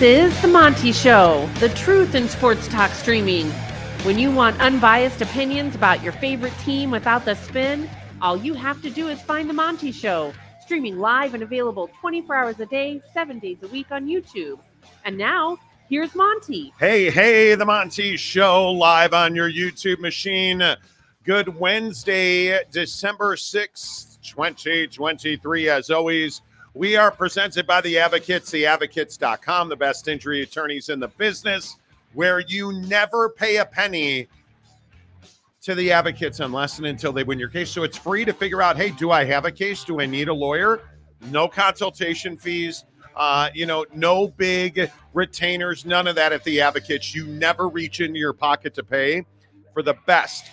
This is The Monty Show, the truth in sports talk streaming. When you want unbiased opinions about your favorite team without the spin, all you have to do is find The Monty Show, streaming live and available 24 hours a day, seven days a week on YouTube. And now, here's Monty. Hey, hey, The Monty Show live on your YouTube machine. Good Wednesday, December 6th, 2023. As always, we are presented by the Advocates, theadvocates.com, the best injury attorneys in the business, where you never pay a penny to the advocates unless and until they win your case. So it's free to figure out hey, do I have a case? Do I need a lawyer? No consultation fees. Uh, you know, no big retainers, none of that at the advocates. You never reach into your pocket to pay for the best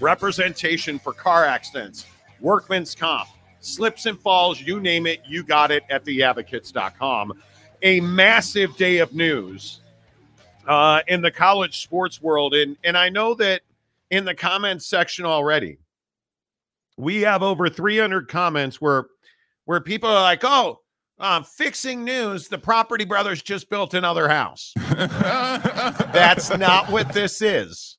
representation for car accidents, workman's comp, slips and falls, you name it, you got it at theadvocates.com. A massive day of news uh, in the college sports world. And, and I know that in the comments section already, we have over 300 comments where where people are like, oh, uh, fixing news, the property brothers just built another house. That's not what this is.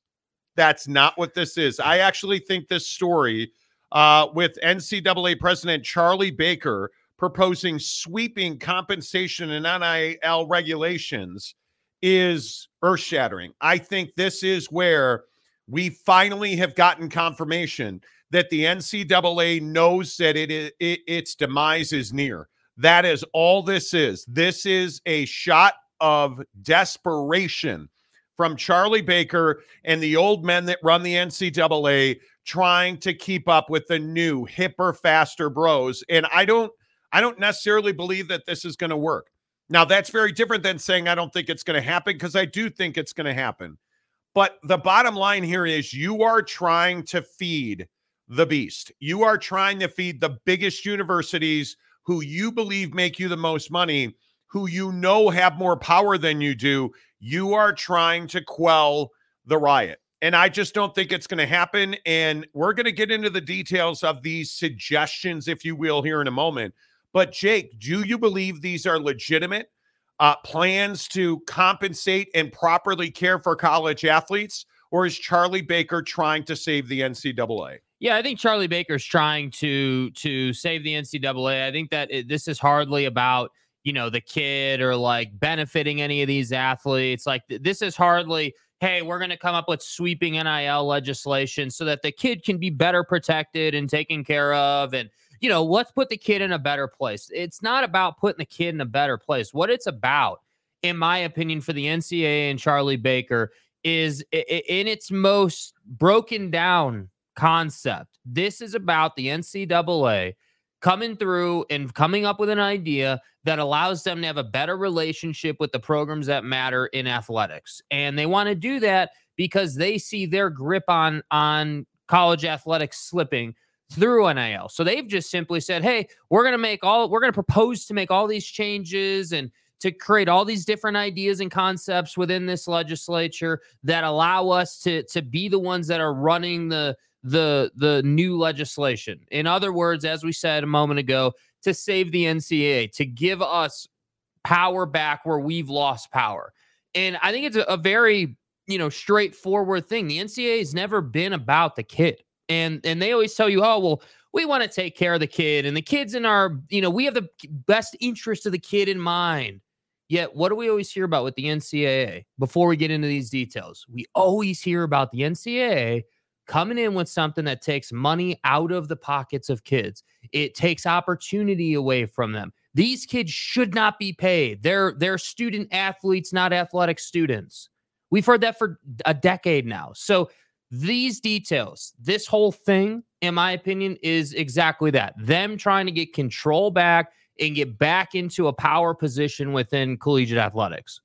That's not what this is. I actually think this story uh, with NCAA President Charlie Baker proposing sweeping compensation and NIL regulations is earth shattering. I think this is where we finally have gotten confirmation that the NCAA knows that it, it its demise is near. That is all this is. This is a shot of desperation from Charlie Baker and the old men that run the NCAA trying to keep up with the new hipper faster bros and I don't I don't necessarily believe that this is going to work. Now that's very different than saying I don't think it's going to happen because I do think it's going to happen. But the bottom line here is you are trying to feed the beast. You are trying to feed the biggest universities who you believe make you the most money, who you know have more power than you do. You are trying to quell the riot. And I just don't think it's going to happen. And we're going to get into the details of these suggestions, if you will, here in a moment. But, Jake, do you believe these are legitimate uh, plans to compensate and properly care for college athletes? Or is Charlie Baker trying to save the NCAA? Yeah, I think Charlie Baker's trying to to save the NCAA. I think that it, this is hardly about you know the kid or like benefiting any of these athletes. Like th- this is hardly hey, we're going to come up with sweeping NIL legislation so that the kid can be better protected and taken care of and you know, let's put the kid in a better place. It's not about putting the kid in a better place. What it's about, in my opinion, for the NCAA and Charlie Baker is in its most broken down concept. This is about the NCAA coming through and coming up with an idea that allows them to have a better relationship with the programs that matter in athletics. And they want to do that because they see their grip on on college athletics slipping through NIL. So they've just simply said, "Hey, we're going to make all we're going to propose to make all these changes and to create all these different ideas and concepts within this legislature that allow us to to be the ones that are running the the the new legislation. In other words, as we said a moment ago, to save the NCAA, to give us power back where we've lost power. And I think it's a, a very, you know, straightforward thing. The NCAA has never been about the kid. And and they always tell you, "Oh, well, we want to take care of the kid and the kids in our, you know, we have the best interest of the kid in mind." Yet, what do we always hear about with the NCAA before we get into these details? We always hear about the NCAA coming in with something that takes money out of the pockets of kids. It takes opportunity away from them. These kids should not be paid. They're they're student athletes, not athletic students. We've heard that for a decade now. So these details, this whole thing, in my opinion, is exactly that. Them trying to get control back and get back into a power position within collegiate athletics.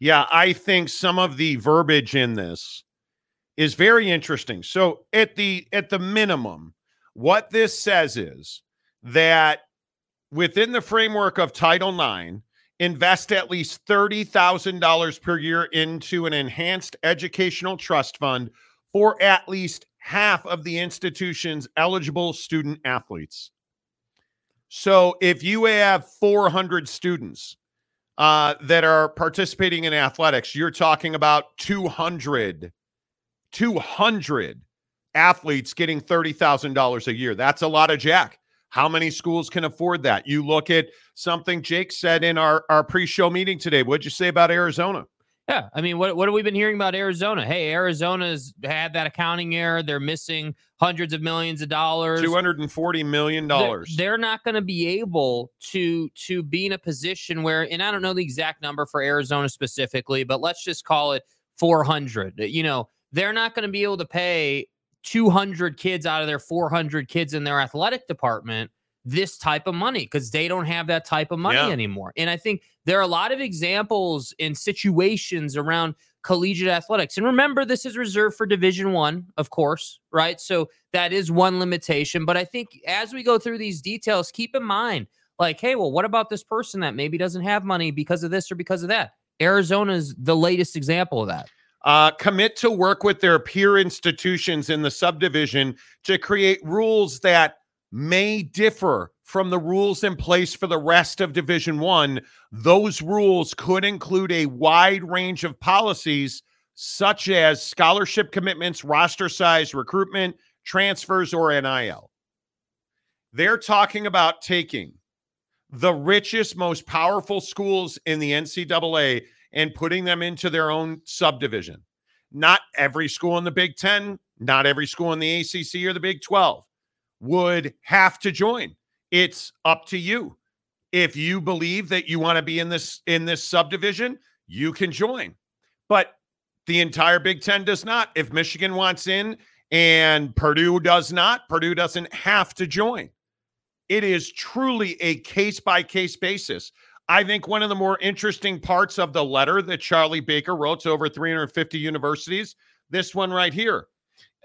Yeah, I think some of the verbiage in this is very interesting. So at the at the minimum, what this says is that within the framework of Title IX, invest at least $30,000 per year into an enhanced educational trust fund for at least half of the institution's eligible student athletes. So if you have 400 students, uh, that are participating in athletics, you're talking about 200, 200 athletes getting $30,000 a year. That's a lot of jack. How many schools can afford that? You look at something Jake said in our, our pre show meeting today. What'd you say about Arizona? Yeah, I mean, what what have we been hearing about Arizona? Hey, Arizona's had that accounting error. They're missing hundreds of millions of dollars. Two hundred and forty million dollars. They're, they're, not going to be able to to be in a position where, and I don't know the exact number for Arizona specifically, but let's just call it four hundred. You know, they're not going to be able to pay two hundred kids out of their four hundred kids in their athletic department this type of money because they don't have that type of money yeah. anymore. And I think there are a lot of examples in situations around collegiate athletics. And remember, this is reserved for Division One, of course, right? So that is one limitation. But I think as we go through these details, keep in mind, like, hey, well, what about this person that maybe doesn't have money because of this or because of that? Arizona is the latest example of that. Uh, commit to work with their peer institutions in the subdivision to create rules that may differ from the rules in place for the rest of division 1 those rules could include a wide range of policies such as scholarship commitments roster size recruitment transfers or nil they're talking about taking the richest most powerful schools in the ncaa and putting them into their own subdivision not every school in the big 10 not every school in the acc or the big 12 would have to join. It's up to you. If you believe that you want to be in this in this subdivision, you can join. But the entire Big 10 does not. If Michigan wants in and Purdue does not, Purdue doesn't have to join. It is truly a case by case basis. I think one of the more interesting parts of the letter that Charlie Baker wrote to over 350 universities, this one right here,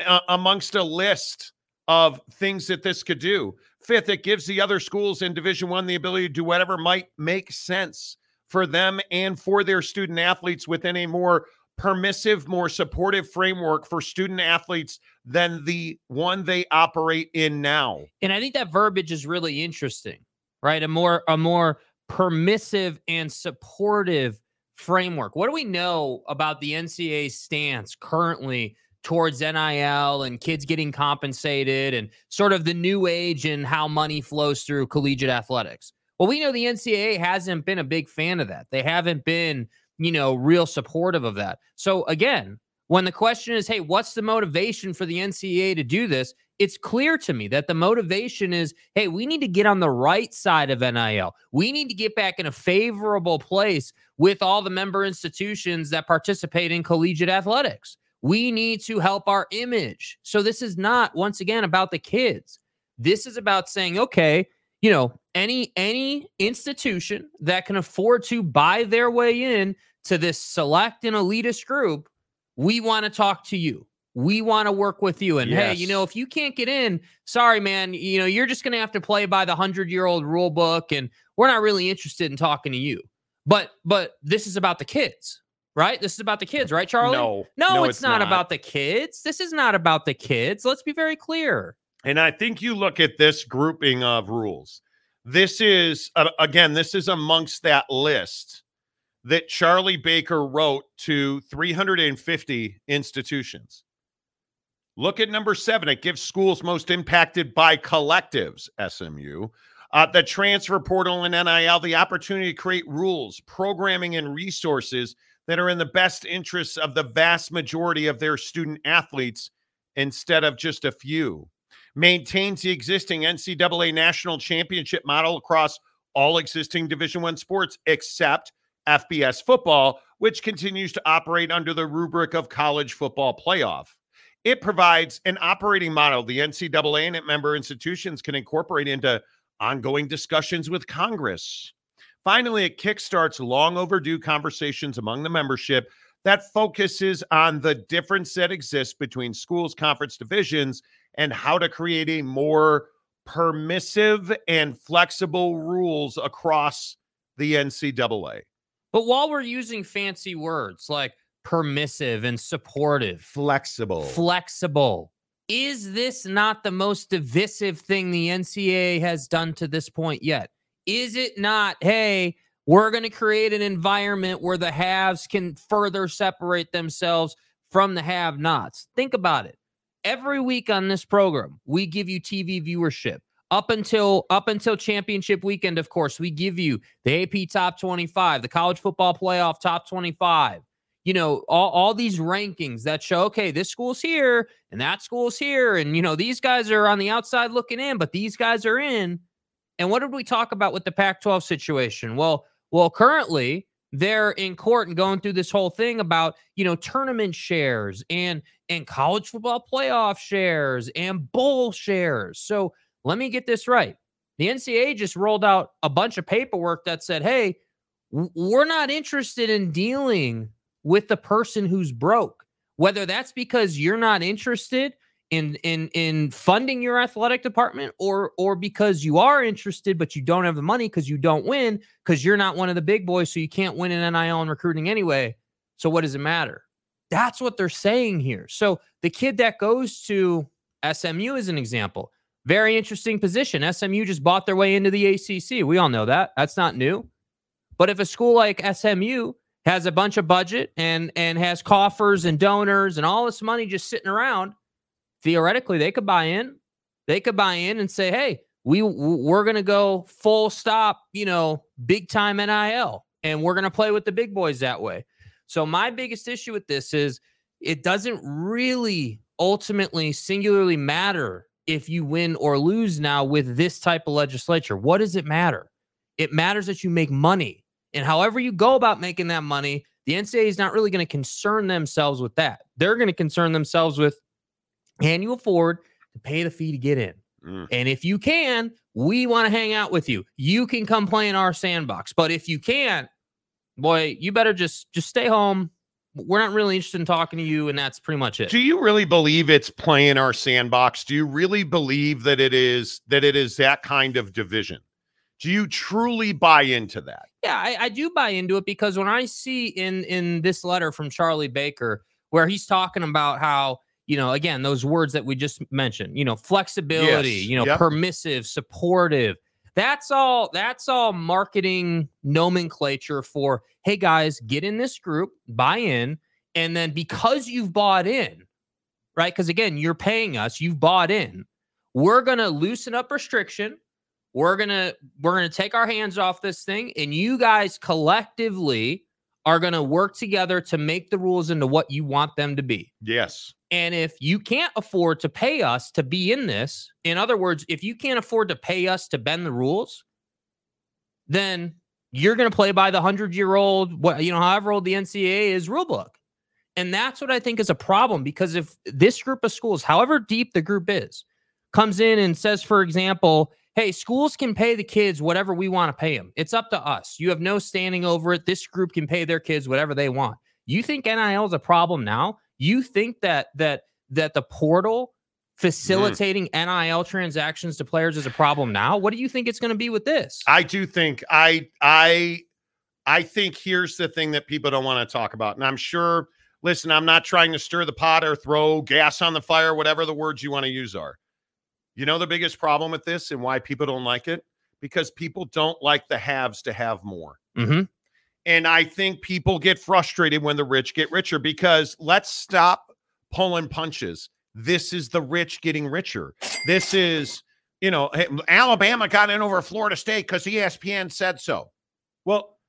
uh, amongst a list of things that this could do. Fifth, it gives the other schools in Division One the ability to do whatever might make sense for them and for their student athletes within a more permissive, more supportive framework for student athletes than the one they operate in now. And I think that verbiage is really interesting, right? A more a more permissive and supportive framework. What do we know about the NCAA stance currently towards NIL and kids getting compensated and sort of the new age and how money flows through collegiate athletics. Well, we know the NCAA hasn't been a big fan of that. They haven't been, you know, real supportive of that. So again, when the question is, hey, what's the motivation for the NCAA to do this? It's clear to me that the motivation is, hey, we need to get on the right side of NIL. We need to get back in a favorable place with all the member institutions that participate in collegiate athletics. We need to help our image. So this is not once again about the kids. This is about saying, okay, you know, any any institution that can afford to buy their way in to this select and elitist group, we want to talk to you. We want to work with you. And yes. hey, you know, if you can't get in, sorry, man, you know, you're just going to have to play by the 100-year-old rule book and we're not really interested in talking to you. But but this is about the kids right? This is about the kids, right, Charlie? No, no, no it's, it's not, not, about the kids. This is not about the kids. Let's be very clear. And I think you look at this grouping of rules. This is, uh, again, this is amongst that list that Charlie Baker wrote to 350 institutions. Look at number seven. It gives schools most impacted by collectives, SMU, uh, the transfer portal and NIL, the opportunity to create rules, programming, and resources that are in the best interests of the vast majority of their student athletes instead of just a few. Maintains the existing NCAA national championship model across all existing Division One sports except FBS football, which continues to operate under the rubric of college football playoff. It provides an operating model the NCAA and its member institutions can incorporate into ongoing discussions with Congress. Finally, it kickstarts long overdue conversations among the membership that focuses on the difference that exists between schools, conference divisions, and how to create a more permissive and flexible rules across the NCAA. But while we're using fancy words like permissive and supportive, flexible, flexible, is this not the most divisive thing the NCAA has done to this point yet? Is it not, hey, We're going to create an environment where the haves can further separate themselves from the have nots. Think about it. Every week on this program, we give you TV viewership. Up until up until championship weekend, of course, we give you the AP top 25, the college football playoff top 25. You know, all, all these rankings that show, okay, this school's here and that school's here. And, you know, these guys are on the outside looking in, but these guys are in. And what did we talk about with the Pac 12 situation? Well, well, currently they're in court and going through this whole thing about, you know, tournament shares and and college football playoff shares and bowl shares. So let me get this right. The NCAA just rolled out a bunch of paperwork that said, hey, we're not interested in dealing with the person who's broke. Whether that's because you're not interested in in in funding your athletic department or or because you are interested but you don't have the money because you don't win because you're not one of the big boys so you can't win in NIL and recruiting anyway. So what does it matter? That's what they're saying here. So the kid that goes to SMU is an example. Very interesting position. SMU just bought their way into the ACC. We all know that. That's not new. But if a school like SMU has a bunch of budget and and has coffers and donors and all this money just sitting around, theoretically they could buy in. They could buy in and say, "Hey, we we're going to go full stop, you know, big time NIL and we're going to play with the big boys that way." So my biggest issue with this is it doesn't really ultimately singularly matter if you win or lose now with this type of legislature. What does it matter? It matters that you make money. And however you go about making that money, the NCAA is not really going to concern themselves with that. They're going to concern themselves with can you afford to pay the fee to get in? Mm. And if you can, we want to hang out with you. You can come play in our sandbox. But if you can't, boy, you better just just stay home. We're not really interested in talking to you, and that's pretty much it. Do you really believe it's playing our sandbox? Do you really believe that it is that it is that kind of division? Do you truly buy into that? Yeah, I, I do buy into it because when I see in in this letter from Charlie Baker where he's talking about how you know again those words that we just mentioned, you know, flexibility, yes. you know, yep. permissive, supportive. That's all. That's all marketing nomenclature for hey guys, get in this group, buy in, and then because you've bought in, right? Because again, you're paying us, you've bought in. We're gonna loosen up restriction we're gonna we're gonna take our hands off this thing and you guys collectively are gonna work together to make the rules into what you want them to be. Yes. And if you can't afford to pay us to be in this in other words if you can't afford to pay us to bend the rules then you're gonna play by the hundred year old what you know however old the ncaa is rule book. And that's what i think is a problem because if this group of schools however deep the group is comes in and says for example hey, schools can pay the kids whatever we want to pay them. It's up to us. You have no standing over it. This group can pay their kids whatever they want. You think NIL is a problem now? You think that that that the portal mm. facilitating mm. NIL transactions to players is a problem now? What do you think it's going to be with this? I do think I I I think here's the thing that people don't want to talk about. And I'm sure listen, I'm not trying to stir the pot or throw gas on the fire, whatever the words you want to use are. You know the biggest problem with this and why people don't like it? Because people don't like the haves to have more. Mm-hmm. And I think people get frustrated when the rich get richer because let's stop pulling punches. This is the rich getting richer. This is, you know, Alabama got in over Florida State because ESPN said so. Well,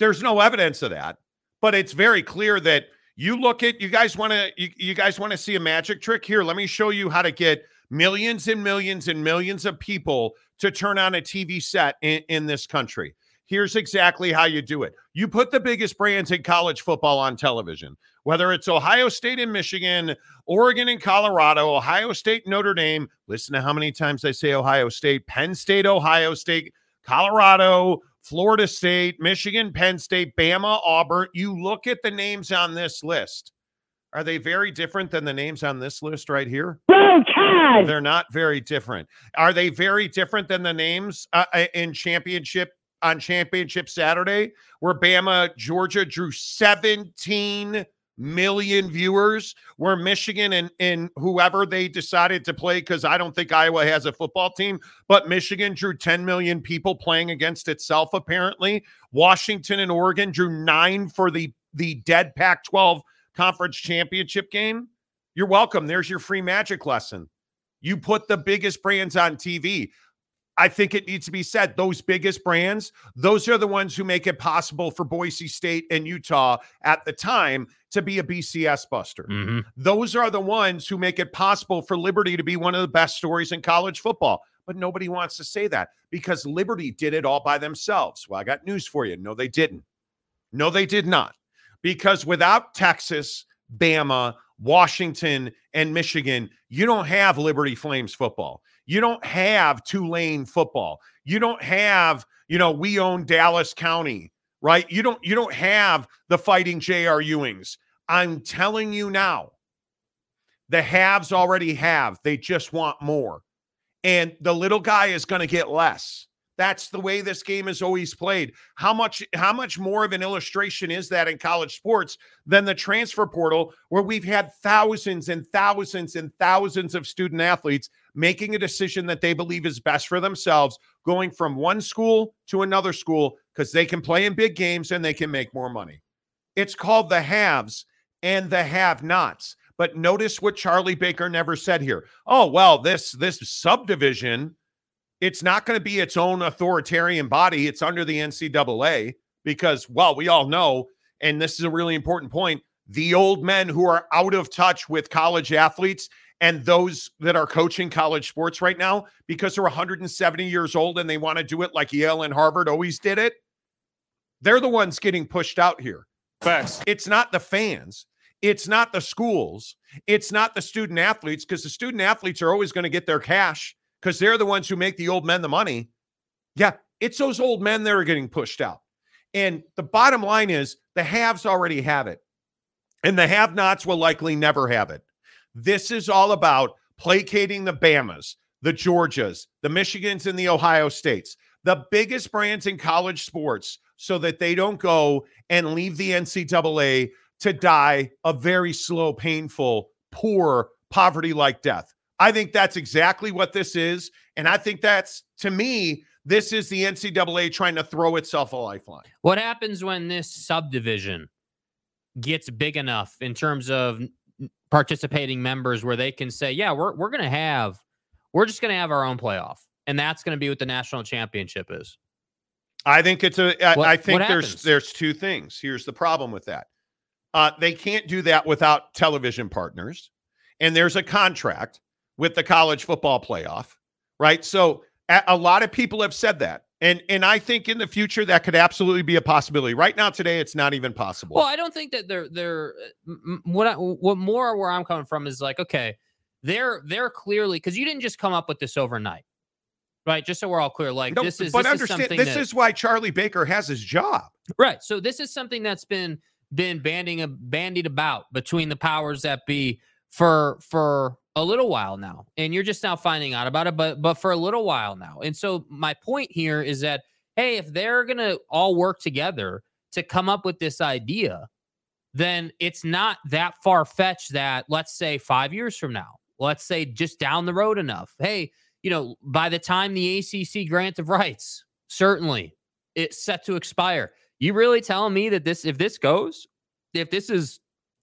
there's no evidence of that, but it's very clear that you look at you guys want to you, you guys want to see a magic trick here. Let me show you how to get millions and millions and millions of people to turn on a TV set in, in this country. Here's exactly how you do it. You put the biggest brands in college football on television, whether it's Ohio State and Michigan, Oregon and Colorado, Ohio State, Notre Dame. Listen to how many times I say Ohio State, Penn State, Ohio State, Colorado, Florida State, Michigan, Penn State, Bama, Auburn. You look at the names on this list. Are they very different than the names on this list right here? Oh, They're not very different. Are they very different than the names uh, uh, in championship on championship Saturday, where Bama, Georgia drew 17 million viewers where Michigan and, and whoever they decided to play, because I don't think Iowa has a football team, but Michigan drew 10 million people playing against itself, apparently. Washington and Oregon drew nine for the, the dead Pac 12 conference championship game. You're welcome. There's your free magic lesson. You put the biggest brands on TV. I think it needs to be said those biggest brands, those are the ones who make it possible for Boise State and Utah at the time to be a BCS buster. Mm-hmm. Those are the ones who make it possible for Liberty to be one of the best stories in college football. But nobody wants to say that because Liberty did it all by themselves. Well, I got news for you. No, they didn't. No, they did not. Because without Texas, Bama, Washington, and Michigan, you don't have Liberty Flames football. You don't have Tulane football. You don't have, you know, we own Dallas County, right? You don't you don't have the fighting J.R. Ewings. I'm telling you now, the haves already have. They just want more. And the little guy is going to get less. That's the way this game is always played. How much how much more of an illustration is that in college sports than the transfer portal where we've had thousands and thousands and thousands of student athletes making a decision that they believe is best for themselves going from one school to another school because they can play in big games and they can make more money. It's called the haves and the have-nots. But notice what Charlie Baker never said here. Oh, well, this this subdivision it's not going to be its own authoritarian body. It's under the NCAA because, well, we all know, and this is a really important point the old men who are out of touch with college athletes and those that are coaching college sports right now because they're 170 years old and they want to do it like Yale and Harvard always did it. They're the ones getting pushed out here. Facts. It's not the fans. It's not the schools. It's not the student athletes because the student athletes are always going to get their cash because they're the ones who make the old men the money. Yeah, it's those old men that are getting pushed out. And the bottom line is the haves already have it, and the have nots will likely never have it. This is all about placating the Bamas, the Georgias, the Michigans, and the Ohio States, the biggest brands in college sports, so that they don't go and leave the NCAA to die a very slow, painful, poor, poverty like death. I think that's exactly what this is. And I think that's, to me, this is the NCAA trying to throw itself a lifeline. What happens when this subdivision gets big enough in terms of participating members where they can say, yeah, we're, we're going to have, we're just going to have our own playoff. And that's going to be what the national championship is. I think it's a. I, What- I think there's there's two things. Here's the problem with that. Uh, they can't do that without television partners, and there's a contract with the college football playoff, right? So a, lot of people have said that, and and I think in the future that could absolutely be a possibility. Right now, today, it's not even possible. Well, I don't think that they're they're uh, m- what I, what more where I'm coming from is like okay, they're they're clearly because you didn't just come up with this overnight, right? Just so we're all clear, like No, this is but this is understand something this that, is why Charlie Baker has his job. right. So this is something that's been been banding a bandied about between the powers that be for for a little while now, and you're just now finding out about it, but but for a little while now. And so my point here is that hey, if they're gonna all work together to come up with this idea, then it's not that far fetched that let's say five years from now, let's say just down the road enough. Hey, you know, by the time the ACC grant of rights, certainly it's set to expire. You really telling me that this, if this goes, if this is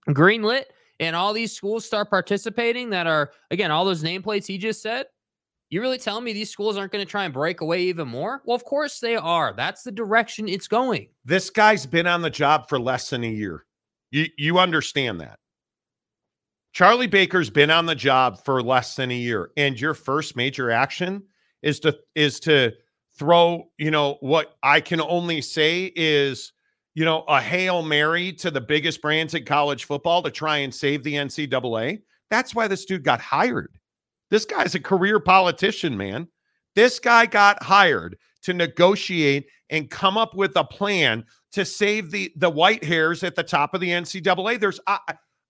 greenlit and all these schools start participating that are, again, all those nameplates he just said, you really telling me these schools aren't going to try and break away even more? Well, of course they are. That's the direction it's going. This guy's been on the job for less than a year. You you understand that. Charlie Baker's been on the job for less than a year and your first major action is to is to throw, you know, what I can only say is, you know, a Hail Mary to the biggest brands in college football to try and save the NCAA. That's why this dude got hired. This guy's a career politician, man. This guy got hired to negotiate and come up with a plan to save the the white hairs at the top of the NCAA. There's I,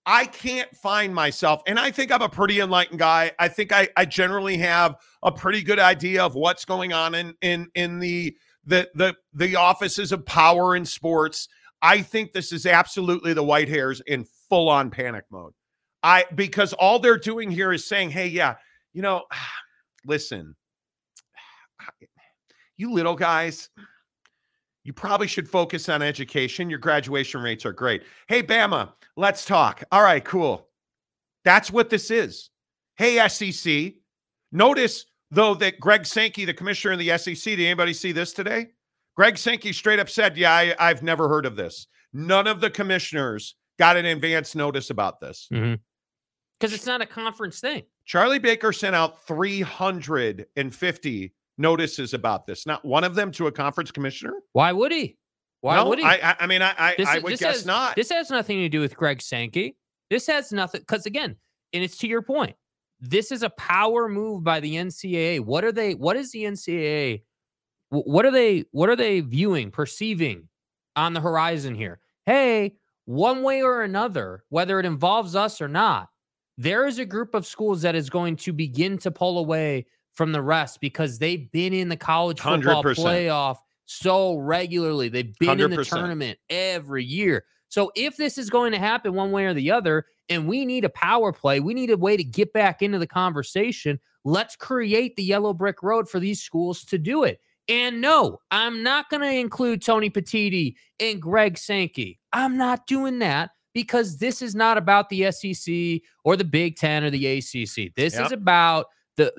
I can't find myself, and I think I'm a pretty enlightened guy. I think I I generally have a pretty good idea of what's going on in in in the the the the offices of power in sports. I think this is absolutely the white hairs in full on panic mode. I because all they're doing here is saying, "Hey, yeah, you know, listen, you little guys, you probably should focus on education. Your graduation rates are great. Hey, Bama, let's talk. All right, cool. That's what this is. Hey, SEC. Notice, though, that Greg Sankey, the commissioner in the SEC, did anybody see this today? Greg Sankey straight up said, Yeah, I, have never heard of this. None of the commissioners got an advance notice about this. Because mm-hmm. it's not a conference thing. Charlie Baker sent out 350 notices about this. Not one of them to a conference commissioner. Why would he? Why no, would he? I, I mean, I, I, I would guess has, not. This has nothing to do with Greg Sankey. This has nothing because again, and it's to your point. This is a power move by the NCAA. What are they? What is the NCAA? What are they? What are they viewing, perceiving on the horizon here? Hey, one way or another, whether it involves us or not, there is a group of schools that is going to begin to pull away from the rest because they've been in the college football 100%. playoff so regularly. They've been 100%. in the tournament every year. So if this is going to happen one way or the other, and we need a power play, we need a way to get back into the conversation. Let's create the yellow brick road for these schools to do it. And no, I'm not going to include Tony Petitti and Greg Sankey. I'm not doing that because this is not about the SEC or the Big Ten or the ACC. This yep. is about the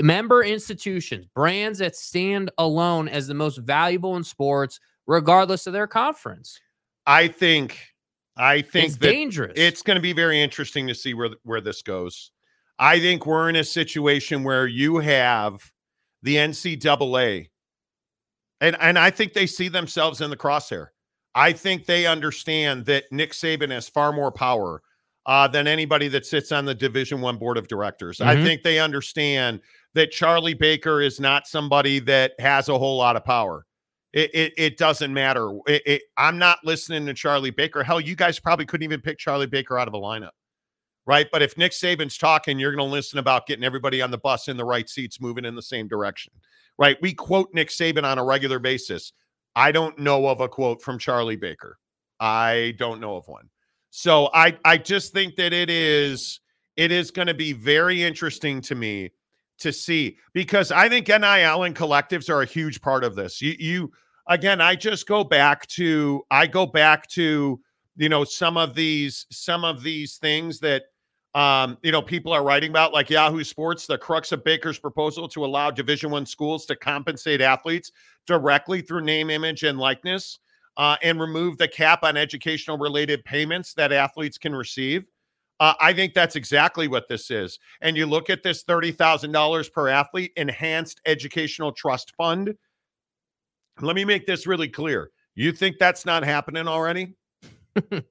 member institutions, brands that stand alone as the most valuable in sports, regardless of their conference. I think, I think it's dangerous. It's going to be very interesting to see where where this goes. I think we're in a situation where you have the NCAA, and and I think they see themselves in the crosshair. I think they understand that Nick Saban has far more power uh, than anybody that sits on the Division One board of directors. Mm-hmm. I think they understand that Charlie Baker is not somebody that has a whole lot of power. It, it, it doesn't matter. It, it, I'm not listening to Charlie Baker. Hell, you guys probably couldn't even pick Charlie Baker out of a lineup, right? But if Nick Saban's talking, you're going to listen about getting everybody on the bus in the right seats, moving in the same direction, right? We quote Nick Saban on a regular basis. I don't know of a quote from Charlie Baker. I don't know of one. So I I just think that it is it is going to be very interesting to me to see because I think NIL and collectives are a huge part of this. You, you again, I just go back to I go back to you know some of these some of these things that um you know people are writing about like Yahoo Sports the crux of Baker's proposal to allow Division 1 schools to compensate athletes directly through name image and likeness uh, and remove the cap on educational related payments that athletes can receive uh, I think that's exactly what this is. And you look at this $30,000 per athlete enhanced educational trust fund. Let me make this really clear. You think that's not happening already? Do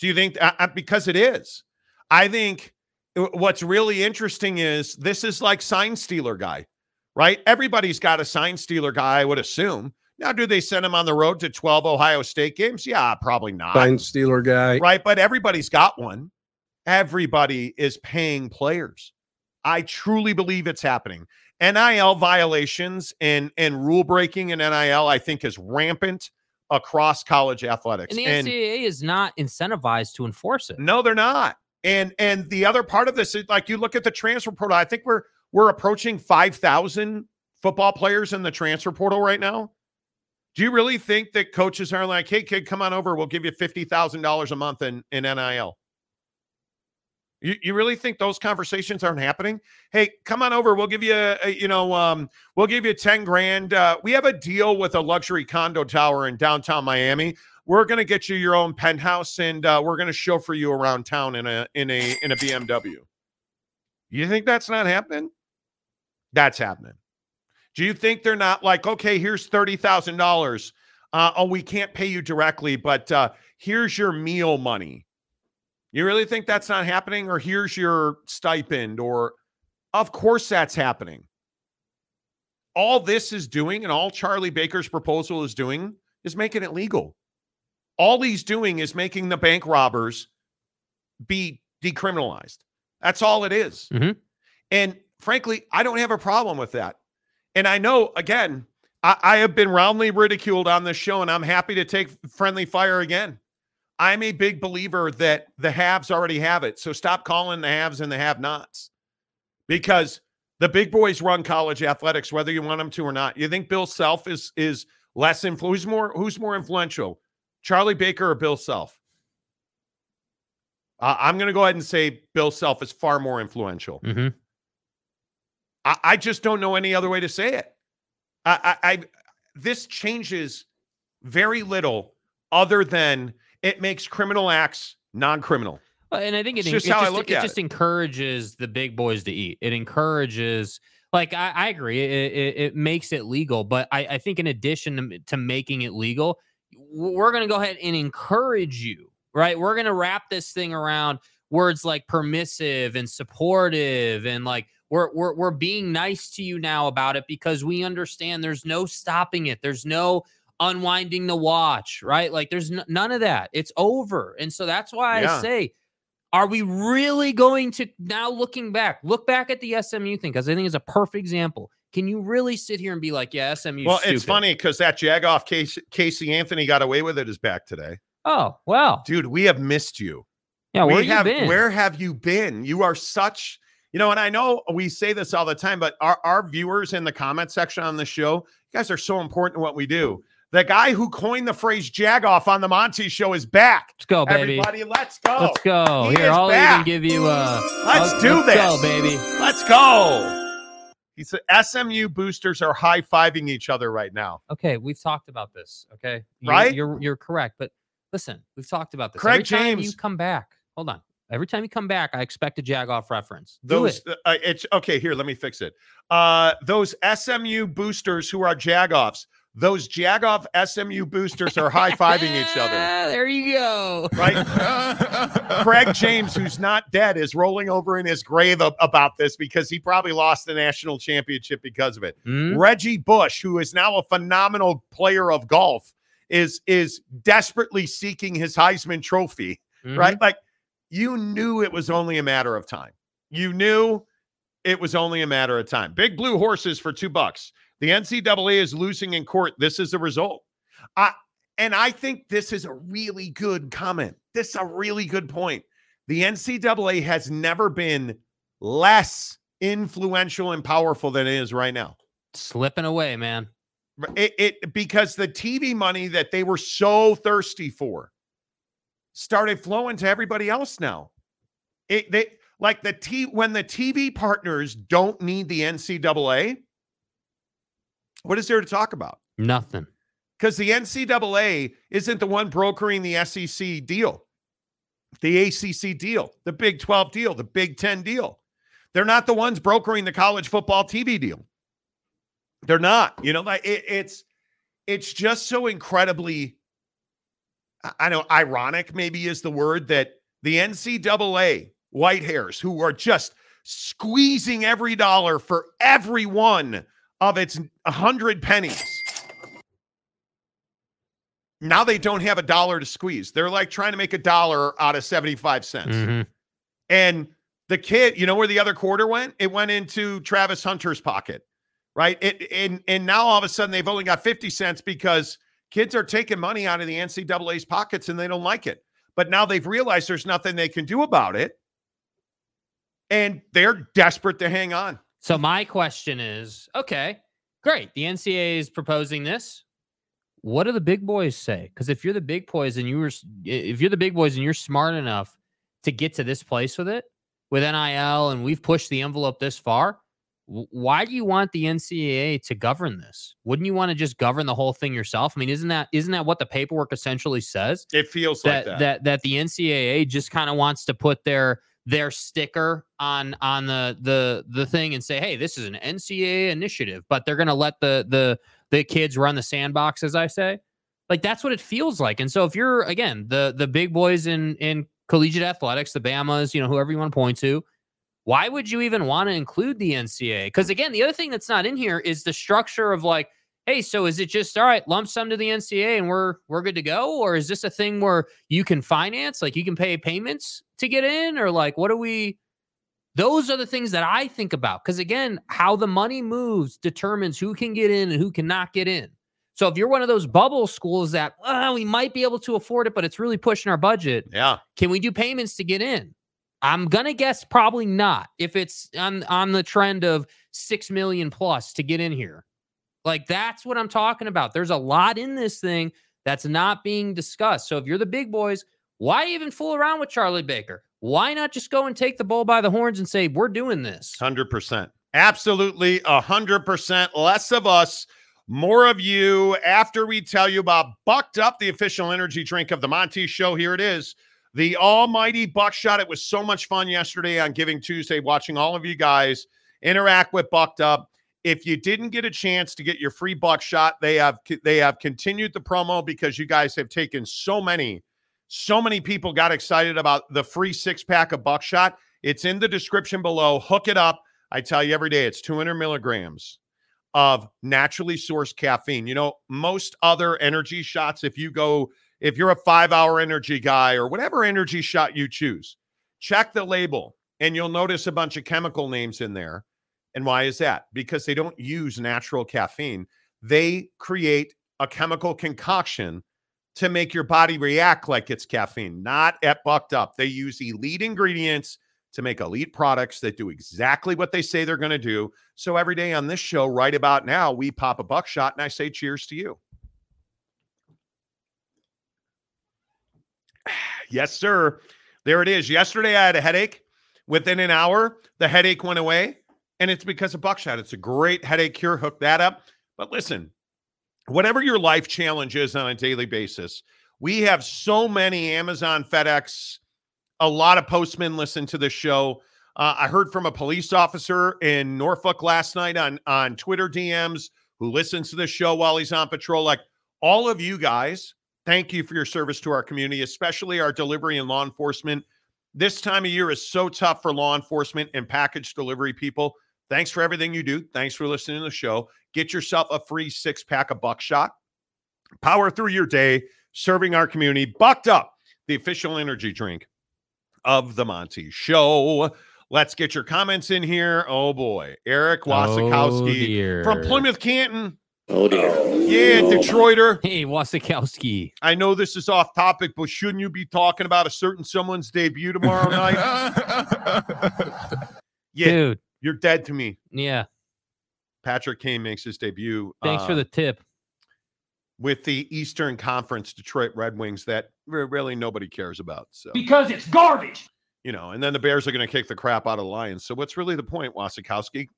you think uh, uh because it is? I think uh, what's really interesting is this is like sign stealer guy, right? Everybody's got a sign stealer guy, I would assume. Now, do they send him on the road to 12 Ohio State games? Yeah, probably not. Sign stealer guy. Right. But everybody's got one everybody is paying players. I truly believe it's happening. NIL violations and and rule breaking in NIL, I think, is rampant across college athletics. And the NCAA and, is not incentivized to enforce it. No, they're not. And and the other part of this is like you look at the transfer portal. I think we're we're approaching five thousand football players in the transfer portal right now. Do you really think that coaches are like, "Hey, kid, come on over. We'll give you fifty thousand dollars a month in in NIL"? You, you really think those conversations aren't happening? Hey, come on over. We'll give you, a, you know, um, we'll give you 10 grand. Uh, we have a deal with a luxury condo tower in downtown Miami. We're going to get you your own penthouse and uh, we're going to chauffeur you around town in a, in a, in a BMW. You think that's not happening? That's happening. Do you think they're not like, okay, here's $30,000. Uh, oh, we can't pay you directly, but uh, here's your meal money you really think that's not happening? Or here's your stipend? Or, of course, that's happening. All this is doing, and all Charlie Baker's proposal is doing, is making it legal. All he's doing is making the bank robbers be decriminalized. That's all it is. Mm-hmm. And frankly, I don't have a problem with that. And I know, again, I, I have been roundly ridiculed on this show, and I'm happy to take friendly fire again. I'm a big believer that the haves already have it. So stop calling the haves and the have nots because the big boys run college athletics, whether you want them to or not. You think Bill Self is is less influ- who's more who's more influential, Charlie Baker or Bill Self? Uh, I'm going to go ahead and say Bill Self is far more influential. Mhm. I, I just don't know any other way to say it. I, I, I this changes very little other than it makes criminal acts non-criminal. And I think it, It's just it how I look it at just encourages the big boys to eat. It encourages, like I, I agree, it, it, it makes it legal. But I, I think in addition to, to making it legal, we're going to go ahead and encourage you, right? We're going to wrap this thing around words like permissive and supportive and like we're, we're we're being nice to you now about it because we understand there's no stopping it. There's no unwinding the watch, right? Like there's n- none of that. It's over. And so that's why Yeah. I say are we really going to now looking back, look back at the SMU thing because I think it's a perfect example. Can you really sit here and be like, yeah, SMU? well, it's funny because that Jagoff case, Casey Anthony got away with it is back today. Oh, well, Dude, we have missed you. yeah. Where we have, been? Where have you been? You are such, you know, and I know we say this all the time, but our, our viewers in the comment section on the show, you guys are so important in what we do. The guy who coined the phrase Jagoff on the Monty show is back. Let's go, baby. Everybody, let's go. Let's go. He Here, I'll back. even give you. Uh, Let's I'll- do let's this. Go, baby. Let's go. He said SMU boosters are high fiving each other right now. Okay, we've talked about this. Okay, You're- Right? You're you're correct, but listen, we've talked about this. Craig Every time you come back, hold on. Every time you come back, I expect a Jagoff reference. Do Those, it. uh, it's okay. Here, let me fix it. Uh, those SMU boosters who are Jagoffs, those Jagoff SMU boosters are high fiving each other. Ah, there you go. Right? Craig James, who's not dead, is rolling over in his grave ab- about this because he probably lost the national championship because of it. Hmm? Reggie Bush, who is now a phenomenal player of golf, is is desperately seeking his Heisman Trophy. Mhm. Right? Like you knew it was only a matter of time. You knew it was only a matter of time. Big blue horses for two bucks. The NCAA is losing in court. This is the result. I and I think this is a really good comment. This is a really good point. The NCAA has never been less influential and powerful than it is right now. Slipping away, man. It, it because the TV money that they were so thirsty for started flowing to everybody else now. It they like the T when the TV partners don't need the NCAA. What is there to talk about? Nothing. Because the NCAA isn't the one brokering the SEC deal, the ACC deal, the Big 12 deal, the Big 10 deal. They're not the ones brokering the college football TV deal. They're not. You know, like it, it's it's just so incredibly. I- know ironic maybe is the word that the NCAA white hairs who are just squeezing every dollar for every one of its hundred pennies. Now they don't have a dollar to squeeze. They're like trying to make a dollar out of 75 cents. Mhm. And the kid, you know where the other quarter went? It went into Travis Hunter's pocket, right? It and and now all of a sudden they've only got 50 cents because kids are taking money out of the NCAA's pockets and they don't like it. But now they've realized there's nothing they can do about it. And they're desperate to hang on. So my question is, okay, great. The NCAA is proposing this. What do the big boys say? Because if you're the big boys and you were, if you're the big boys and you're smart enough to get to this place with it, with NIL, and we've pushed the envelope this far, why do you want the NCAA to govern this? Wouldn't you want to just govern the whole thing yourself? I mean, isn't that isn't that what the paperwork essentially says? It feels that like that. that that the NCAA just kind of wants to put their their sticker on on the the the thing and say, hey, this is an NCAA initiative, but they're gonna let the the the kids run the sandbox, as I say. Like that's what it feels like. And so if you're again the the big boys in in collegiate athletics, the Bamas, you know, whoever you want to point to, why would you even want to include the NCAA? Because again, the other thing that's not in here is the structure of like, hey, so is it just all right, lump sum to the NCA and we're we're good to go, or is this a thing where you can finance, like you can pay payments to get in, or like what do we? Those are the things that I think about. Because again, how the money moves determines who can get in and who cannot get in. So if you're one of those bubble schools that well, we might be able to afford it, but it's really pushing our budget, Yeah. can we do payments to get in? I'm gonna guess probably not. If it's on on the trend of six million plus to get in here, like that's what I'm talking about. There's a lot in this thing that's not being discussed. So if you're the big boys, why even fool around with Charlie Baker? Why not just go and take the bull by the horns and say we're doing this? 100%. Absolutely 100%. Less of us, more of you. After we tell you about Bucked Up, the official energy drink of the Monty Show, here it is. The almighty buckshot. It was so much fun yesterday on Giving Tuesday, watching all of you guys interact with Bucked Up. If you didn't get a chance to get your free buckshot, they have they have continued the promo because you guys have taken so many, so many people got excited about the free six pack of buckshot. It's in the description below. Hook it up. I tell you every day, it's 200 milligrams of naturally sourced caffeine. You know, most other energy shots, if you go, if you're a five hour energy guy or whatever energy shot you choose, check the label and you'll notice a bunch of chemical names in there. And why is that? Because they don't use natural caffeine. They create a chemical concoction to make your body react like it's caffeine, not at bucked up. They use elite ingredients to make elite products that do exactly what they say they're going to do. So every day on this show, right about now, we pop a buckshot and I say cheers to you. yes, sir. There it is. Yesterday, I had a headache. Within an hour, the headache went away, and it's because of buckshot. It's a great headache cure. Hook that up. But listen, whatever your life challenge is on a daily basis, we have so many Amazon, FedEx, a lot of postmen listen to the show. Uh, I heard from a police officer in Norfolk last night on on Twitter DMs who listens to the show while he's on patrol. Like all of you guys, thank you for your service to our community, especially our delivery and law enforcement. This time of year is so tough for law enforcement and package delivery people. Thanks for everything you do. Thanks for listening to the show. Get yourself a free six pack of buckshot. Power through your day, serving our community. Bucked up, the official energy drink of the Monty Show. Let's get your comments in here. Oh boy, Eric Wasikowski Oh, from. Plymouth Canton. Oh dear. Yeah, Detroiter. Hey, Wasikowski. I know this is off topic, but shouldn't you be talking about a certain someone's debut tomorrow night? Yeah, Dude. You're dead to me. Yeah. Patrick Kane makes his debut. Thanks for uh, the tip. with the Eastern Conference Detroit Red Wings that re- really nobody cares about. So Because it's garbage. you know, and then the Bears are going to kick the crap out of the Lions. So what's really the point, Wasikowski?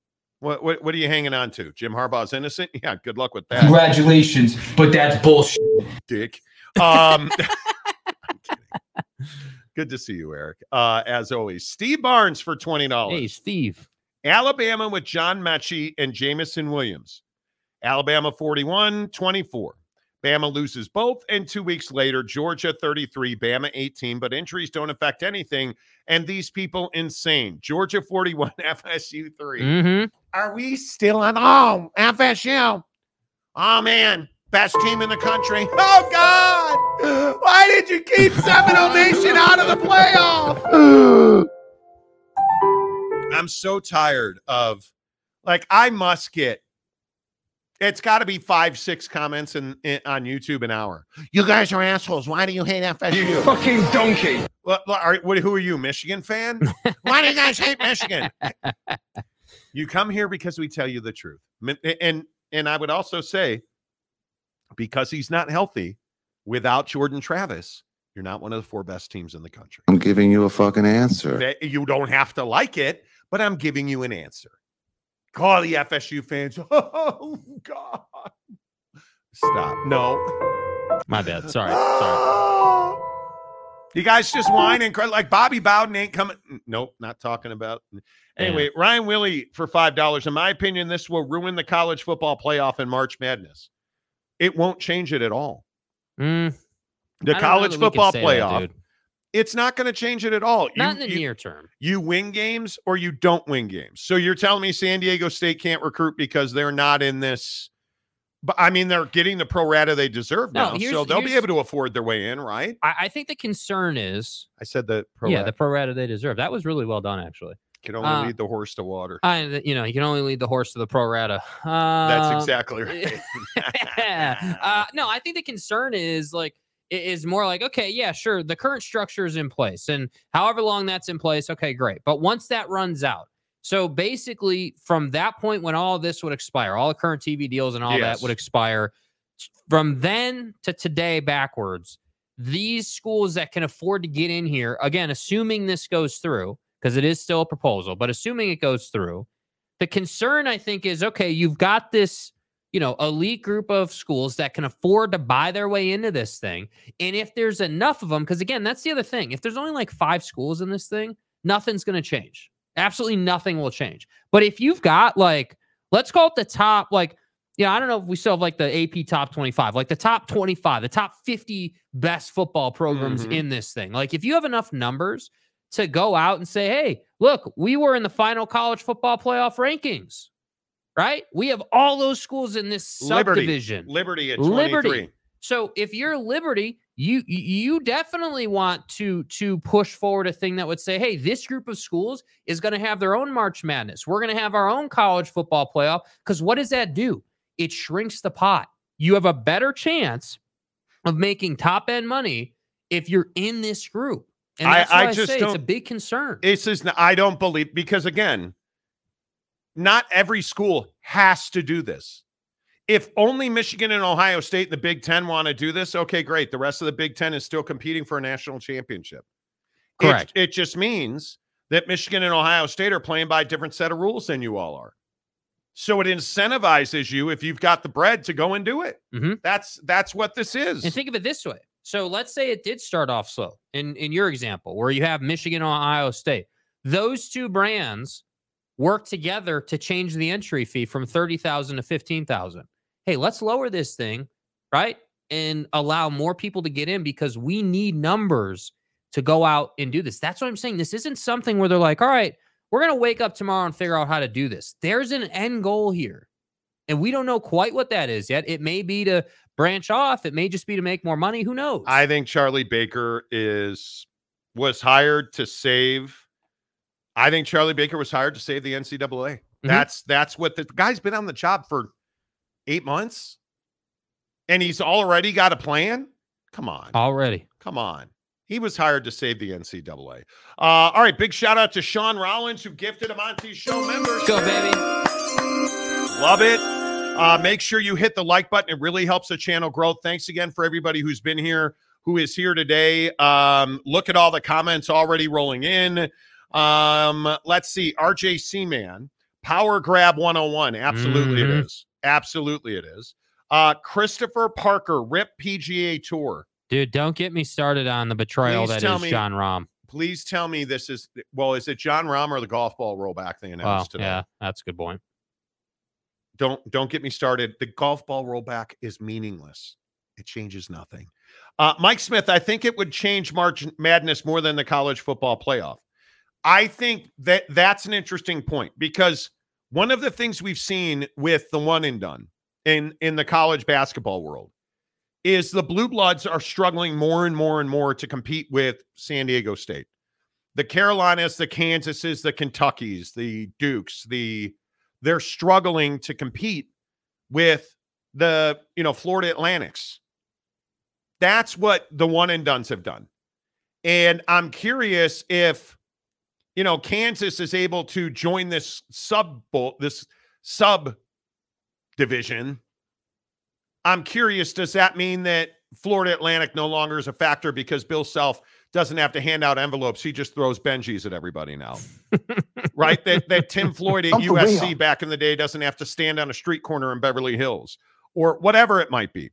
What, what what are you hanging on to? Jim Harbaugh's innocent? Yeah, good luck with that, Congratulations, but that's bullshit. dick. Um, Good to see you, Eric. Uh, as always, Steve Barnes for twenty dollars. Hey, Steve. Alabama with John Metchie and Jameson Williams. Alabama 41 24. Bama loses both. And two weeks later, Georgia 33, Bama 18. But injuries don't affect anything. And these people insane. Georgia 41, FSU 3. Mm-hmm. Are we still on? Oh, FSU. Oh, man. Best team in the country. Oh, God. Why did you keep Seminole Nation out of the playoff? I'm so tired of, like, I must get, it's got to be five, six comments in, in on YouTube an hour. You guys are assholes. Why do you hate FSU? Fucking donkey. What, what, are, what, who are you, Michigan fan? Why do you guys hate Michigan? you come here because we tell you the truth. And and I would also say, because he's not healthy, without Jordan Travis, you're not one of the four best teams in the country. I'm giving you a fucking answer. You don't have to like it, but I'm giving you an answer. Call the FSU fans. Oh God. Stop. No. My bad. Sorry. Sorry. You guys just whine and cry like Bobby Bowden ain't coming. Nope, not talking about. Anyway, Ryan Willie for five dollars. In my opinion, this will ruin the college football playoff in March Madness. It won't change it at all. Mm, The college that football that, playoff, dude. It's not going to change it at all. Not in the you, near term. you win games or you don't win games. So you're telling me San Diego State can't recruit because they're not in this. But I mean, they're getting the pro rata they deserve No, now, so they'll be able to afford their way in, right? I, I think the concern is, I said the pro yeah, rata. the pro rata they deserve. That was really well done, actually. Can only Uh, lead the horse to water. I, you know, you can only lead the horse to the pro rata. That's Um, exactly right. uh, no, I think the concern is like is more like okay, yeah, sure, the current structure is in place, and however long that's in place, okay, great. But once that runs out, so basically from that point when all of this would expire, all the current TV deals and all Yes. that would expire, from then to today backwards, these schools that can afford to get in here, again, assuming this goes through, because it is still a proposal, but assuming it goes through, the concern I think is okay, you've got this, you know, elite group of schools that can afford to buy their way into this thing. And if there's enough of them, because again, that's the other thing. If there's only like five schools in this thing, nothing's going to change. Absolutely nothing will change. But if you've got like, let's call it the top, like, yeah, I don't know if we still have like the AP top 25, like the top 25, the top 50 best football programs Mhm. in this thing. Like, if you have enough numbers to go out and say, hey, look, we were in the final college football playoff rankings, right? We have all those schools in this subdivision. Liberty at Liberty. So if you're Liberty, you you- definitely want to to push forward a thing that would say, hey, this group of schools is going to have their own March Madness. We're going to have our own college football playoff. Because what does that do? It shrinks the pot. You have a better chance of making top end money if you're in this group. And I- that's why I I, just say it's a big concern. Is n- I don't believe because again, not every school has to do this. If only Michigan and Ohio State and the Big Ten want to do this, okay, great. The rest of the Big Ten is still competing for a national championship. It- Correct. It, just means that Michigan and Ohio State are playing by a different set of rules than you all are. So it incentivizes you if you've got the bread to go and do it. Mhm. That's that's what this is. And think of it this way. So let's say it did start off slow in, in your example, where you have Michigan and Ohio State. Those two brands work together to change the entry fee from 30,000 to 15,000. Hey, let's lower this thing, right? And allow more people to get in because we need numbers to go out and do this. That's what I'm saying. This isn't something where they're like, all right, we're going to wake up tomorrow and figure out how to do this. There's an end goal here. And we don't know quite what that is yet. It may be to branch off. It may just be to make more money. Who knows? I think Charlie Baker is was hired to save. I think Charlie Baker was hired to save the NCAA. Mhm. That's that's what the, the guy's been on the job for eight months, and he's already got a plan. Come on, already. come on. He was hired to save the NCAA. Uh, all right, big shout out to Sean Rollins who gifted a Monty Show membership. Go, baby. Love it. Uh, make sure you hit the like button. It really helps the channel grow. Thanks again for everybody who's been here, who is here today. Um, look at all the comments already rolling in. Um, let's see. RJ Seaman, Power Grab 101. Absolutely Mhm. it is. Absolutely it is. Uh, Christopher Parker, RIP PGA Tour. Dude, don't get me started on the betrayal Please that tell me- Jon Rahm. Please tell me this is, well, is it Jon Rahm or the golf ball rollback they Well, announced today? yeah, that's a good point. don't don't get me started. The golf ball rollback is meaningless. It changes nothing. Uh, Mike Smith, I think it would change March Madness more than the college football playoff. I think that that's an interesting point because one of the things we've seen with the one and done in in the college basketball world is the blue bloods are struggling more and more and more to compete with San Diego State. The Carolinas, the Kansases, the Kentuckys, the Dukes, the they're struggling to compete with the you know Florida Atlantics. That's what the one and duns have done. And I'm curious if you know Kansas is able to join this sub bowl, this sub division. I'm curious, does that mean that Florida Atlantic no longer is a factor because Bill Self doesn't have to hand out envelopes. He just throws Benjis at everybody now. right? That that Tim Floyd at USC back in the day doesn't have to stand on a street corner in Beverly Hills or whatever it might be.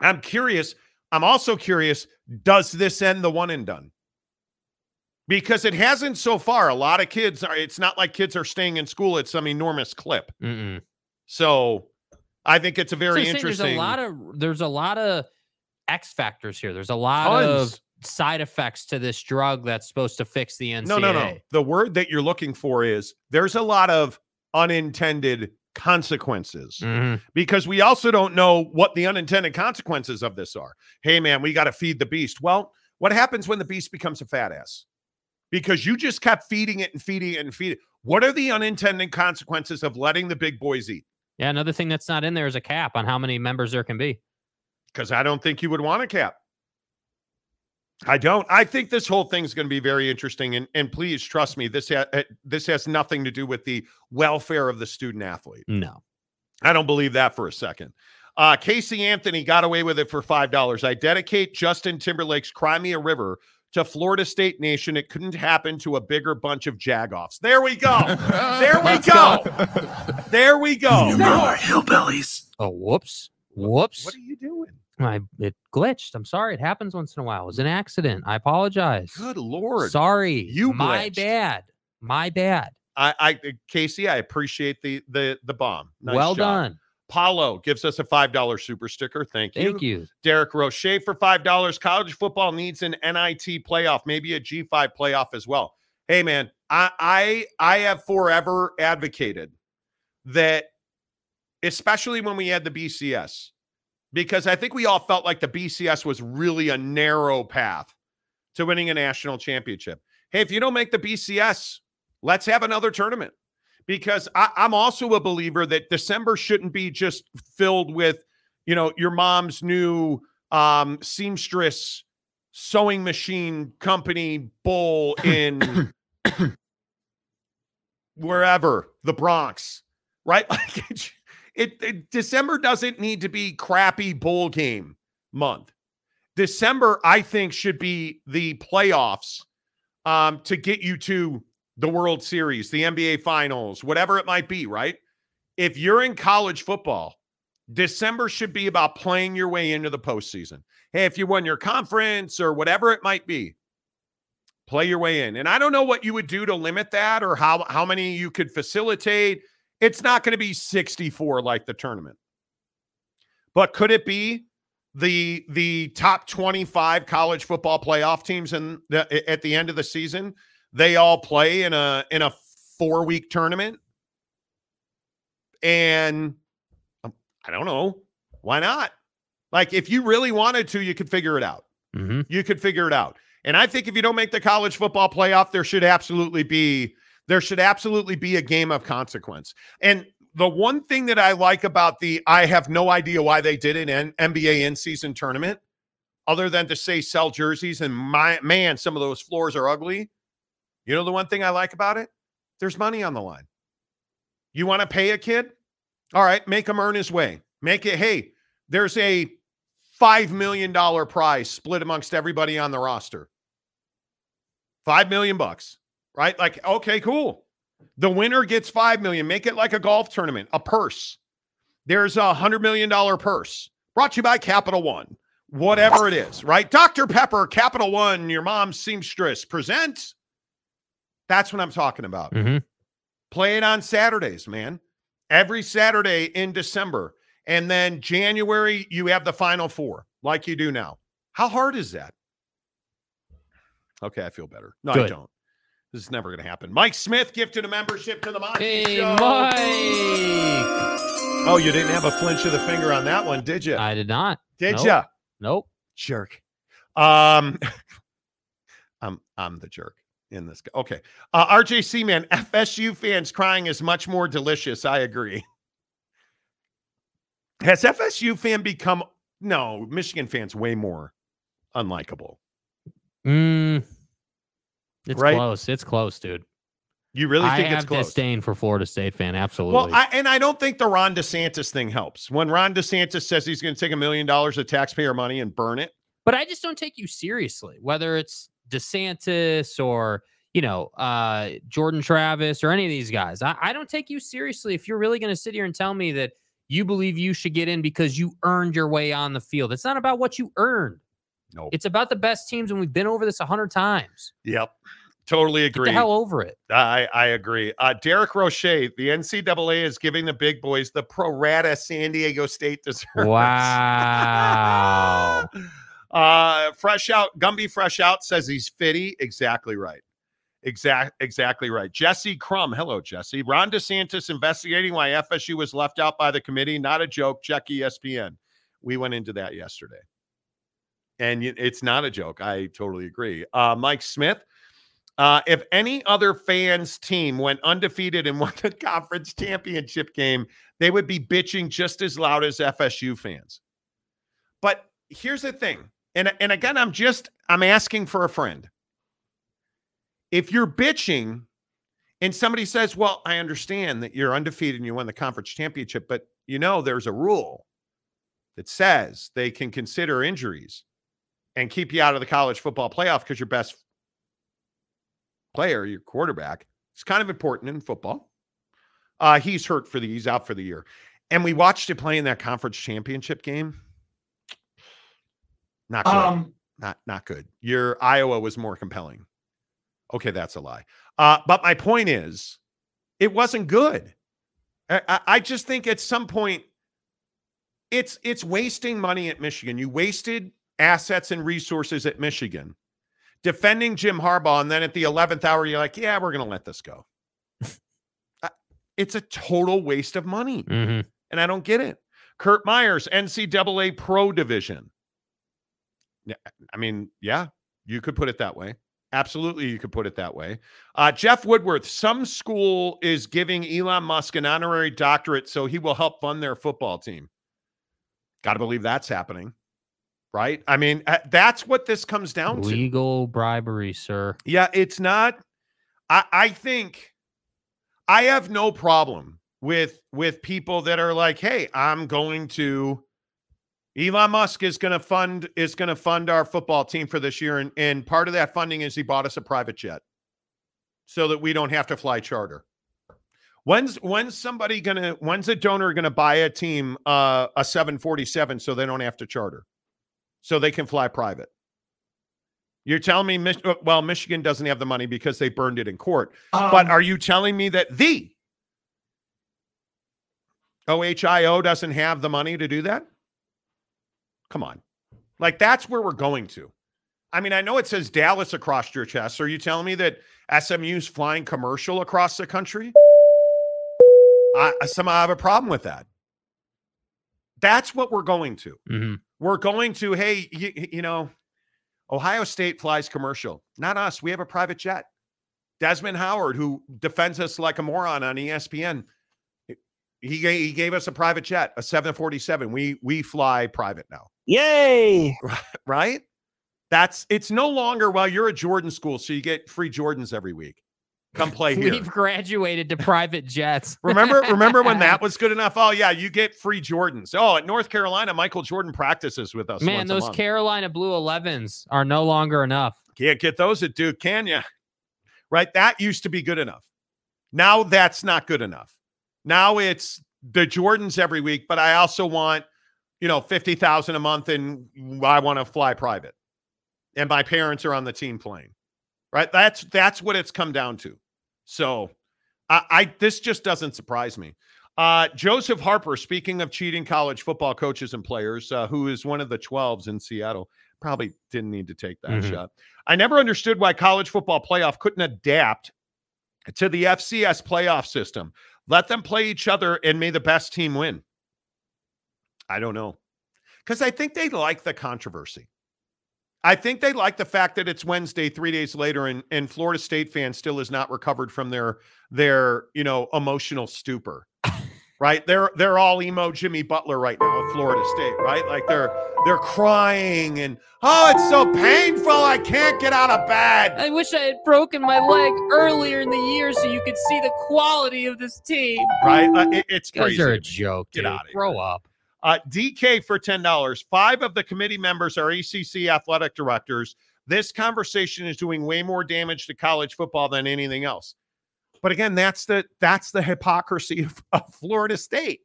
I'm curious. I'm also curious, does this end the one and done? Because it hasn't so far. A lot of kids are, it's not like kids are staying in school at some enormous clip. Mm-mm. So I think it's a very saying interesting. There's a lot of there's a lot of X factors here. There's a lot Tons. of side effects to this drug that's supposed to fix the NCAA. No, no, no. The word that you're looking for is there's a lot of unintended consequences Mhm. because we also don't know what the unintended consequences of this are. Hey, man, we got to feed the beast. Well, what happens when the beast becomes a fat ass? Because you just kept feeding it and feeding it and feeding it. What are the unintended consequences of letting the big boys eat? Yeah, another thing that's not in there is a cap on how many members there can be. Because I don't think you would want a cap. I don't. I think this whole thing is going to be very interesting, and and please trust me, this ha- uh, this has nothing to do with the welfare of the student athlete. No. I don't believe that for a second. Uh, Casey Anthony got away with it for five dollars. I dedicate Justin Timberlake's "Cry Me a River" to Florida State Nation. It couldn't happen to a bigger bunch of jagoffs. There we go. There we go. There we go. You no. hillbillies. Oh, whoops. Whoops. What are you doing? I it glitched. I'm sorry. It happens once in a while. It was an accident. I apologize. Good lord. Sorry. You my glitched. bad. My bad. I, I, Casey, I appreciate the the the bomb. Nice well job. done. Paulo gives us a five dollar super sticker. Thank you. Thank you. Derek Roche for five dollars. College football needs an NIT playoff, maybe a G five playoff as well. Hey man, I I I have forever advocated that, especially when we had the BCS, because I think we all felt like the BCS was really a narrow path to winning a national championship. Hey, if you don't make the BCS, let's have another tournament. Because I, I'm also a believer that December shouldn't be just filled with you know, your mom's new um, seamstress sewing machine company bowl in wherever the Bronx, right? Like it, it, it- December doesn't need to be crappy bowl game month. December, I think, should be the playoffs um, to get you to the World Series, the NBA Finals, whatever it might be, right? If you're in college football, December should be about playing your way into the postseason. Hey, if you won your conference or whatever it might be, play your way in. And I don't know what you would do to limit that or how how many you could facilitate. It's not going to be 64 like the tournament. But could it be the the top 25 college football playoff teams in the, at the end of the season? They all play in a in a 4-week tournament. And um, I don't know. Why not? Like, if you really wanted to, you could figure it out. hmm You could figure it out. And I think if you don't make the college football playoff, there should absolutely be there should absolutely be a game of consequence. And the one thing that I like about the I have no idea why they did it in NBA in season tournament, other than to say sell jerseys and my man, some of those floors are ugly. You know the one thing I like about it? There's money on the line. You want to pay a kid? All right, make him earn his way. Make it, hey, there's a $5 million prize split amongst everybody on the roster. 5 million bucks, right? Like, okay, cool. The winner gets 5 million. Make it like a golf tournament, a purse. There's a $100 million purse brought to you by Capital One, whatever it is, right? Dr. Pepper, Capital One, your mom's seamstress present. That's what I'm talking about. hmm Play it on Saturdays, man. Every Saturday in December. And then January, you have the final four, like you do now. How hard is that? Okay, I feel better. No, I don't. This is never going to happen. Mike Smith gifted a membership to the Monty Hey, Show. Mike. Oh, you didn't have a flinch of the finger on that one, did you? I did not. did nope. ya? Nope. jerk. Um, I'm I'm the jerk in this. guy. Okay, uh, RJ Seaman, FSU fans crying is much more delicious. I agree. Has FSU fan become no Michigan fans way more unlikable? Mm, it's Right? close. It's close, dude. You really I think have it's close? I have disdain for Florida State fan. Absolutely. Well, I, and I don't think the Ron DeSantis thing helps. When Ron DeSantis says he's going to take a million dollars of taxpayer money and burn it, but I just don't take you seriously, whether it's DeSantis or you know uh, Jordan Travis or any of these guys. I, I don't take you seriously if you're really going to sit here and tell me that you believe you should get in because you earned your way on the field. It's not about what you earned. Nope. It's about the best teams, and we've been over this a hundred times. yep, totally Get agree. the hell over it. I, I agree. Uh, Derek Roche, the NCAA is giving the big boys the pro rata San Diego State deserves. Wow. uh, fresh out, Gumby Fresh Out says he's fitty. Exactly right. Exact, exactly right. Jesse Crum. Hello, Jesse. Ron DeSantis investigating why FSU was left out by the committee. Not a joke. Check ESPN. We went into that yesterday. And it's not a joke. I totally agree. Uh, Mike Smith. Uh, if any other fans' team went undefeated and won the conference championship game, they would be bitching just as loud as FSU fans. But here's the thing, and and again, I'm just I'm asking for a friend. If you're bitching, and somebody says, "Well, I understand that you're undefeated and you won the conference championship, but you know there's a rule that says they can consider injuries and keep you out of the college football playoff because your best player, your quarterback, is kind of important in football. Uh, he's hurt for the he's out for the year. And we watched him play in that conference championship game. Not good. Um, not not good. Your Iowa was more compelling. Okay, that's a lie. Uh, but my point is, it wasn't good. I, I, just think at some point, it's it's wasting money at Michigan. You wasted assets and resources at Michigan, defending Jim Harbaugh, and then at the eleventh hour, you're like, "Yeah, we're going to let this go." Uh, it's a total waste of money, Mhm. and I don't get it. Kurt Myers, NCAA Pro Division. Yeah, I mean, yeah, you could put it that way. Absolutely, you could put it that way. Uh, Jeff Woodworth, some school is giving Elon Musk an honorary doctorate so he will help fund their football team. Got to believe that's happening, right? I mean, uh, that's what this comes down to. Legal bribery, sir. Yeah, it's not. I, I think I have no problem with with people that are like, hey, I'm going to Elon Musk is going to fund is going to fund our football team for this year, and and part of that funding is he bought us a private jet, so that we don't have to fly charter. When's when's somebody gonna when's a donor gonna buy a team uh, a 747 so they don't have to charter, so they can fly private? You're telling me, Mich- uh, well, Michigan doesn't have the money because they burned it in court. but um, are you telling me that the OHIO doesn't have the money to do that? Come on. Like that's where we're going to. I mean, I know it says Dallas across your chest. Are you telling me that SMU's flying commercial across the country? I I somehow have a problem with that. That's what we're going to. Mhm. We're going to, hey, you, you know, Ohio State flies commercial. Not us. We have a private jet. Desmond Howard, who defends us like a moron on ESPN, he gave, he gave us a private jet, a 747. We we fly private now, Yay! right? That's it's no longer well. You're a Jordan school, so you get free Jordans every week. Come play here. We've graduated to private jets. Remember, remember when that was good enough? Oh yeah, you get free Jordans. Oh, at North Carolina, Michael Jordan practices with us. Man, once a those. Carolina Blue 11s are no longer enough. Can't get those at Duke, can you? Right? That used to be good enough. Now that's not good enough. Now it's the Jordans every week, but I also want, you know, 50,000 a month and I want to fly private. And my parents are on the team plane. Right? That's that's what it's come down to. So I, I this just doesn't surprise me. Uh, Joseph Harper, speaking of cheating college football coaches and players, uh, who is one of the 12s in Seattle, probably didn't need to take that Mhm. shot. I never understood why college football playoff couldn't adapt to the FCS playoff system. Let them play each other and may the best team win. I don't know. Because I think they like the controversy. I think they like the fact that it's Wednesday, three days later, and, and Florida State fan still is not recovered from their their you know emotional stupor. Right? They're they're all emo Jimmy Butler right now at Florida State, right? Like they're they're crying and oh, it's so painful. I can't get out of bed. I wish I had broken my leg earlier in the year so you could see the quality of this team. Right? Uh, it- it's You crazy. guys are a joke, Get dude. outta here. Grow up. Uh, DK for ten dollars. Five of the committee members are ACC athletic directors. This conversation is doing way more damage to college football than anything else. But again, that's the that's the hypocrisy of, of Florida State.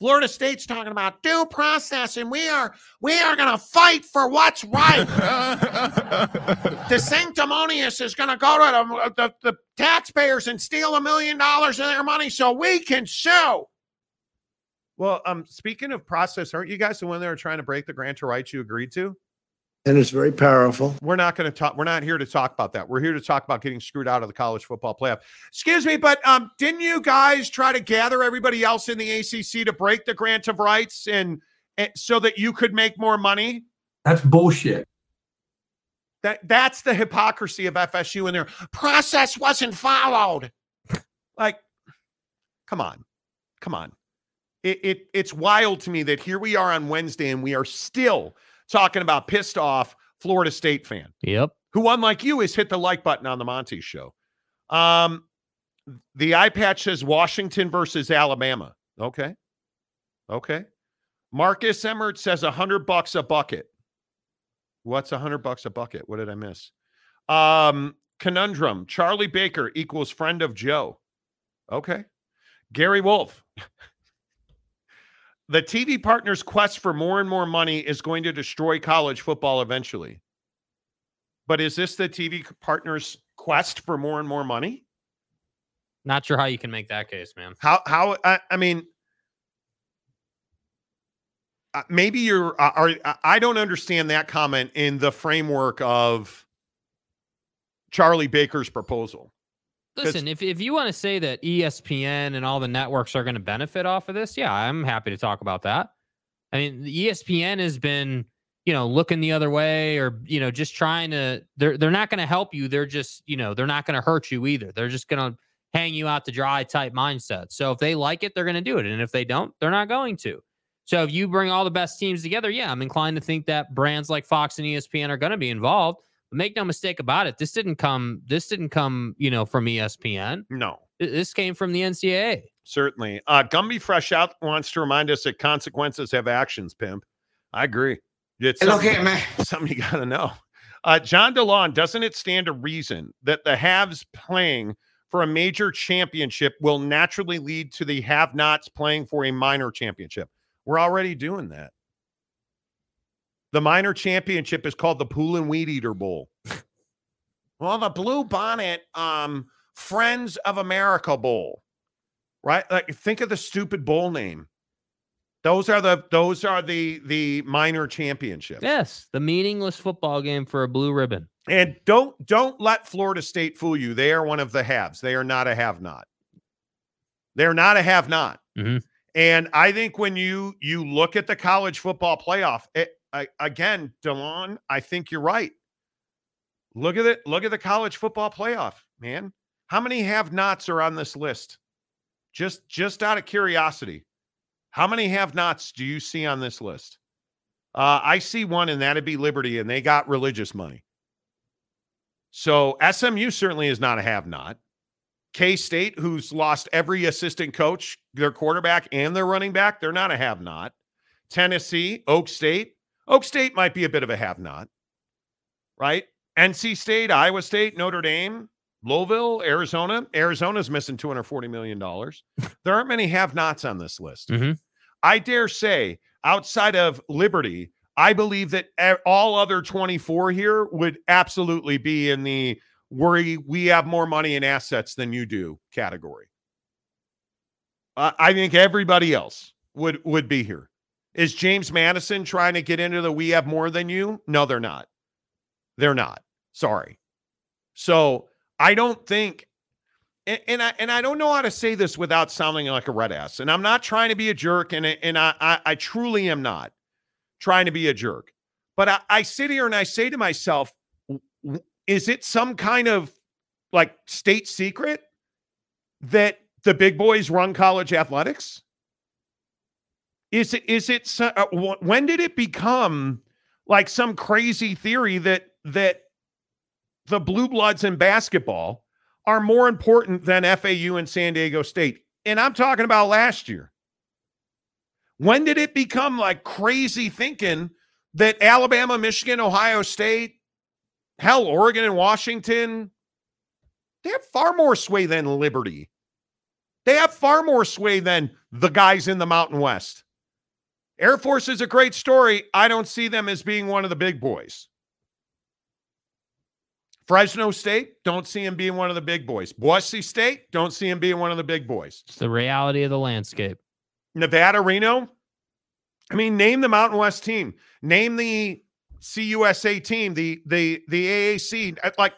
Florida State's talking about due process, and we are we are going to fight for what's right. the sanctimonious is going to go to the, the, the taxpayers and steal a million dollars of their money so we can sue. Well, um, speaking of process, aren't you guys the one that are trying to break the grant to rights you agreed to? And it's very powerful. We're not going to talk. We're not here to talk about that. We're here to talk about getting screwed out of the college football playoff. Excuse me, but um, didn't you guys try to gather everybody else in the ACC to break the grant of rights and, and so that you could make more money? That's bullshit. That that's the hypocrisy of FSU and their process wasn't followed. like, come on, come on. It, it it's wild to me that here we are on Wednesday and we are still talking about pissed off Florida State fan Yep. who, unlike you, has hit the like button on the Monty show. Um, the iPad says Washington versus Alabama. Okay. Okay. Marcus Emmert says a hundred bucks a bucket. What's a hundred bucks a bucket? What did I miss? Um, conundrum. Charlie Baker equals friend of Joe. Okay. Gary Wolf. the TV partners' quest for more and more money is going to destroy college football eventually. But is this the TV partners' quest for more and more money? Not sure how you can make that case, man. How how I, I mean uh, maybe you're uh, are I- I don't understand that comment in the framework of Charlie Baker's proposal. Listen, if, if you want to say that ESPN and all the networks are going to benefit off of this, yeah, I'm happy to talk about that. I mean, ESPN has been, you know, looking the other way or, you know, just trying to they're they're not going to help you. They're just, you know, they're not going to hurt you either. They're just going to hang you out to dry type mindset. So if they like it, they're going to do it. And if they don't, they're not going to. So if you bring all the best teams together, yeah, I'm inclined to think that brands like Fox and ESPN are going to be involved. But make no mistake about it, this didn't come this didn't come, you know, from ESPN. No, This came from the NCAA. certainly. Uh Gumby Fresh Out wants to remind us that consequences have actions, pimp. I agree. It's something, man. something you gotta know. Uh John DeLon, doesn't it stand to reason that the haves playing for a major championship will naturally lead to the have nots playing for a minor championship? We're already doing that. The minor championship is called the Pool and Weed Eater Bowl. well, the Blue Bonnet um, Friends of America Bowl, right? Like, think of the stupid bowl name. Those are the those are the the minor championships. Yes, the meaningless football game for a blue ribbon. And don't don't let Florida State fool you. They are one of the haves. They are not a have not. They're not a have not. Mhm. And I think when you you look at the college football playoff, it, Again, Delon, I think you're right. Look at it. Look at the college football playoff, man. How many have nots are on this list? Just just out of curiosity, how many have nots do you see on this list? Uh, I see one, and that'd be Liberty, and they got religious money. So SMU certainly is not a have not. K State, who's lost every assistant coach, their quarterback, and their running back, they're not a have not. Tennessee, Okie State. Okie State might be a bit of a have not, right? NC State, Iowa State, Notre Dame, Louisville, Arizona. Arizona's missing $240 million. there aren't many have nots on this list. Mhm. I dare say, outside of Liberty, I believe that all other 24 here would absolutely be in the worry we have more money and assets than you do category. Uh, I think everybody else would would be here. Is James Madison trying to get into the we have more than you? No, they're not. They're not. Sorry. So I don't think and, and I and I don't know how to say this without sounding like a red ass. And I'm not trying to be a jerk, and and I I, I truly am not trying to be a jerk. But I, I sit here and I say to myself, is it some kind of like state secret that the big boys run college athletics? Is it is it uh, when did it become like some crazy theory that that the blue bloods in basketball are more important than FAU and San Diego State? And I'm talking about last year. When did it become like crazy thinking that Alabama, Michigan, Ohio State, hell, Oregon and Washington, they have far more sway than Liberty. They have far more sway than the guys in the Mountain West. Air Force is a great story. I don't see them as being one of the big boys. Fresno State, don't see him being one of the big boys. Boise State, don't see him being one of the big boys. It's the reality of the landscape. Nevada, Reno. I mean, name the Mountain West team. Name the CUSA team, the the the AAC. Uh, Like,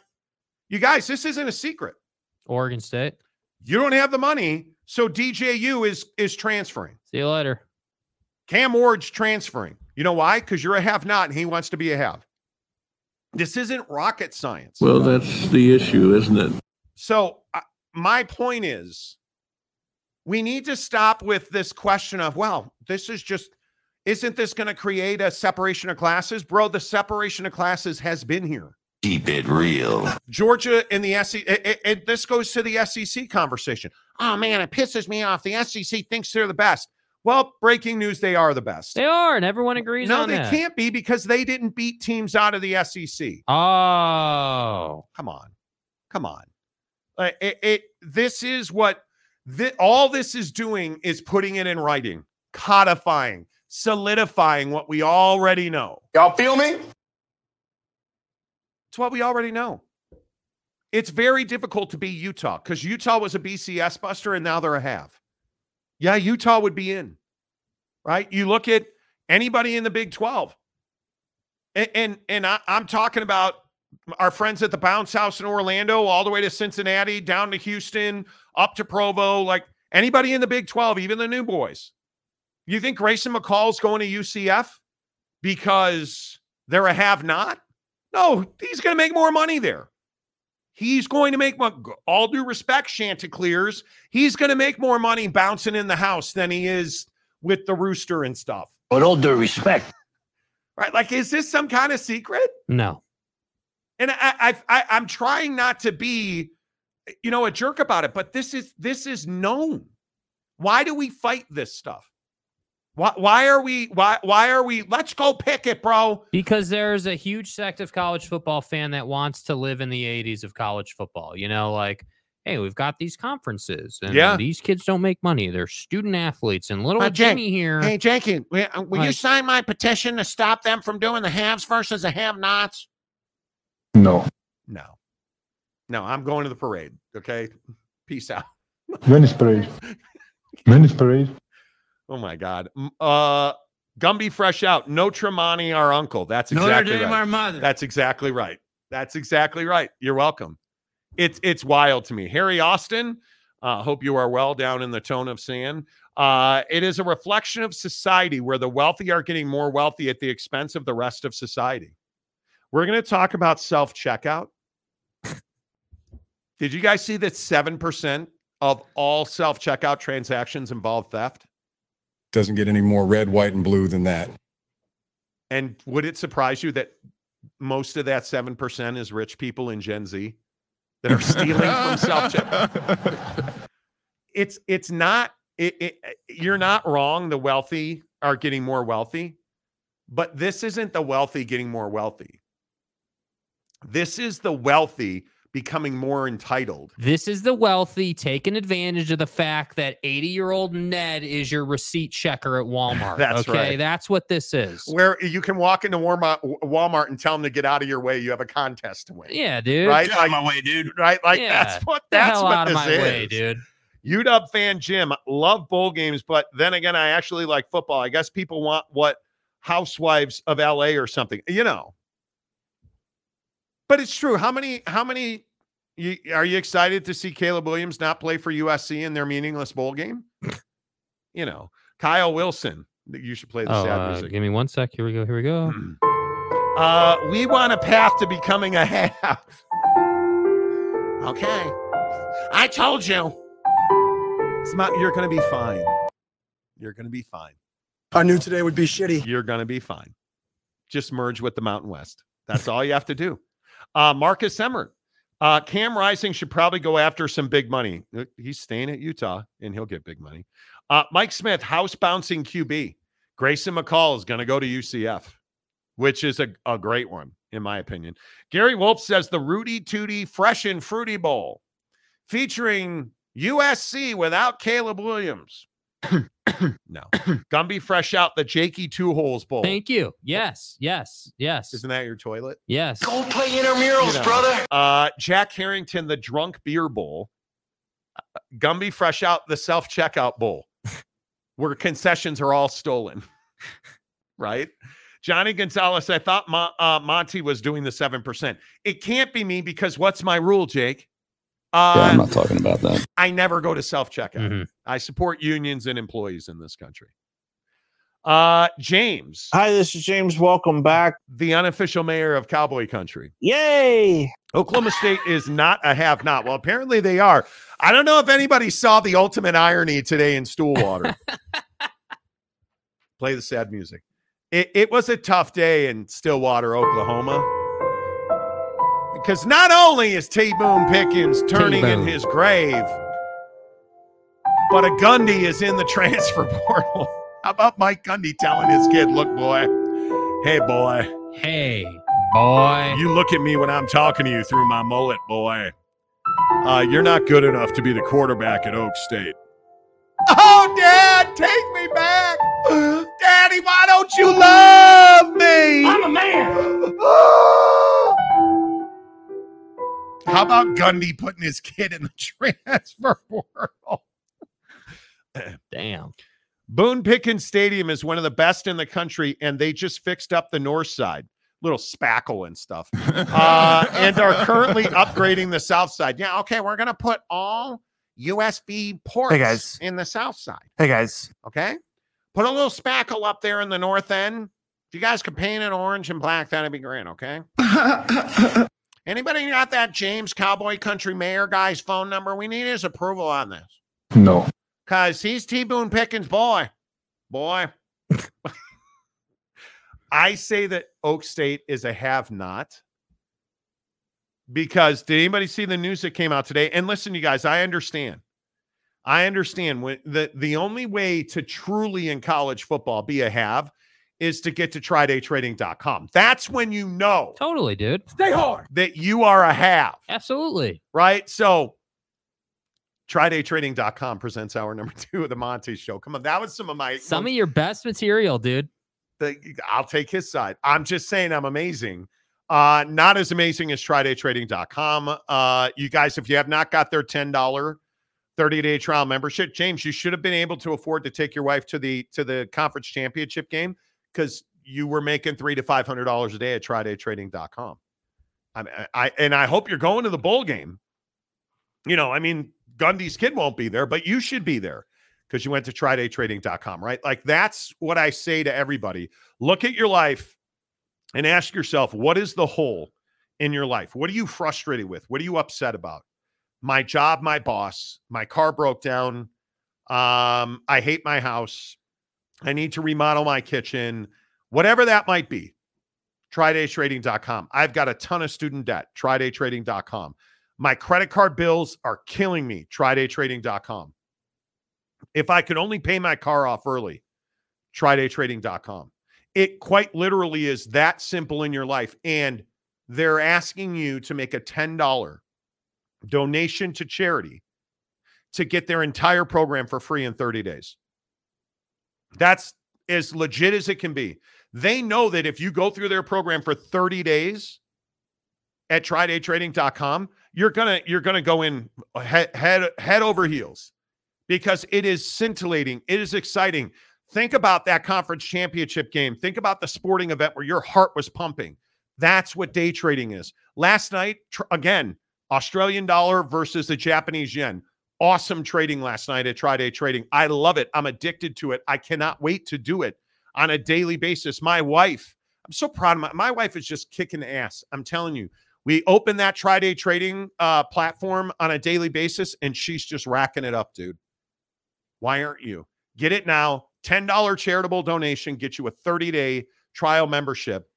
you guys, this isn't a secret. Oregon State. You don't have the money, so DJU is is transferring. See you later. Cam Ward's transferring. You know why? Because you're a have not, and he wants to be a have. This isn't rocket science. Well, that's the issue, isn't it? So, uh, my point is we need to stop with this question of, well, this is just, isn't this going to create a separation of classes? Bro, the separation of classes has been here. Keep it real. Georgia and the SEC, it, it- this goes to the SEC conversation. Oh man, it pisses me off. The SEC thinks they're the best. Well, breaking news, they are the best. They are, and everyone agrees no, on they that. can't be because they didn't beat teams out of the SEC. Oh, Come on, come on. Uh, it, it this is what thi- all this is doing is putting it in writing, codifying, solidifying what we already know. Y'all feel me? It's what we already know. It's very difficult to be Utah because Utah was a BCS buster and now they're a half. Yeah, Utah would be in, right? You look at anybody in the Big 12. And and, and I, I'm talking about our friends at the Bounce House in Orlando, all the way to Cincinnati, down to Houston, up to Provo, like anybody in the Big 12, even the new boys. You think Grayson McCall's going to UCF because they're a have not? No, he's going to make more money there. He's going to make mo- all due respect, Chanticleers. He's going to make more money bouncing in the house than he is with the rooster and stuff. With all due respect, Right? Like, is this some kind of secret? no. And I, I, I I'm trying not to be, you know, a jerk about it, but this is this is known. Why do we fight this stuff? Why why are we why why are we? Let's go pick it, bro. Because there's a huge sect of college football fan that wants to live in the 80s of college football. You know, like, hey, we've got these conferences and Yeah. these kids don't make money. They're student athletes and little Uh, Jake, Jimmy here. Hey, Janky, will, uh, will you sign my petition to stop them from doing the haves versus the have-nots? No. No, no, I'm going to the parade. Okay, peace out. Venice Parade. Venice Parade. Oh my God. Uh, Gumby fresh out. No Tremonti, our uncle. That's exactly right. mother. That's exactly right. That's exactly right. You're welcome. It's it's wild to me. Harry Austin, uh, hope you are well down in the tone of sand. Uh, it is a reflection of society where the wealthy are getting more wealthy at the expense of the rest of society. We're going to talk about self checkout. Did you guys see that 7% of all self checkout transactions involve theft? Doesn't get any more red, white, and blue than that. And would it surprise you that most of that 7% is rich people in Gen Z that are stealing from self checkout? It's it's not it, it, you're not wrong the wealthy are getting more wealthy, but this isn't the wealthy getting more wealthy. This is the wealthy becoming more entitled. This is the wealthy taking advantage of the fact that 80 year old Ned is your receipt checker at Walmart. That's okay. right. That's what this is. Where you can walk into Walmart, Walmart and tell them to get out of your way. You have a contest to win. Yeah, dude. Right? Get out of Like- my way, dude. Right? Like Yeah. that's what Get the that's hell what out of this my way, is. dude. UW fan Jim, love bowl games, but then again, I actually like football. I guess people want what Housewives of LA or something, you know. But it's true. How many? How many? You, are you excited to see Caleb Williams not play for USC in their meaningless bowl game? you know, Kyle Wilson. You should play the Oh, sad uh, music. give me one sec. Here we go. Here we go. Uh, we want a path to becoming a half. Okay. I told you. It's not, you're going to be fine. You're going to be fine. I knew today would be shitty. You're going to be fine. Just merge with the Mountain West. That's all you have to do. Uh, Marcus Emmert. Uh, Cam Rising should probably go after some big money. Uh, He's staying at Utah and he'll get big money. Uh, Mike Smith, house bouncing QB. Grayson McCall is going to go to UCF, which is a, a great one, in my opinion. Gary Wolf says the Rudy Tooty Fresh and Fruity Bowl featuring USC without Caleb Williams. no. Gumby Fresh out the Jakey Two Holes Bowl. Thank you. Yes. Yes. Yes. Isn't that your toilet? yes. Go play intramurals, You know. brother. Uh, Jack Harrington, the Drunk Beer Bowl. Uh, Gumby Fresh out the Self Checkout Bowl, where concessions are all stolen. right? Johnny Gonzalez, I thought Mo- uh, Monty was doing the 7%. It can't be me because what's my rule, Jake? Uh, not talking about that. I never go to self checkout. Mhm. I support unions and employees in this country. Uh, James, Hi, this is James. Welcome back. the unofficial mayor of Cowboy Country. Yay! Oklahoma State is not a have not. Well, apparently they are. I don't know if anybody saw the ultimate irony today in Stoolwater. Play the sad music. It, it was a tough day in Stillwater, Oklahoma. Because not only is T Boone Pickens turning in T-Boone. his grave, but a Gundy is in the transfer portal. How about Mike Gundy telling his kid, look, boy, hey, boy, Hey, boy. you look at me when I'm talking to you through my mullet, boy. Uh, you're not good enough to be the quarterback at Okie State. Oh, Dad, take me back. Daddy, why don't you love me? I'm a man. How about Gundy putting his kid in the transfer portal? Damn. Boone Pickens Stadium is one of the best in the country, and they just fixed up the north side, little spackle and stuff, uh, and are currently upgrading the south side. Yeah, okay, we're gonna put all USB ports guys. in the south side. Hey guys, Okay, put a little spackle up there in the north end. If you guys could paint it orange and black, that'd be great. Okay. Anybody got that James Cowboy Country Mayor guy's phone number? We need his approval on this. No. Cause he's T Boone Pickens' boy. Boy. I say that Okie State is a have not. Because did anybody see the news that came out today? And listen, you guys, I understand. I understand when the, the only way to truly in college football be a have is to get to trydaytrading.com. That's when you know Totally, dude. stay hard. that you are a have Absolutely. right? So trydaytrading.com presents hour number two of the Monty show. Come on, that was some of my Some of your best material, dude. the, I'll take his side. I'm just saying I'm amazing. Uh, not as amazing as trydaytrading.com. Uh, you guys, if you have not got their $10 30 day trial membership, James, you should have been able to afford to take your wife to the to the conference championship game because you were making three to five hundred dollars a day at trydaytrading.com. I, mean, I and I hope you're going to the bowl game. You know, I mean, Gundy's kid won't be there, but you should be there because you went to trydaytrading.com, right? Like that's what I say to everybody. Look at your life and ask yourself, what is the hole in your life? What are you frustrated with? What are you upset about? My job, my boss, my car broke down. Um, I hate my house. I need to remodel my kitchen, whatever that might be. TryDayTrading.com. I've got a ton of student debt. TryDayTrading.com. My credit card bills are killing me. TryDayTrading.com. If I could only pay my car off early, TryDayTrading.com. It quite literally is that simple in your life. And they're asking you to make a $10 donation to charity to get their entire program for free in 30 days. That's as legit as it can be. They know that if you go through their program for 30 days at trydaytrading.com, you're gonna you're gonna go in head head, head over heels because it is scintillating, it is exciting. Think about that conference championship game. Think about the sporting event where your heart was pumping. That's what day trading is. Last night, tr- again, Australian dollar versus the Japanese yen. Awesome trading last night at Try Day Trading. I love it. I'm addicted to it. I cannot wait to do it on a daily basis. My wife, I'm so proud of my, my wife is just kicking ass. I'm telling you. We open that Try Day Trading uh, platform on a daily basis, and she's just racking it up, dude. Why aren't you? Get it now. $10 charitable donation gets you a 30 day trial membership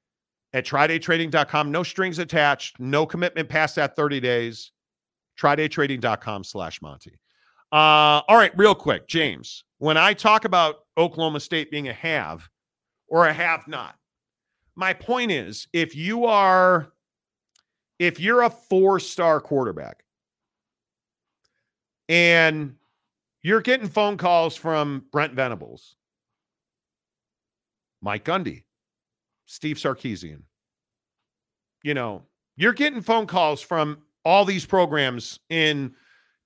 at trydaytrading.com. No strings attached, no commitment past that 30 days. Trydaytrading.com slash Monty. Uh, all right, real quick, James. When I talk about Oklahoma State being a have or a have not, my point is if you are if you're a four-star quarterback and you're getting phone calls from Brent Venables, Mike Gundy, Steve Sarkisian. You know, you're getting phone calls from all these programs in,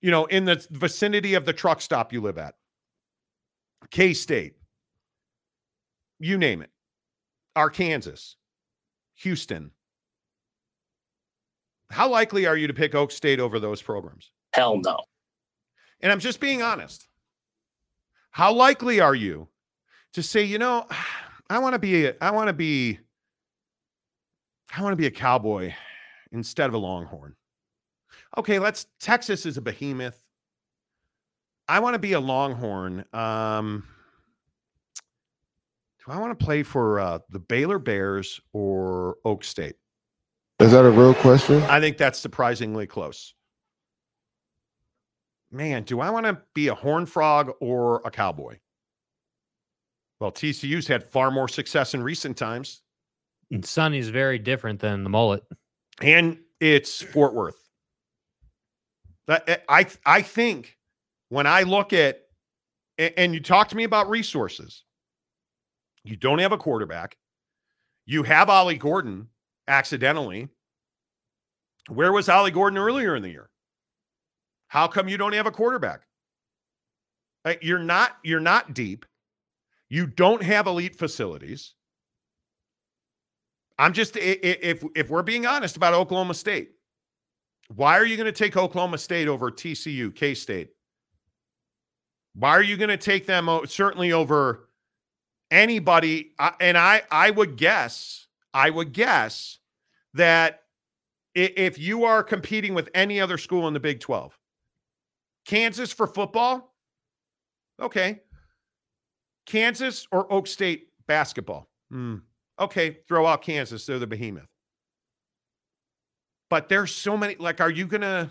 you know, in the vicinity of the truck stop you live at. K State, you name it. Arkansas, Houston. How likely are you to pick Okie State over those programs? Hell no. And I'm just being honest. How likely are you to say, you know, I want to be, a, I want to be, I want to be a cowboy instead of a longhorn. Okay, let's, Texas is a behemoth. I want to be a longhorn. Um, do I want to play for uh, the Baylor Bears or Okie State? Is that a real question? I think that's surprisingly close. Man, do I want to be a horn frog or a cowboy? Well, TCU's had far more success in recent times, And Sonny's very different than the mullet. and it's Fort Worth. Eh, I I think when I look at and you talk to me about resources, you don't have a quarterback. You have Ollie Gordon accidentally. Where was Ollie Gordon earlier in the year? How come you don't have a quarterback? You're not you're not deep. You don't have elite facilities. I'm just if if we're being honest about Oklahoma State, why are you going to take Oklahoma State over TCU, K State? Why are you going to take them certainly over anybody? I- And I I would guess I would guess that if you are competing with any other school in the Big 12, Kansas for football, okay. Kansas or Okie State basketball. Hmm. Okay, throw out Kansas. They're the behemoth. But there's so many. Like, are you gonna?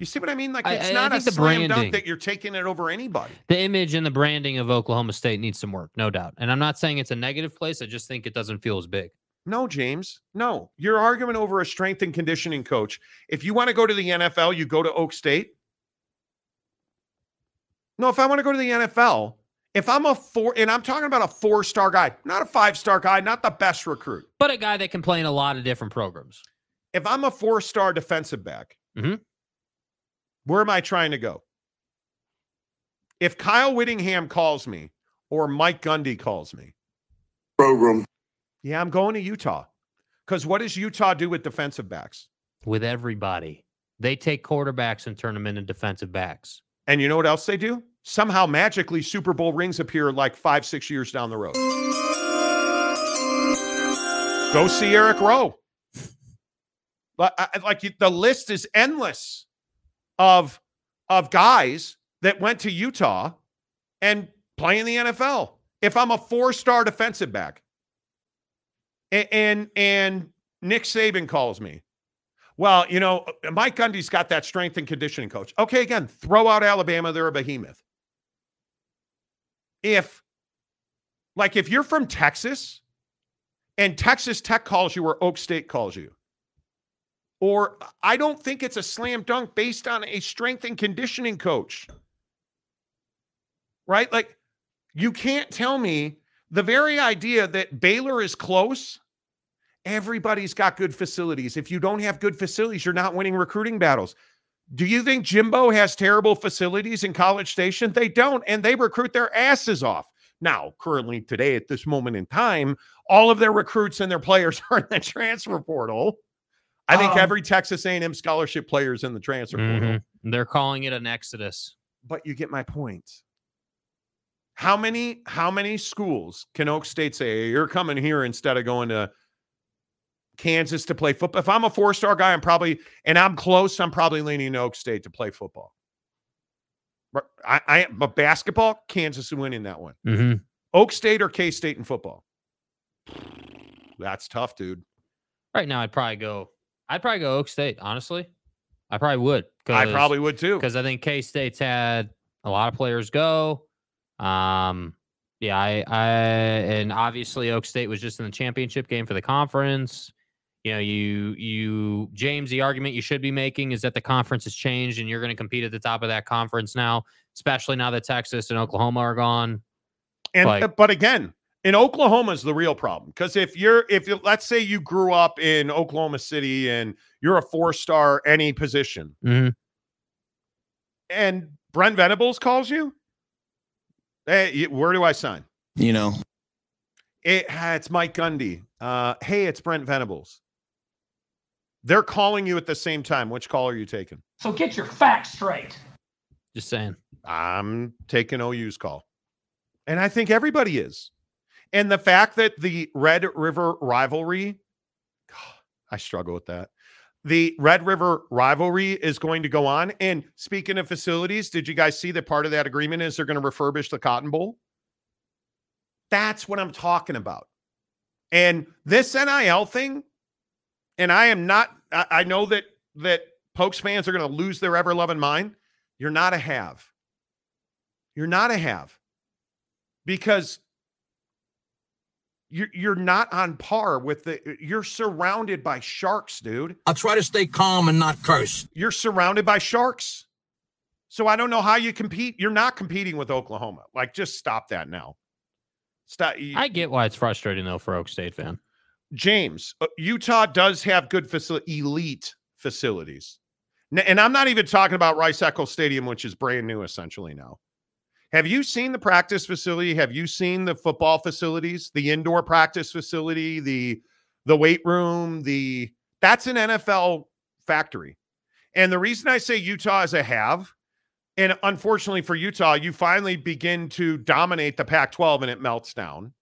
You see what I mean? Like, it's I- I not a slam dunk that you're taking it over anybody. The image and the branding of Oklahoma State needs some work, no doubt. And I'm not saying it's a negative place. I just think it doesn't feel as big. No, James. No, you're arguing over a strength and conditioning coach. If you want to go to the NFL, you go to Okie State. No, if I want to go to the NFL, if I'm a four, and I'm talking about a four star guy, not a five star guy, not the best recruit. But a guy that can play in a lot of different programs. If I'm a four star defensive back, Mhm. where am I trying to go? If Kyle Whittingham calls me or Mike Gundy calls me, Program. yeah, I'm going to Utah. Because what does Utah do with defensive backs? with everybody. They take quarterbacks and turn them into defensive backs. And you know what else they do? Somehow magically Super Bowl rings appear like five, six years down the road. Go see Eric Rowe. I- I- uh, uh, like the list is endless of of guys that went to Utah and play in the NFL. If I'm a four-star defensive back, a- and and Nick Saban calls me, well, you know, uh, Mike Gundy's got that strength and conditioning coach. Okay, again, throw out Alabama, they're a behemoth. If, like, if you're from Texas and Texas Tech calls you or Okie State calls you, or I don't think it's a slam dunk based on a strength and conditioning coach, right? Like, you can't tell me the very idea that Baylor is close Everybody's got good facilities. If you don't have good facilities, you're not winning recruiting battles. Do you think Jimbo has terrible facilities in College Station? They don't, and they recruit their asses off. Now, currently today, at this moment in time, all of their recruits and their players are in the transfer portal. I think Um, every Texas A&M scholarship player is in the transfer portal. Mhm. They're calling it an exodus. But you get my point. How many how many schools can Okie State say you're coming here instead of going to Kansas to play football? If I'm a four star guy, I'm probably and I'm close. I'm probably leaning to Okie State to play football. But I, I but basketball, Kansas is winning that one. Mhm. Okie State or K State in football. That's tough, dude. Right now, I'd probably go. I'd probably go Okie State. Honestly, I probably would. I probably would too. because I think K State's had a lot of players go. Um, yeah, I, I, and obviously Okie State was just in the championship game for the conference. You know, you, you, James, the argument you should be making is that the conference has changed and you're going to compete at the top of that conference now, especially now that Texas and Oklahoma are gone. And Like- uh, but again, in Oklahoma is the real problem because if you're if you let's say you grew up in Oklahoma City and you're a four star any position, Mhm. and Brent Venables calls you, hey, where do I sign? You know, It, it's Mike Gundy. Uh, hey, it's Brent Venables. They're calling you at the same time. Which call are you taking? So get your facts straight. Just saying. I'm taking OU's call. And I think everybody is. And the fact that the Red River rivalry, I struggle with that. The Red River rivalry is going to go on. And speaking of facilities, did you guys see that part of that agreement is they're going to refurbish the Cotton Bowl? That's what I'm talking about. And this NIL thing, and I am not, I, I know that that Pokes fans are going to lose their ever loving mind. You're not a have. You're not a have because you're you're not on par with the you're surrounded by sharks, dude. I'll try to stay calm and not curse. You're surrounded by sharks. So I don't know how you compete. You're not competing with Oklahoma. Like just stop that now. Stop. I get why it's frustrating though for Okie State fan. James, uh, Utah does have good facility, elite facilities. And I'm not even talking about Rice Eccles Stadium, which is brand new essentially now. Have you seen the practice facility? Have you seen the football facilities, the indoor practice facility, the the weight room, the that's an NFL factory. And the reason I say Utah is a have, and unfortunately for Utah, you finally begin to dominate the Pac 12 and it melts down.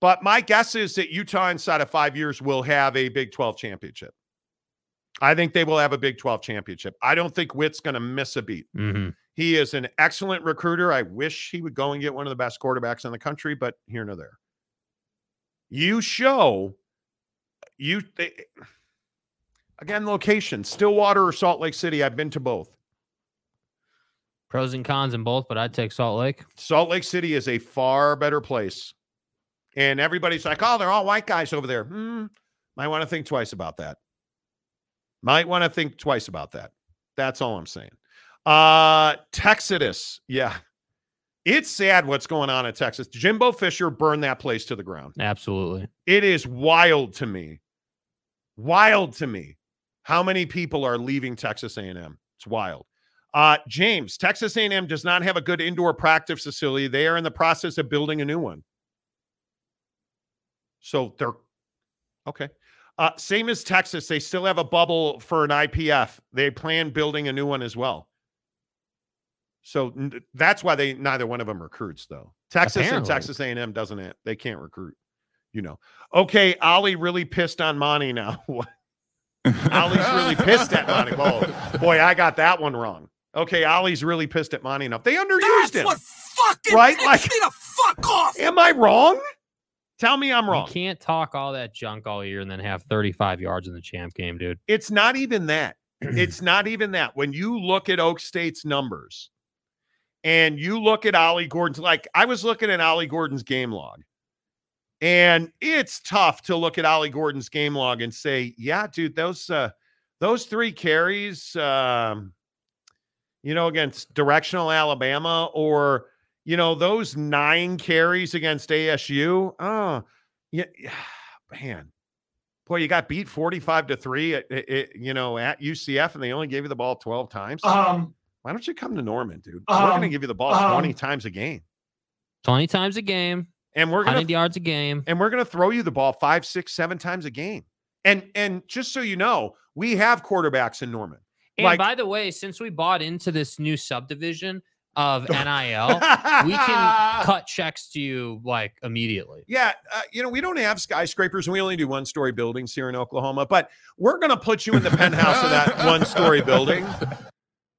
But my guess is that Utah inside of five years will have a Big 12 championship. I think they will have a Big 12 championship. I don't think Witt's going to miss a beat. Mm-hmm. He is an excellent recruiter. I wish he would go and get one of the best quarterbacks in the country, but here nor there. You show you they, again location Stillwater or Salt Lake City. I've been to both. Pros and cons in both, but I'd take Salt Lake. Salt Lake City is a far better place. And everybody's like, oh, they're all white guys over there. Hmm, might want to think twice about that. Might want to think twice about that. That's all I'm saying. Uh Texas. Yeah. It's sad what's going on in Texas. Jimbo Fisher burned that place to the ground. Absolutely. It is wild to me. Wild to me how many people are leaving Texas A&M. It's wild. Uh, James, Texas A&M does not have a good indoor practice facility. They are in the process of building a new one. So they're okay. Uh, same as Texas, they still have a bubble for an IPF. They plan building a new one as well. So that's why they neither one of them recruits though. Texas and Texas A&M doesn't ha- they can't recruit. You know. Okay, Ollie really pissed on Monty now. Ollie's really pissed at Monty. Oh, boy, I got that one wrong. Okay, Ollie's really pissed at Monty enough. They underused him. fucking Right? Like- me to fuck off. Am I wrong? Tell me I'm wrong. You can't talk all that junk all year and then have 35 yards in the champ game, dude. It's not even that. It's not even that. When you look at Okie State's numbers and you look at Ollie Gordon's, like I was looking at Ollie Gordon's game log, and it's tough to look at Ollie Gordon's game log and say, yeah, dude, those uh those three carries, um, you know, against directional Alabama or you know, those nine carries against ASU. Oh, yeah, man. Boy, you got beat 45 to 3 at, at- at, you know, at UCF and they only gave you the ball 12 times. Um, Why don't you come to Norman, dude? we're going to Um, give you the ball um, 20 times a game. 20 times a game, And we're going 100 to yards a game. and we're going to throw you the ball five, six, seven times a game. And and just so you know, we have quarterbacks in Norman. And Like- by the way, since we bought into this new subdivision of NIL, we can cut checks to you like immediately. Yeah, uh, you know, we don't have skyscrapers and we only do one story buildings here in Oklahoma, but we're going to put you in the penthouse of that one story building.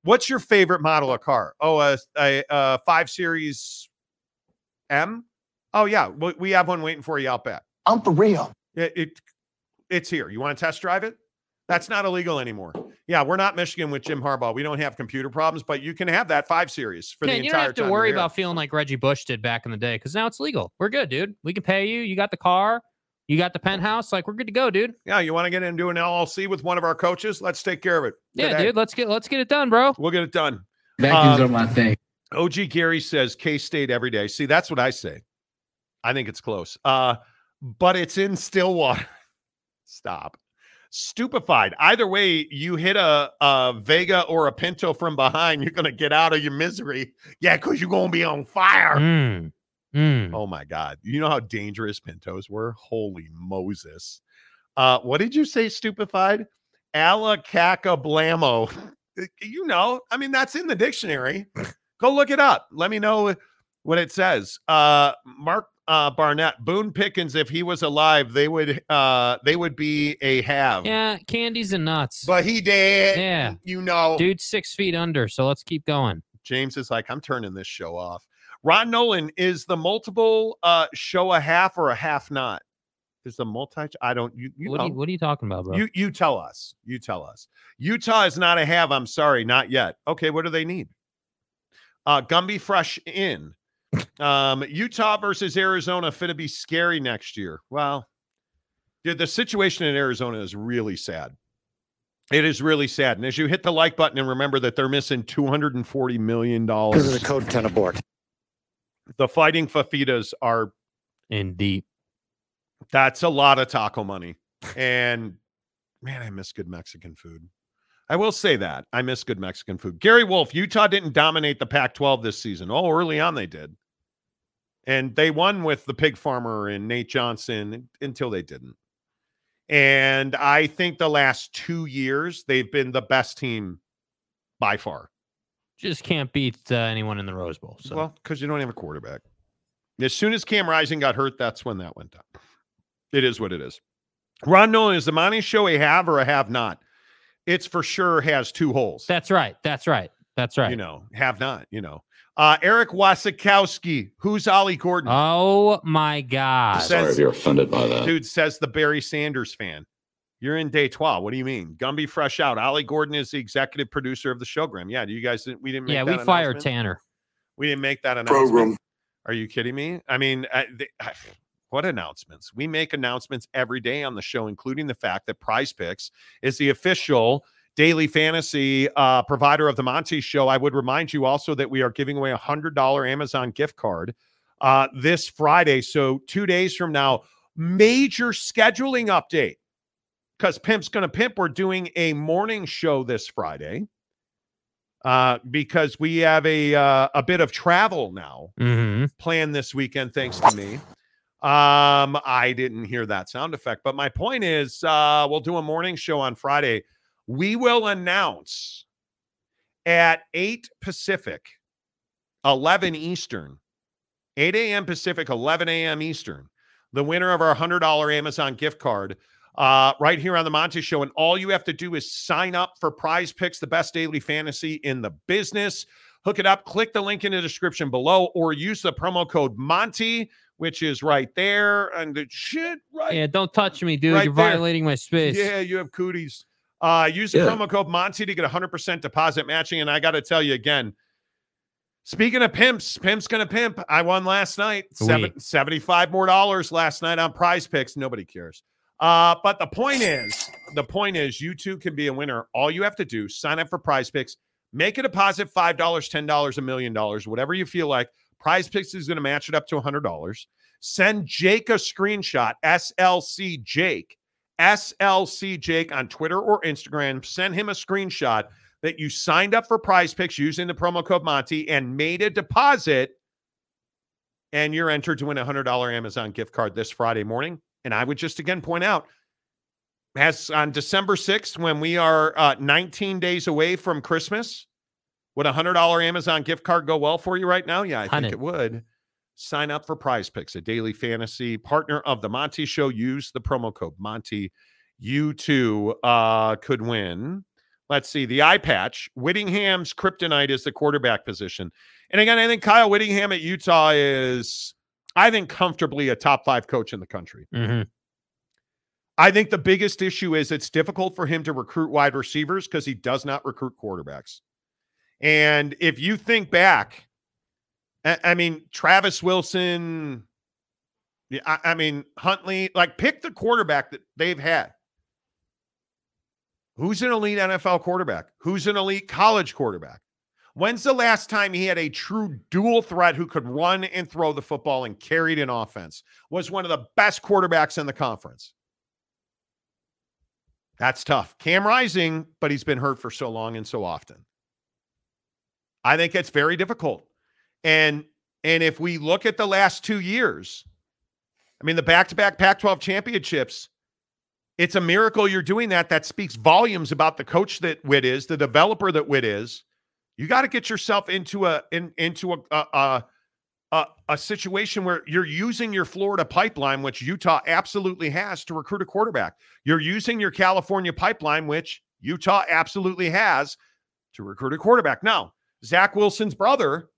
What's your favorite model of car? Oh, a, a, a 5 Series M? Oh, yeah, we, we have one waiting for you out back. I'm for real. It, it it's here. You want to test drive it? That's not illegal anymore. Yeah, we're not Michigan with Jim Harbaugh. We don't have computer problems, but you can have that 5 Series for Yeah, the entire time. you don't have to worry about feeling like Reggie Bush did back in the day because now it's legal. We're good, dude. We can pay you. You got the car. You got the penthouse. Like we're good to go, dude. Yeah, you want to get into an LLC with one of our coaches? Let's take care of it. Yeah, today. dude. Let's get let's get it done, bro. We'll get it done. Vacuums Um, are my thing. OG Gary says K State every day. See, that's what I say. I think it's close. Uh, but it's in Stillwater. Stop. Stupefied. Either way, you hit a, a Vega or a Pinto from behind, you're gonna get out of your misery. Yeah, because you're gonna be on fire. Mm. Mm. Oh my God. You know how dangerous Pintos were? Holy Moses. Uh, what did you say, stupefied? Alacaca blamo. You know, I mean, that's in the dictionary. Go look it up. Let me know what it says. Uh, Mark uh, Barnett, Boone Pickens, if he was alive, they would uh, they would be a have. Yeah, candies and nuts. But he did. Yeah. You know. Dude, six feet under. So let's keep going. James is like, I'm turning this show off. Ron Nolan is the multiple uh, show a half or a half not. Is the multi? I don't. You, you what, are you, what are you talking about, bro? You you tell us. You tell us. Utah is not a have. I'm sorry, not yet. Okay, what do they need? Uh, Gumby Fresh in. Um, Utah versus Arizona fit to be scary next year. Well, dude, the situation in Arizona is really sad. It is really sad. And as you hit the like button and remember that they're missing $240 million. Because of the code 10 abort. The fighting Fafitas are in deep. That's a lot of taco money. And man, I miss good Mexican food. I will say that. I miss good Mexican food. Gary Wolf, Utah didn't dominate the Pac 12 this season. Oh, early on they did. And they won with the pig farmer and Nate Johnson until they didn't. And I think the last two years, they've been the best team by far. Just can't beat uh, anyone in the Rose Bowl. So. Well, because you don't have a quarterback. As soon as Cam Rising got hurt, that's when that went down. It is what it is. Ron Nolan, is the money show a have or a have not? It's for sure has two holes. That's right. That's right. That's right. You know, have not, you know. Uh, Eric Wasikowski, who's Ollie Gordon? Oh my God. Says- if you're offended by that. Dude says the Barry Sanders fan. You're in day 12. What do you mean? Gumby fresh out. Ollie Gordon is the executive producer of the showgram. Yeah, do you guys we didn't make yeah, that we fired? Tanner. We didn't make that announcement. Program. Are you kidding me? I mean, I, they, what announcements? We make announcements every day on the show, including the fact that Prize Picks is the official daily fantasy uh, provider of the Monty Show. I would remind you also that we are giving away a hundred dollar Amazon gift card uh, this Friday. So two days from now, major scheduling update because Pimp's going to pimp. We're doing a morning show this Friday uh, because we have a uh, a bit of travel now Mm-hmm. planned this weekend, thanks to me. Um, I didn't hear that sound effect, but my point is, uh, we'll do a morning show on Friday. We will announce at 8 Pacific, 11 Eastern, 8 a.m. Pacific, 11 a.m. Eastern, the winner of our $100 Amazon gift card uh, right here on the Monty Show. And all you have to do is sign up for Prize Picks, the best daily fantasy in the business. Hook it up, click the link in the description below, or use the promo code Monty, which is right there. And the shit, right? Yeah, don't touch me, dude. Right You're there. violating my space. Yeah, you have cooties. Uh, use the Yeah. promo code Monty to get 100% deposit matching. And I got to tell you again, speaking of pimps, pimp's going to pimp. I won last night, seven, 75 more dollars last night on prize picks. Nobody cares. Uh, but the point is, the point is, you too can be a winner. All you have to do, sign up for prize picks, make a deposit $5, $10, a million dollars, whatever you feel like. Prize picks is going to match it up to $100. Send Jake a screenshot, SLC Jake, SLC Jake on Twitter or Instagram. Send him a screenshot that you signed up for prize picks using the promo code Monty and made a deposit. And you're entered to win a $100 Amazon gift card this Friday morning. And I would just again point out, as on December 6th, when we are uh, 19 days away from Christmas, would a $100 Amazon gift card go well for you right now? Yeah, I think it would. Sign up for Prize Picks, a daily fantasy partner of the Monty Show. Use the promo code Monty. You too uh, could win. Let's see the eye patch. Whittingham's kryptonite is the quarterback position. And again, I think Kyle Whittingham at Utah is, I think, comfortably a top five coach in the country. Mm-hmm. I think the biggest issue is it's difficult for him to recruit wide receivers because he does not recruit quarterbacks. And if you think back, I, I mean, Travis Wilson, yeah, I, I mean, Huntley, like pick the quarterback that they've had. Who's an elite NFL quarterback? Who's an elite college quarterback? When's the last time he had a true dual threat who could run and throw the football and carried an offense? Was one of the best quarterbacks in the conference. That's tough. Cam Rising, but he's been hurt for so long and so often. I think it's very difficult. And and if we look at the last 2 years, I mean the back-to-back Pac-12 championships, it's a miracle you're doing that. That speaks volumes about the coach that Witt is, the developer that Witt is. You got to get yourself into a in, into a a, a a, situation where you're using your Florida pipeline, which Utah absolutely has to recruit a quarterback. You're using your California pipeline, which Utah absolutely has to recruit a quarterback. Now, Zach Wilson's brother,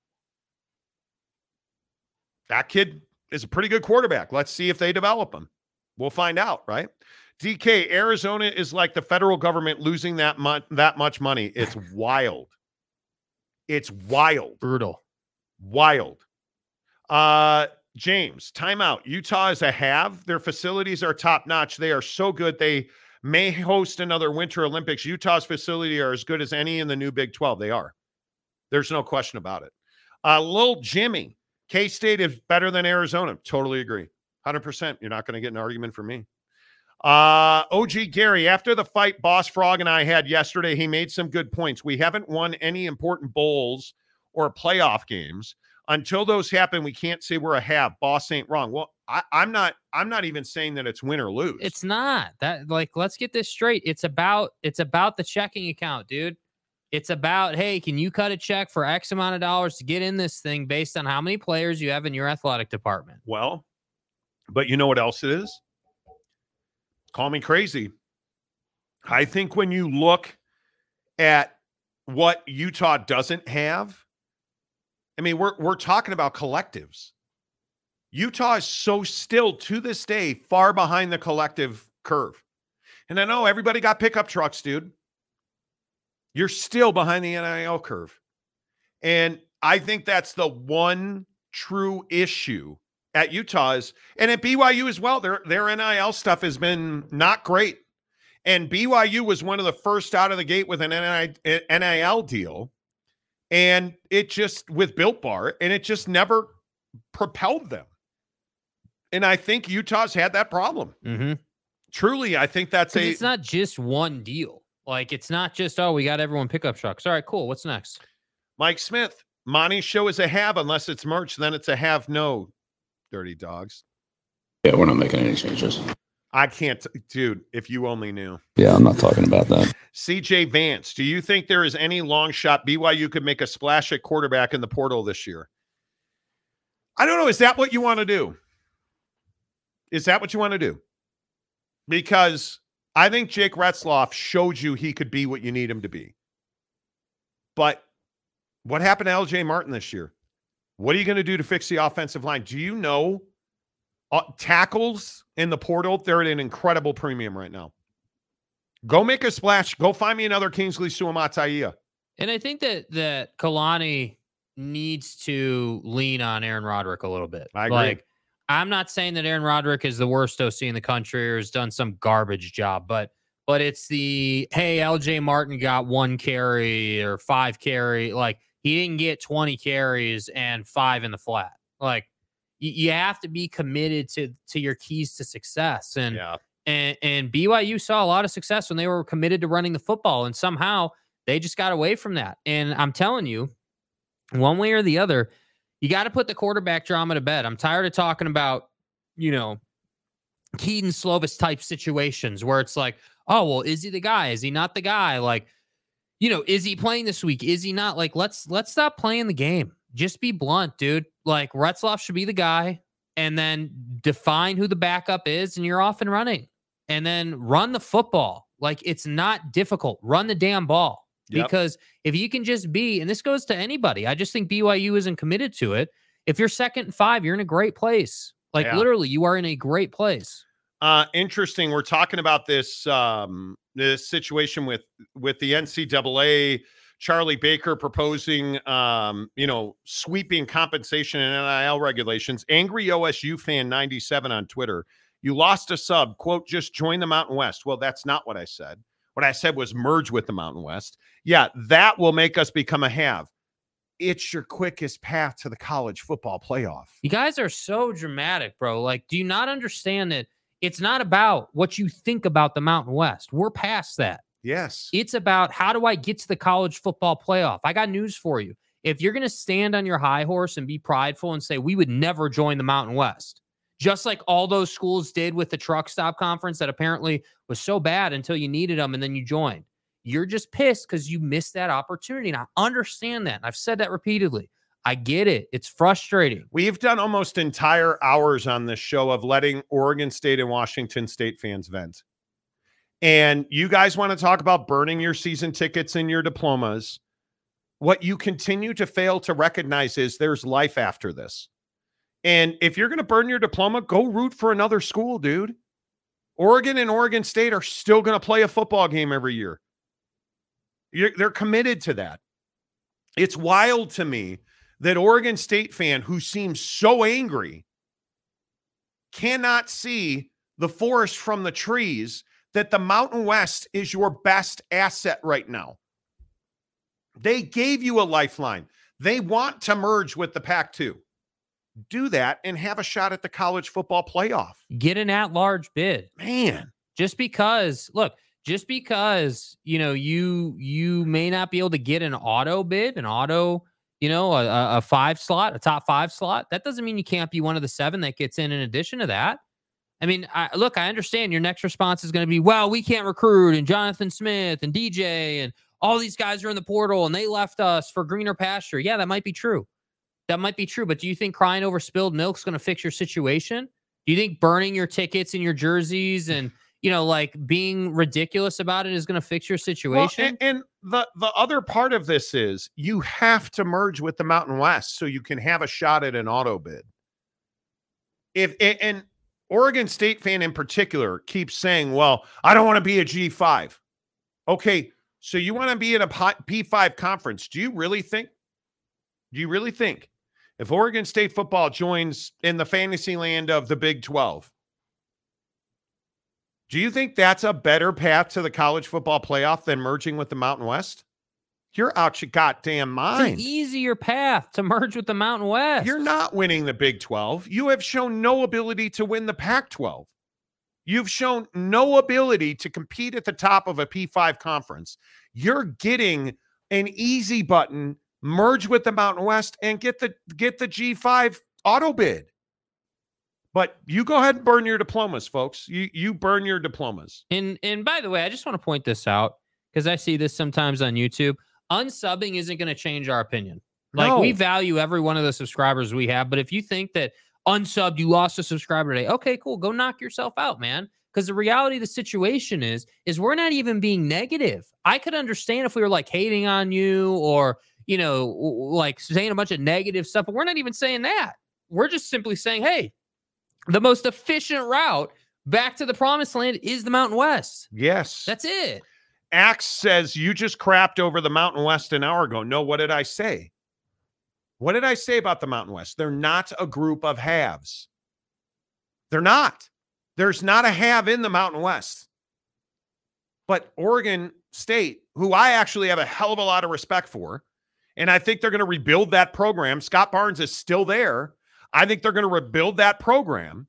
that kid is a pretty good quarterback. Let's see if they develop him. We'll find out, right? DK, Arizona is like the federal government losing that much that much money. It's wild. It's wild. Brutal. Wild. Uh James, timeout. Utah is a have. Their facilities are top notch. They are so good. They may host another Winter Olympics. Utah's facility are as good as any in the new Big 12. They are. There's no question about it. Uh, Lil Jimmy, K State is better than Arizona. Totally agree. 100%. You're not going to get an argument from me. Uh, OG Gary, after the fight Boss Frog and I had yesterday, he made some good points. We haven't won any important bowls or playoff games. Until those happen, we can't say we're a have. Boss ain't wrong. Well, I, I'm not. I'm not even saying that it's win or lose. It's not that. Like, let's get this straight. It's about. It's about the checking account, dude. It's about hey, can you cut a check for X amount of dollars to get in this thing based on how many players you have in your athletic department? Well, but you know what else it is? Call me crazy. I think when you look at what Utah doesn't have, I mean, we're we're talking about collectives. Utah is so still to this day far behind the collective curve. And I know everybody got pickup trucks, dude. You're still behind the NIL curve. And I think that's the one true issue at Utah is, and at BYU as well. Their their NIL stuff has been not great. And BYU was one of the first out of the gate with an NIL deal. And it just with Built Bar, and it just never propelled them. And I think Utah's had that problem. Mm-hmm. Truly, I think that's a. It's not just one deal. Like it's not just oh we got everyone pickup trucks. All right, cool. What's next? Mike Smith, Monty's show is a have unless it's merch. Then it's a have no. Dirty dogs. Yeah, we're not making any changes. I can't, dude. If you only knew. Yeah, I'm not talking about that. CJ Vance, do you think there is any long shot BYU could make a splash at quarterback in the portal this year? I don't know. Is that what you want to do? Is that what you want to do? Because I think Jake Retzloff showed you he could be what you need him to be. But what happened to LJ Martin this year? What are you going to do to fix the offensive line? Do you know uh, tackles in the portal? They're at an incredible premium right now. Go make a splash. Go find me another Kingsley Suamataia. And I think that that Kalani needs to lean on Aaron Roderick a little bit. I agree. Like, I'm not saying that Aaron Roderick is the worst OC in the country or has done some garbage job, but but it's the hey, LJ Martin got one carry or five carry. Like he didn't get 20 carries and five in the flat. Like you, you have to be committed to to your keys to success. And yeah. and and BYU saw a lot of success when they were committed to running the football, and somehow they just got away from that. And I'm telling you, one way or the other, you got to put the quarterback drama to bed. I'm tired of talking about, you know, Kedon Slovis type situations where it's like, oh, well, is he the guy? Is he not the guy? Like, you know, is he playing this week? Is he not? Like, let's let's stop playing the game. Just be blunt, dude. Like Retzloff should be the guy, and then define who the backup is, and you're off and running. And then run the football. Like it's not difficult. Run the damn ball. Yep. Because if you can just be, and this goes to anybody, I just think BYU isn't committed to it. If you're second and five, you're in a great place. Like Yeah. literally, you are in a great place. Uh, interesting. We're talking about this um, this situation with with the NCAA. Charlie Baker proposing, um, you know, sweeping compensation and NIL regulations. Angry OSU fan 97 on Twitter. You lost a sub. Quote, just join the Mountain West. Well, that's not what I said. What I said was merge with the Mountain West. Yeah, that will make us become a have. It's your quickest path to the college football playoff. You guys are so dramatic, bro. Like, do you not understand that it's not about what you think about the Mountain West? We're past that. Yes. It's about how do I get to the college football playoff? I got news for you. If you're going to stand on your high horse and be prideful and say, we would never join the Mountain West, just like all those schools did with the truck stop conference that apparently was so bad until you needed them and then you joined. You're just pissed because you missed that opportunity. And I understand that. And I've said that repeatedly. I get it. It's frustrating. We've done almost entire hours on this show of letting Oregon State and Washington State fans vent. And you guys want to talk about burning your season tickets and your diplomas. What you continue to fail to recognize is there's life after this. And if you're going to burn your diploma, go root for another school, dude. Oregon and Oregon State are still going to play a football game every year. You're, they're committed to that. It's wild to me that Oregon State fan who seems so angry cannot see the forest from the trees that the Mountain West is your best asset right now. They gave you a lifeline. They want to merge with the Pac 2. Do that and have a shot at the college football playoff. Get an at large bid. Man, just because, look, just because, you know, you you may not be able to get an auto bid, an auto, you know, a, a five slot, a top five slot, that doesn't mean you can't be one of the seven that gets in in addition to that. I mean, I, look, I understand your next response is going to be, well, we can't recruit, and Jonathan Smith and DJ and all these guys are in the portal and they left us for greener pasture. Yeah, that might be true. That might be true. But do you think crying over spilled milk is going to fix your situation? Do you think burning your tickets and your jerseys and you know, like being ridiculous about it is going to fix your situation? Well, and, and the the other part of this is you have to merge with the Mountain West so you can have a shot at an auto bid. If and Oregon State fan in particular keeps saying, "Well, I don't want to be a G5." Okay, so you want to be in a P5 conference. Do you really think do you really think if Oregon State football joins in the fantasy land of the Big 12, do you think that's a better path to the college football playoff than merging with the Mountain West? You're out your goddamn mind. It's an easier path to merge with the Mountain West. You're not winning the Big 12. You have shown no ability to win the Pac 12. You've shown no ability to compete at the top of a P5 conference. You're getting an easy button merge with the Mountain West and get the get the G5 auto bid. But you go ahead and burn your diplomas, folks. You you burn your diplomas. And and by the way, I just want to point this out because I see this sometimes on YouTube. Unsubbing isn't going to change our opinion. Like No. we value every one of the subscribers we have, but if you think that unsubbed, you lost a subscriber today, okay, cool, go knock yourself out, man. Because the reality of the situation is, is we're not even being negative. I could understand if we were like hating on you or you know, like saying a bunch of negative stuff, but we're not even saying that. We're just simply saying, hey, the most efficient route back to the promised land is the Mountain West. Yes. That's it. Axe says you just crapped over the Mountain West an hour ago. No, what did I say? What did I say about the Mountain West? They're not a group of halves. They're not. There's not a have in the Mountain West. But Oregon State, who I actually have a hell of a lot of respect for, and I think they're going to rebuild that program. Scott Barnes is still there. I think they're going to rebuild that program.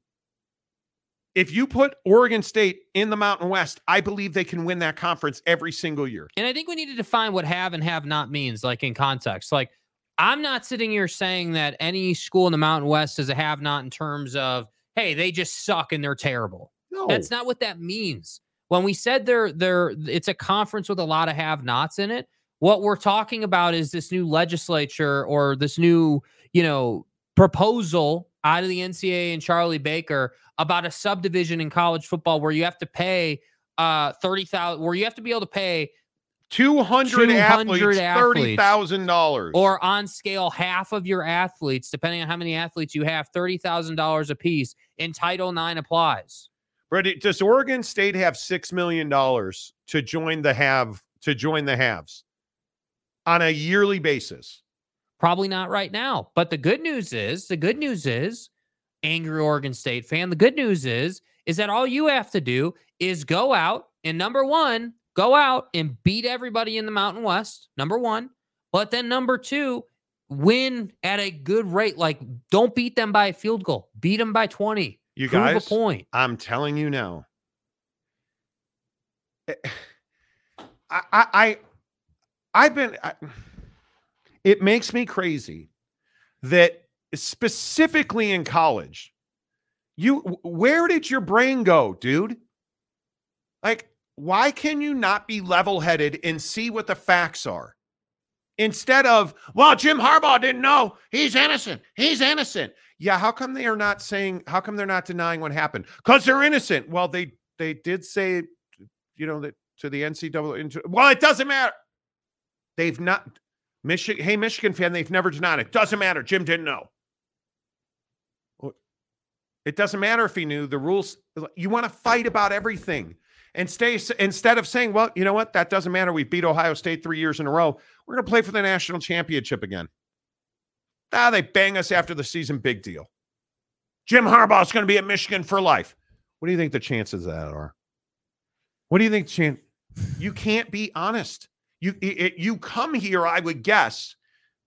If you put Oregon State in the Mountain West, I believe they can win that conference every single year. And I think we need to define what have and have not means, like in context. Like, I'm not sitting here saying that any school in the Mountain West is a have not in terms of, hey, they just suck and they're terrible. No. That's not what that means. When we said they're they're it's a conference with a lot of have nots in it, what we're talking about is this new legislature or this new, you know, proposal out of the NCAA and Charlie Baker about a subdivision in college football where you have to pay uh 30,000 where you have to be able to pay 200, 200 athletes, athletes. $30,000. or on scale half of your athletes depending on how many athletes you have $30,000 a piece and Title 9 applies. Brady, does Oregon State have $6 million to join the have to join the halves on a yearly basis? Probably not right now. But the good news is, the good news is, angry Oregon State fan, the good news is, is that all you have to do is go out and number one, go out and beat everybody in the Mountain West, number one. But then number two, win at a good rate. Like, don't beat them by a field goal, beat them by 20. You Prove guys, a point. I'm telling you now. Eh, I, I, I I've been. I, it makes me crazy that specifically in college, you where did your brain go, dude? Like, why can you not be level-headed and see what the facts are? Instead of, well, Jim Harbaugh didn't know. He's innocent. He's innocent. Yeah, how come they are not saying, how come they're not denying what happened? Because they're innocent. Well, they they did say, you know, that to the NCAA. Well, it doesn't matter. They've not Michigan. Hey, Michigan fan, they've never denied it. Doesn't matter. Jim didn't know. It doesn't matter if he knew the rules. You want to fight about everything and stay instead of saying, well, you know what? That doesn't matter. We beat Ohio State three years in a row. We're going to play for the national championship again. Ah, they bang us after the season. Big deal. Jim Harbaugh is going to be at Michigan for life. What do you think the chances of that are? What do you think? Chan- you can't be honest. You it, you come here, I would guess,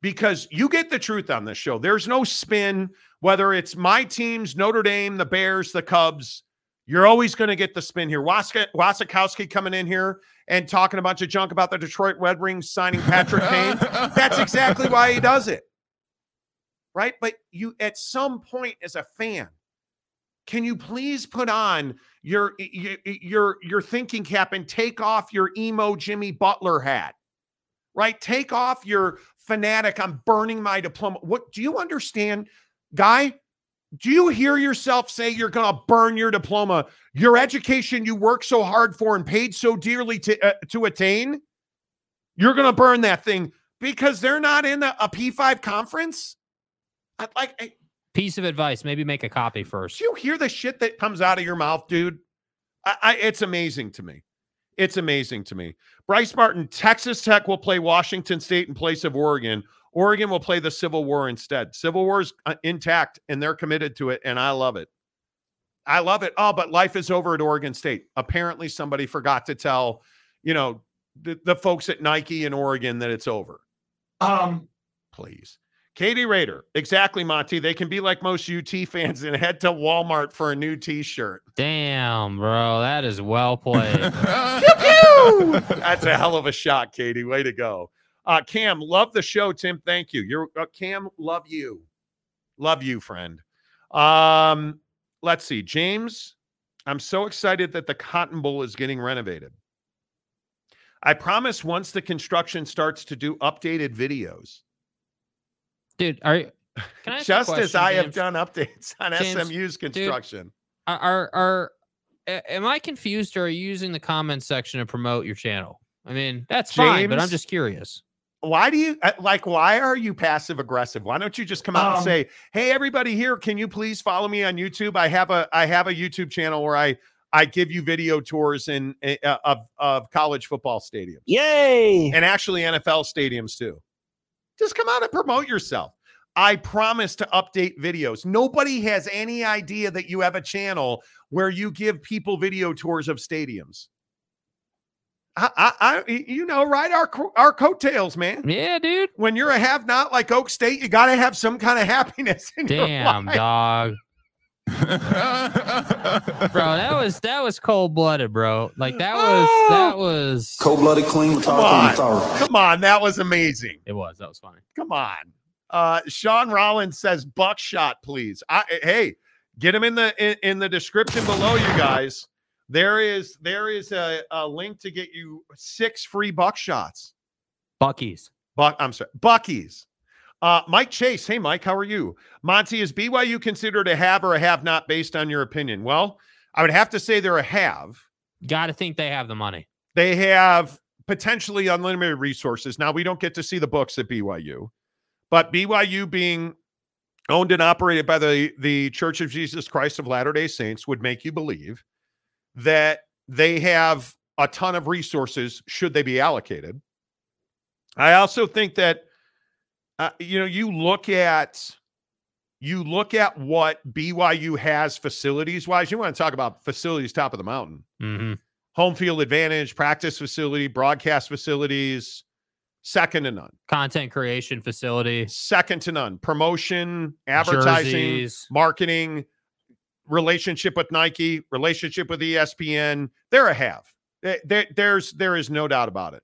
because you get the truth on this show. There's no spin, whether it's my teams, Notre Dame, the Bears, the Cubs. You're always going to get the spin here. Wasikowski coming in here and talking a bunch of junk about the Detroit Red Wings signing Patrick Kane. That's exactly why he does it. Right? But you at some point as a fan, can you please put on your your your, thinking cap and take off your emo Jimmy Butler hat? Right? Take off your fanatic I'm burning my diploma. What do you understand, guy? Do you hear yourself say you're going to burn your diploma, your education you worked so hard for and paid so dearly to uh, to attain? You're going to burn that thing because they're not in a, a P5 conference? I, like Piece of advice: maybe make a copy first. do you hear the shit that comes out of your mouth, dude? I, I, it's amazing to me. It's amazing to me. Bryce Martin, Texas Tech will play Washington State in place of Oregon. Oregon will play the Civil War instead. Civil War is uh, intact and they're committed to it, and I love it. I love it. Oh, but life is over at Oregon State. Apparently, somebody forgot to tell, you know, the, the folks at Nike in Oregon that it's over. Um, Please. Katie Raider, exactly, Monty. They can be like most UT fans and head to Walmart for a new T-shirt. Damn, bro, that is well played. That's a hell of a shot, Katie. Way to go. Uh, Cam, love the show, Tim. Thank you. You're uh, Cam, love you. Love you, friend. Um, let's see. James, I'm so excited that the Cotton Bowl is getting renovated. I promise once the construction starts to do updated videos, dude. Are you? Can I ask you a just as question, I have done updates on James, SMU's construction. Are, are are am I confused or are you using the comment section to promote your channel? I mean, that's fine, but I'm just curious. why do you uh, like why are you passive aggressive why don't you just come out and Um, say hey everybody here can you please follow me on youtube i have a i have a youtube channel where i i give you video tours in uh, of of college football stadiums Yay! and actually nfl stadiums too just come out and promote yourself i promise to update videos nobody has any idea that you have a channel where you give people video tours of stadiums I, I, I you know, ride our our coattails, man Yeah, dude. when you're a have not like Okie State, you got to have some kind of happiness in Damn, your life. dog. Bro, that was that was cold blooded, bro. Like that was that was Cold blooded, clean, Come on. Come on, that was amazing. it was that was funny. Come on. Uh, Sean Rollins says buckshot, please. I, hey, get him in the in, in the description below, you guys. There is there is a, a link to get you six free buckshots. Bucky's. Buck, I'm sorry, Bucky's. Uh, Mike Chase. Hey, Mike, how are you? Monty, is BYU considered a have or a have not based on your opinion? Well, I would have to say they're a have. Got to think they have the money. They have potentially unlimited resources. Now, we don't get to see the books at BYU, but BYU being owned and operated by the, the Church of Jesus Christ of Latter day Saints would make you believe that they have a ton of resources should they be allocated. I also think that, uh, you know, you look at you look at what BYU has facilities wise. You want to talk about facilities top of the mountain Mm-hmm. home field advantage, practice facility, broadcast facilities, second to none. Content creation facility. Second to none. Promotion, advertising, Jerseys. marketing, relationship with Nike, relationship with ESPN. They're a have. There- there- there's there is no doubt about it.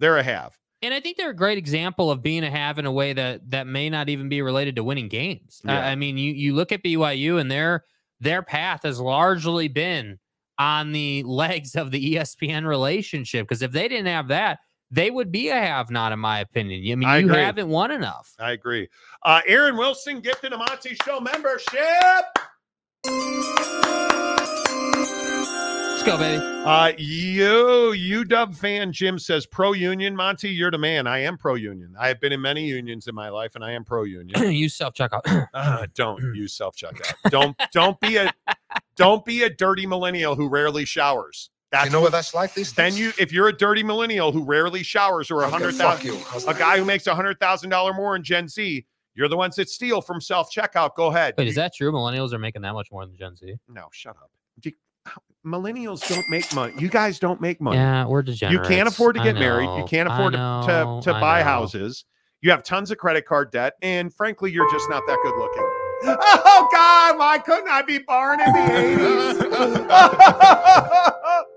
They're a have. And I think they're a great example of being a have in a way that that may not even be related to winning games. I- Yeah. I mean, you you look at BYU and their their path has largely been on the legs of the ESPN relationship. Because if they didn't have that, they would be a have not, in my opinion. I mean, I you agree. haven't won enough. I agree. Uh, Aaron Wilson gifted a Monty Show membership. Let's go, baby. Uh, you, UW fan Jim says pro union. Monty, you're the man. I am pro union. I have been in many unions in my life, and I am pro union. Use self checkout. uh, don't use self checkout. Don't don't be a don't be a dirty millennial who rarely showers. That's You know what that's like these then days? you if you're a dirty millennial who rarely showers or a Okay, hundred fuck thousand you. How's a guy who makes a hundred thousand dollar more in Gen Z, you're the ones that steal from self checkout. Go ahead. Wait, is that true? Millennials are making that much more than Gen Z. no? Shut up. Do- Millennials don't make money. You guys don't make money. Yeah, we're degenerate. you can't afford to I get married. You can't afford to, know, to, to I buy know. houses. You have tons of credit card debt, and frankly, you're just not that good looking. Oh God, why couldn't I be born in the 80s?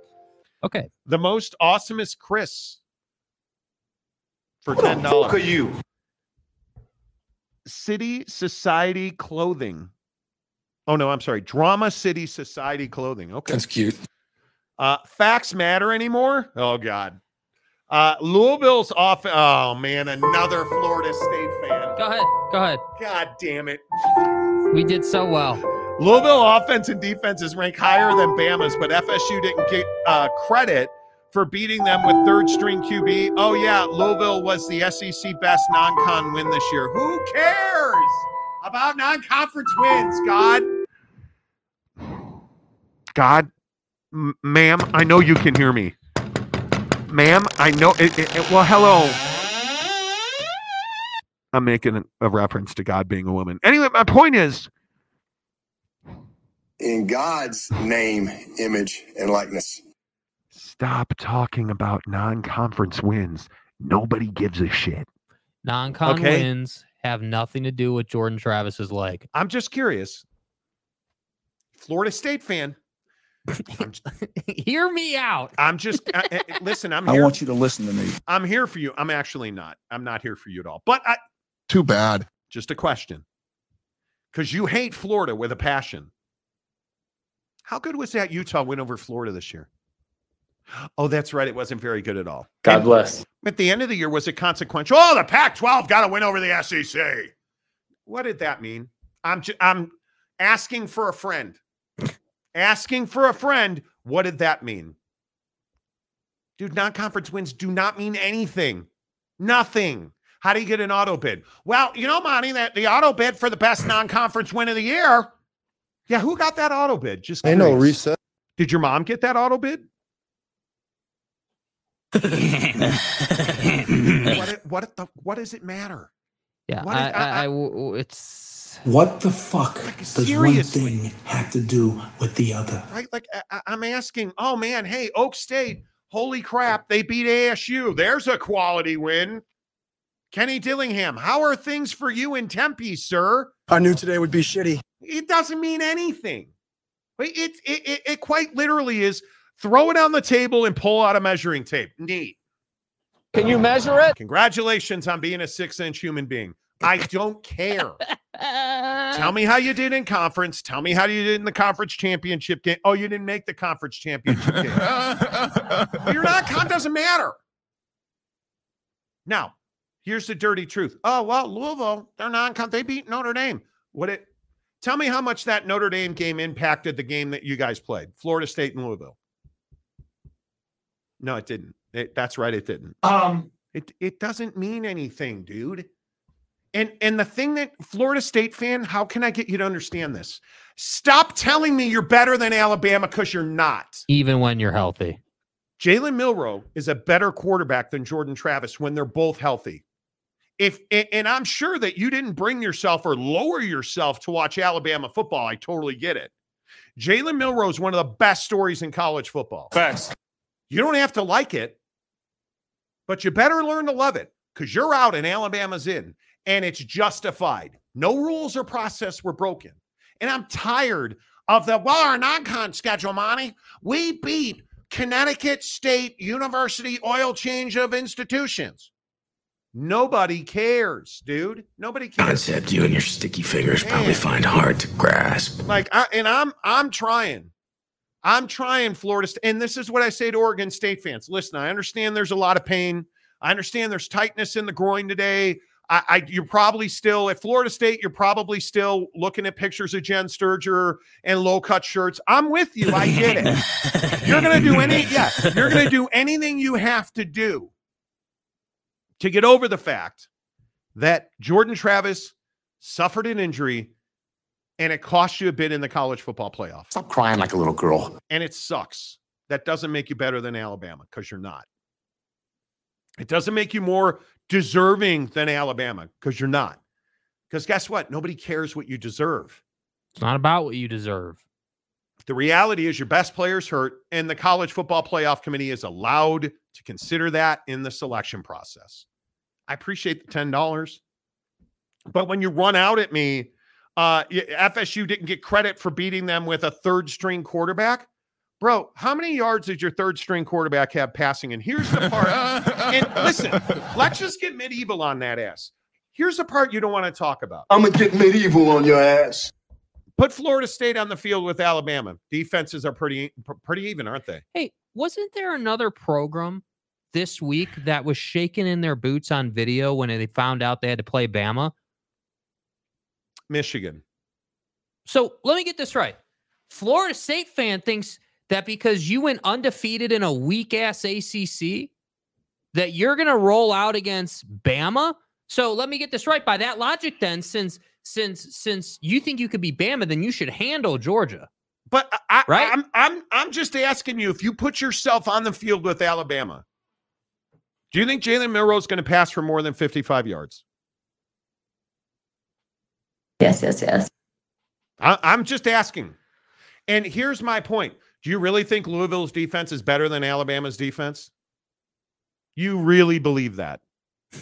Okay. the most awesomest Chris for ten fuck dollars. are you? City Society Clothing. Oh no, I'm sorry. Drama City Society Clothing. Okay. That's cute. Uh, facts matter anymore? Oh God. Uh, Louisville's off. Oh man, another Florida State fan. Go ahead. Go ahead. God damn it. We did so well. Louisville offense and defense is ranked higher than Bama's, but FSU didn't get uh, credit for beating them with third string QB. Oh yeah, Louisville was the SEC best non-con win this year. Who cares about non-conference wins? God, God, M- ma'am, I know you can hear me. Ma'am, I know. It, it- it- well, hello. I'm making a reference to God being a woman. Anyway, my point is. In God's name, image, and likeness. Stop talking about non-conference wins. Nobody gives a shit. Non-con Okay. wins have nothing to do with Jordan Travis's leg. I'm just curious. Florida State fan. I'm, Hear me out. I'm just uh, uh, listen. I'm I want you to listen to me. I'm here for you. I'm actually not. I'm not here for you at all. But I, Too bad. just a question, because you hate Florida with a passion. How good was that Utah win over Florida this year? Oh, that's right. It wasn't very good at all. God And bless. At the end of the year, was it consequential? Oh, the Pac-12 got to win over the SEC. What did that mean? I'm ju- I'm asking for a friend. Asking for a friend. What did that mean? Dude, non-conference wins do not mean anything. Nothing. How do you get an auto bid? Well, you know, Monty, that the auto bid for the best non-conference win of the year. Yeah, who got that auto bid? Just Ain't no curious. reset. Did your mom get that auto bid? what, what, the, what does it matter? Yeah, What I, is- I, I- I w- w- it's What the fuck Like, does one thing have to do with the other? Right? Like I- I, I'm asking, oh man, hey, Okie State, holy crap, they beat ASU. There's a quality win. Kenny Dillingham, how are things for you in Tempe, sir? I knew today would be shitty. It doesn't mean anything. It, it, it, it, it quite literally is throw it on the table and pull out a measuring tape. Neat. Can you measure it? Congratulations on being a six inch human being. I don't care. Tell me how you did in conference. Tell me how you did in the conference championship game. Oh, you didn't make the conference championship game. You're not con doesn't matter. Now, here's the dirty truth. Oh, well, Louisville, they're non-con. They beat Notre Dame. What it tell me how much that Notre Dame game impacted the game that you guys played, Florida State and Louisville. No, it didn't. It, that's right, it didn't. Um, It it doesn't mean anything, dude. And and the thing that Florida State fan, how can I get you to understand this? Stop telling me you're better than Alabama because you're not. even when you're healthy. Jalen Milroe is a better quarterback than Jordan Travis when they're both healthy. If and I'm sure that you didn't bring yourself or lower yourself to watch Alabama football. I totally get it. Jalen Milroe is one of the best stories in college football. Facts. You don't have to like it, but you better learn to love it because you're out and Alabama's in, and it's justified. No rules or process were broken. And I'm tired of the, well, our non con schedule, Monty. We beat Connecticut State University oil change of institutions. Nobody cares, dude. Nobody cares. Concept you and your sticky fingers probably find hard to grasp. Like, I, and I'm I'm trying. I'm trying Florida State. And this is what I say to Oregon State fans. Listen, I understand there's a lot of pain. I understand there's tightness in the groin today. I, I, you're probably still at Florida State. You're probably still looking at pictures of Jenn Sterger and low cut shirts. I'm with you. I get it. you're gonna do any, yeah. You're gonna do anything you have to do to get over the fact that Jordan Travis suffered an injury and it cost you a bit in the college football playoff. Stop crying like a little girl. And it sucks. That doesn't make you better than Alabama because you're not. It doesn't make you more deserving than Alabama because you're not. Because guess what? Nobody cares what you deserve. It's not about what you deserve. The reality is your best players hurt, and the college football playoff committee is allowed to consider that in the selection process. I appreciate the $10. But when you run out at me, uh, FSU didn't get credit for beating them with a third string quarterback. Bro, how many yards did your third string quarterback have passing? And here's the part. and listen, let's just get medieval on that ass. Here's the part you don't want to talk about. I'm gonna get medieval on your ass. Put Florida State on the field with Alabama. Defenses are pretty pretty even, aren't they? Hey, wasn't there another program this week that was shaking in their boots on video when they found out they had to play Bama? Michigan. So let me get this right. Florida State fan thinks that because you went undefeated in a weak ass ACC, that you're going to roll out against Bama. So let me get this right. By that logic, then, since since since you think you could be Bama, then you should handle Georgia. But I, right? I'm I'm I'm just asking you if you put yourself on the field with Alabama, do you think Jalen Milroe is going to pass for more than 55 yards? Yes, yes, yes. I, I'm just asking. And here's my point. Do you really think Louisville's defense is better than Alabama's defense? You really believe that?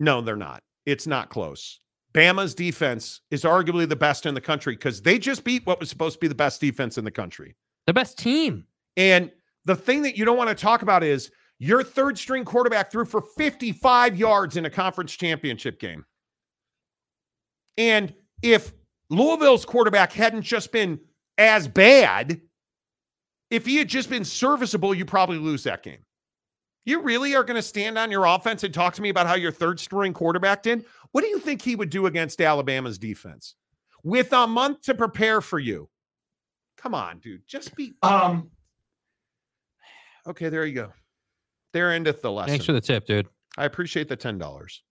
No, they're not. It's not close. Bama's defense is arguably the best in the country because they just beat what was supposed to be the best defense in the country. The best team. And the thing that you don't want to talk about is your third string quarterback threw for 55 yards in a conference championship game. And if Louisville's quarterback hadn't just been as bad, if he had just been serviceable, you probably lose that game. You really are going to stand on your offense and talk to me about how your third string quarterback did? What do you think he would do against Alabama's defense with a month to prepare for you? Come on, dude. Just be. Um. Okay, there you go. There endeth the lesson. Thanks for the tip, dude. I appreciate the ten dollars.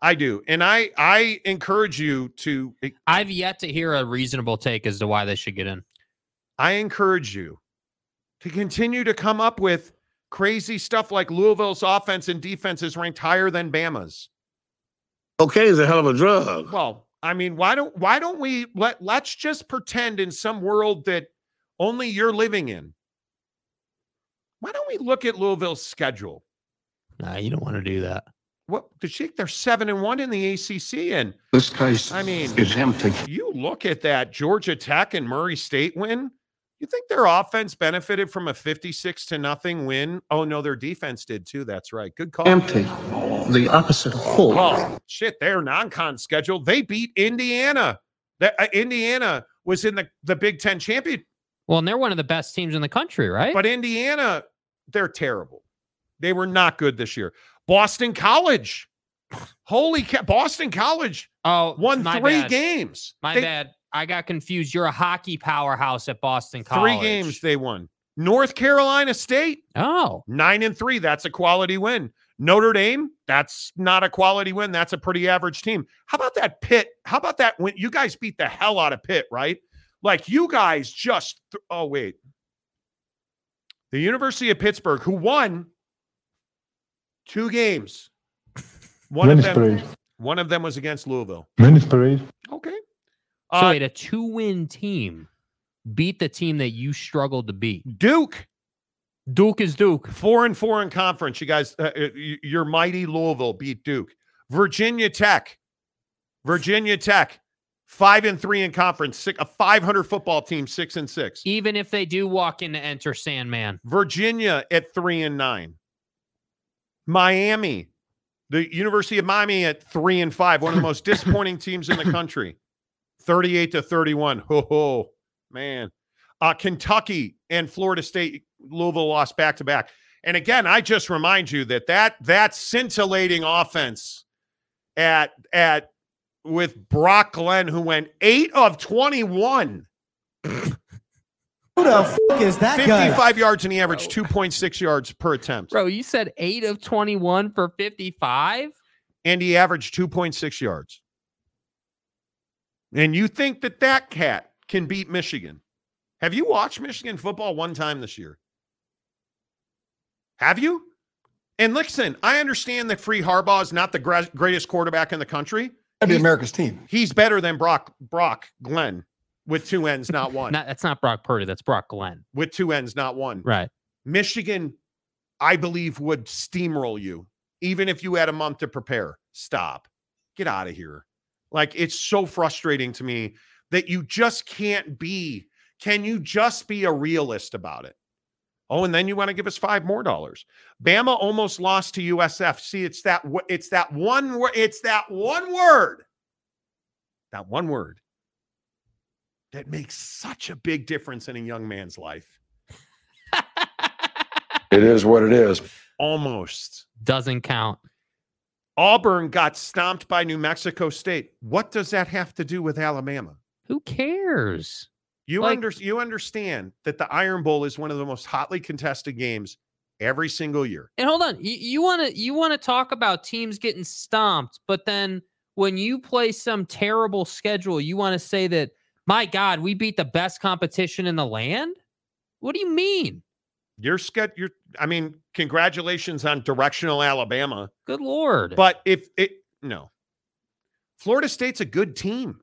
I do, and I I encourage you to. I've yet to hear a reasonable take as to why they should get in. I encourage you to continue to come up with crazy stuff like Louisville's offense and defense is ranked higher than Bama's. Okay, is a hell of a drug. Well, I mean, why don't why don't we let let's just pretend in some world that only you're living in. Why don't we look at Louisville's schedule? Nah, you don't want to do that. What the shit? They're seven and one in the ACC, and this guy's. I mean, is empty. You look at that Georgia Tech and Murray State win. You think their offense benefited from a 56 to nothing win? Oh no, their defense did too. That's right. Good call. Empty. The opposite of full. Well, shit, their non-con schedule. They beat Indiana. That uh, Indiana was in the, the Big Ten champion. Well, and they're one of the best teams in the country, right? But Indiana, they're terrible. They were not good this year. Boston College. Holy cow. Boston College oh, won three bad. games. My They- bad. I got confused. You're a hockey powerhouse at Boston College. Three games they won. North Carolina State, Oh, nine and three. That's a quality win. Notre Dame, that's not a quality win. That's a pretty average team. How about that Pitt? How about that when you guys beat the hell out of Pitt, right? Like you guys just th- oh wait. The University of Pittsburgh, who won two games. One of them Parade. one of them was against Louisville. Venice Parade. Okay. so Uh, wait, a two-win team beat the team that you struggled to beat. Duke, Duke is Duke. four and four in conference. You guys, uh, uh, your mighty Louisville beat Duke. Virginia Tech, Virginia Tech, five and three in conference. Six, a 500 football team, six and six. Even if they do walk in to enter Sandman. Virginia at three and nine. Miami, the University of Miami at three and five, one of the most disappointing teams in the country. 38 to 31. Ho ho, man. Uh, Kentucky and Florida State, Louisville lost back to back. And again, I just remind you that that that scintillating offense at at with Brock Glenn, who went eight of twenty-one. Who the fuck is that guy? 55 yards and he averaged 2.6 yards per attempt. Bro, you said eight of 21 for 55? And he averaged 2.6 yards. And you think that that cat can beat Michigan? Have you watched Michigan football one time this year? Have you? And listen, I understand that Free Harbaugh is not the gra- greatest quarterback in the country. That'd be He's- America's team. He's better than Brock Brock Glenn with two ends, not one. Not, that's not Brock Purdy. That's Brock Glenn. with two ends, not one. Right. Michigan, I believe, would steamroll you, even if you had a month to prepare. Stop. Get out of here. Like, it's so frustrating to me that you just can't be. Can you just be a realist about it? Oh, and then you want to give us five more dollars. Bama almost lost to USF. See, it's that it's that one. It's that one word. That one word that makes such a big difference in a young man's life. It is what it is. Almost. Doesn't count. Auburn got stomped by New Mexico State. What does that have to do with Alabama? Who cares? You Like- under, you understand that the Iron Bowl is one of the most hotly contested games every single year. And hold on, you want to you want to talk about teams getting stomped, but then when you play some terrible schedule, you want to say that my God, we beat the best competition in the land. What do you mean? You're scared. You're. I mean, congratulations on directional Alabama. Good lord! But if it no, Florida State's a good team.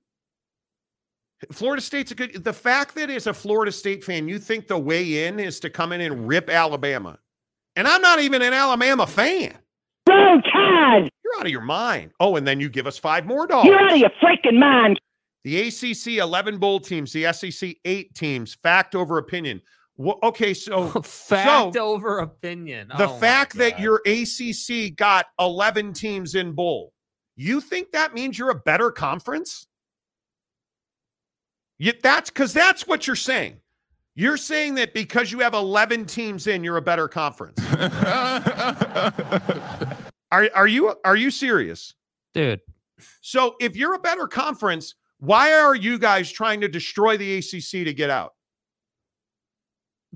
Florida State's a good. The fact that as a Florida State fan, you think the way in is to come in and rip Alabama, and I'm not even an Alabama fan. Roll Tide! You're out of your mind. Oh, and then you give us five more dollars. You're out of your freaking mind! The ACC 11 bowl teams, the SEC 8 teams, fact over opinion. Wha- okay, so fact so over opinion. the Oh fact that your ACC got 11 teams in bowl, you think that means you're a better conference? You, that's because that's what you're saying. You're saying that because you have 11 teams in, you're a better conference. are, are you are you serious? dude, So if you're a better conference, why are you guys trying to destroy the ACC to get out?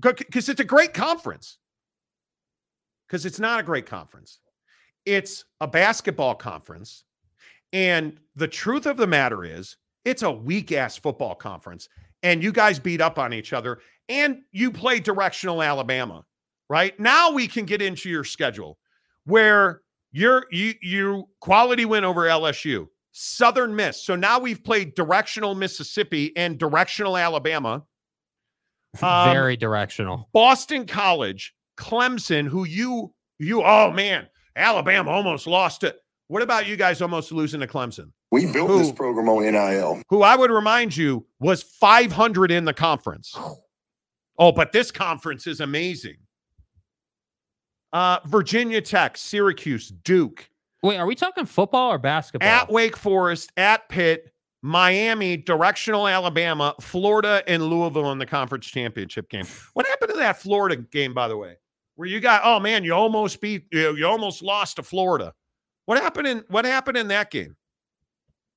Because it's a great conference. Because it's not a great conference. It's a basketball conference. And the truth of the matter is, it's a weak ass football conference. And you guys beat up on each other. And you play directional Alabama, right? Now we can get into your schedule where you're you you quality win over LSU, Southern Miss. So now we've played directional Mississippi and directional Alabama. Um, very directional. Boston College, Clemson, who you you oh man, Alabama almost lost it. What about you guys almost losing to Clemson? We built Who? this program on NIL. Who I would remind you was 500 in the conference. Oh, but this conference is amazing. Uh, Virginia Tech, Syracuse, Duke, Wait, are we talking football or basketball? at Wake Forest, at Pitt, Miami, directional Alabama, Florida, and Louisville in the conference championship game. What happened to that Florida game, by the way? Where you got, oh man, you almost beat, you, you almost lost to Florida. What happened in what happened in that game?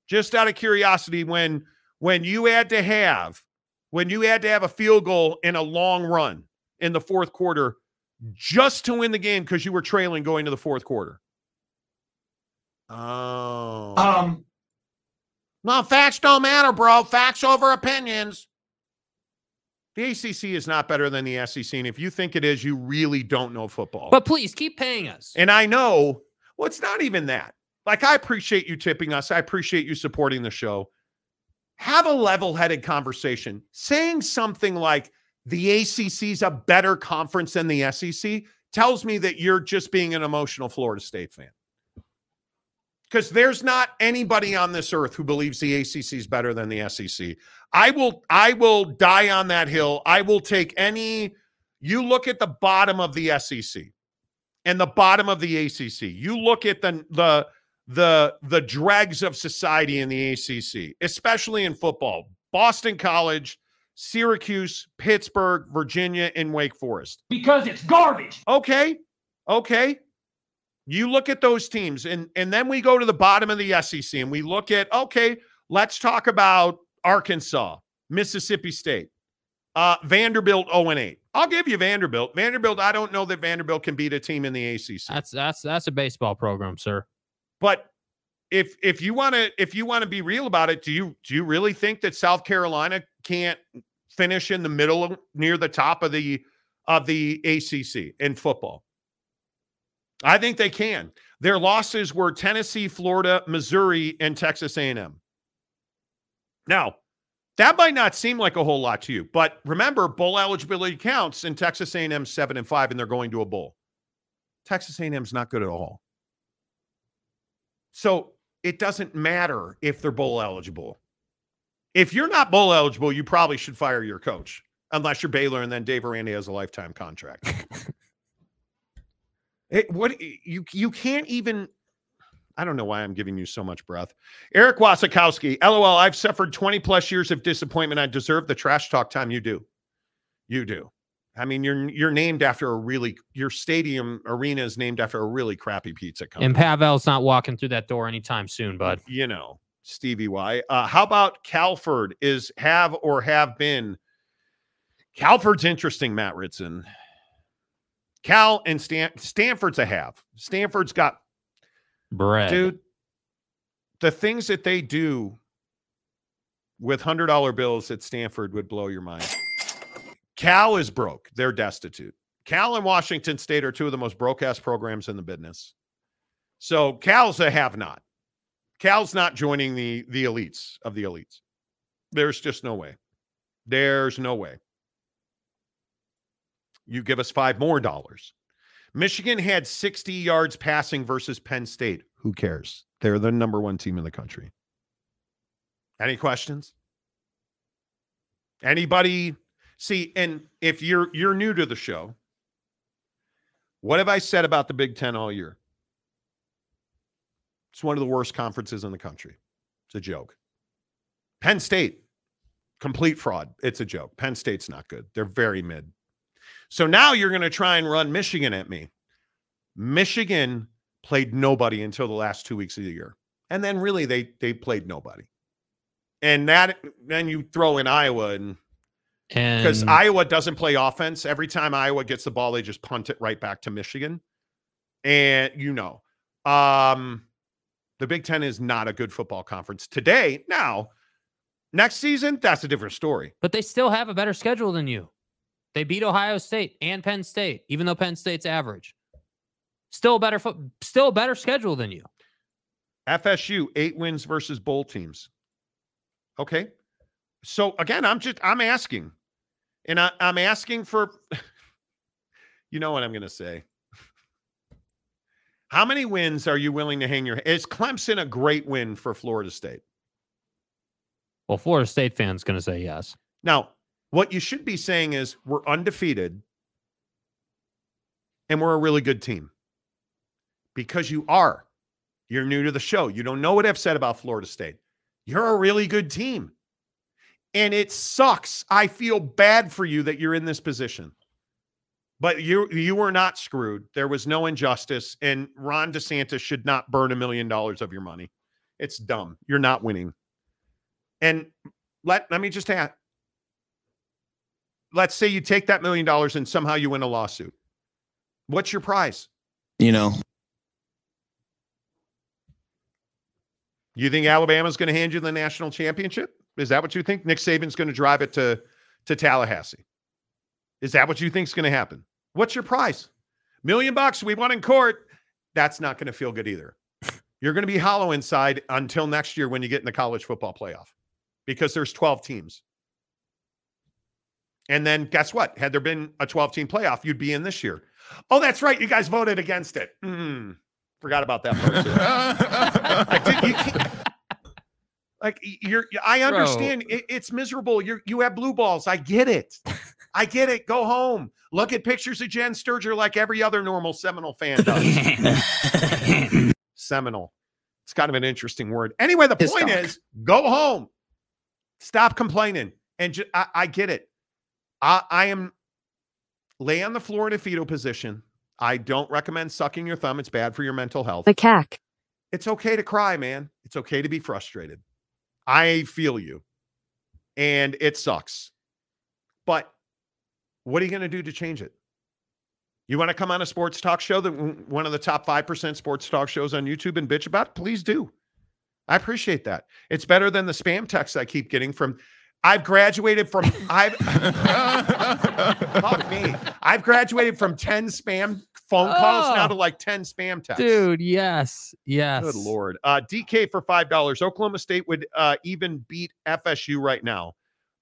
Just out of curiosity, when when you had to have when you had to have a field goal in a long run in the fourth quarter just to win the game because you were trailing going to the fourth quarter. Oh. Um, No, facts don't matter, bro. Facts over opinions. The ACC is not better than the SEC. And if you think it is, you really don't know football. but please keep paying us. and I know, well, it's not even that. Like, I appreciate you tipping us. I appreciate you supporting the show. Have a level headed conversation. Saying something like the ACC is a better conference than the SEC tells me that you're just being an emotional Florida State fan. Because there's not anybody on this earth who believes the ACC is better than the SEC. I will, I will die on that hill. I will take any. You look at the bottom of the SEC and the bottom of the ACC. You look at the the the the dregs of society in the ACC, especially in football. Boston College, Syracuse, Pittsburgh, Virginia, and Wake Forest. Because it's garbage. Okay. Okay. You look at those teams, and, and then we go to the bottom of the SEC and we look at, okay, let's talk about Arkansas, Mississippi State, uh, Vanderbilt 0 and 8. I'll give you Vanderbilt. Vanderbilt, I don't know that Vanderbilt can beat a team in the ACC. That's that's that's a baseball program, sir. But if if you want to if you want to be real about it, do you do you really think that South Carolina can't finish in the middle near the top of the of the ACC in football? I think they can. Their losses were Tennessee, Florida, Missouri, and Texas A&M. Now, that might not seem like a whole lot to you, but remember, bowl eligibility counts, and Texas A&M seven and five, and they're going to a bowl. Texas A&M's not good at all. So it doesn't matter if they're bowl eligible. If you're not bowl eligible, you probably should fire your coach, unless you're Baylor, and then Dave Aranda has a lifetime contract. it, what you you can't even I don't know why I'm giving you so much breath. Eric Wasikowski, LOL, I've suffered 20 plus years of disappointment. I deserve the trash talk time you do. You do. I mean, you're you're named after a really your stadium arena is named after a really crappy pizza company. And Pavel's not walking through that door anytime soon, bud. You know, Stevie Y. Uh, how about Calford is have or have been? Calford's interesting, Matt Ritson. Cal and Stan- Stanford's a have. Stanford's got bread. Dude, the things that they do with hundred dollar bills at Stanford would blow your mind. Cal is broke. They're destitute. Cal and Washington State are two of the most broke ass programs in the business. So Cal's a have not. Cal's not joining the the elites of the elites. There's just no way. There's no way. You give us five more dollars. Michigan had 60 yards passing versus Penn State. Who cares? They're the number one team in the country. Any questions? Anybody see? And if you're you're new to the show, what have I said about the Big Ten all year? It's one of the worst conferences in the country. It's a joke. Penn State, complete fraud. It's a joke. Penn State's not good. They're very mid. So now you're going to try and run Michigan at me. Michigan played nobody until the last two weeks of the year. And then really they they played nobody. And that then you throw in Iowa and because Iowa doesn't play offense. Every time Iowa gets the ball, they just punt it right back to Michigan. And you know, um, the Big Ten is not a good football conference today. Now, next season, that's a different story. but they still have a better schedule than you. They beat Ohio State and Penn State, even though Penn State's average. Still a better foot, still a better schedule than you. FSU, eight wins versus bowl teams. Okay. So again, I'm just I'm asking. And I, I'm asking for you know what I'm gonna say. How many wins are you willing to hang your is Clemson a great win for Florida State? Well, Florida State fans going to say yes. Now, what you should be saying is we're undefeated and we're a really good team. Because you are. You're new to the show. You don't know what I've said about Florida State. You're a really good team. And it sucks. I feel bad for you that you're in this position. But you you were not screwed. There was no injustice and Ron DeSantis should not burn a million dollars of your money. It's dumb. You're not winning. And let let me just add let's say you take that million dollars and somehow you win a lawsuit. What's your prize? You know, You think Alabama's going to hand you the national championship? Is that what you think? Nick Saban's going to drive it to, to Tallahassee. Is that what you think is going to happen? What's your prize? Million bucks. We won in court. That's not going to feel good either. You're going to be hollow inside until next year when you get in the college football playoff because there's 12 teams. And then guess what? Had there been a 12 team playoff, you'd be in this year. Oh, that's right. You guys voted against it. Mm, forgot about that part. too. like, you like you're, I understand it, it's miserable. You're, you have blue balls. I get it. I get it. Go home. Look at pictures of Jenn Sterger like every other normal Seminole fan does. Seminole. It's kind of an interesting word. Anyway, the Pissed point off. is go home. Stop complaining. And ju- I, I get it. I, I am lay on the floor in a fetal position. I don't recommend sucking your thumb. It's bad for your mental health. Macaque. It's okay to cry, man. It's okay to be frustrated. I feel you. And it sucks. But what are you going to do to change it? You want to come on a sports talk show that one of the top 5% sports talk shows on YouTube and bitch about? Please do. I appreciate that. It's better than the spam texts I keep getting from I've graduated from I've fuck me. I've graduated from 10 spam phone calls now Oh. to like 10 spam texts. Dude, yes. Yes. Good lord. Uh, DK for five dollars. Oklahoma State would uh, even beat FSU right now.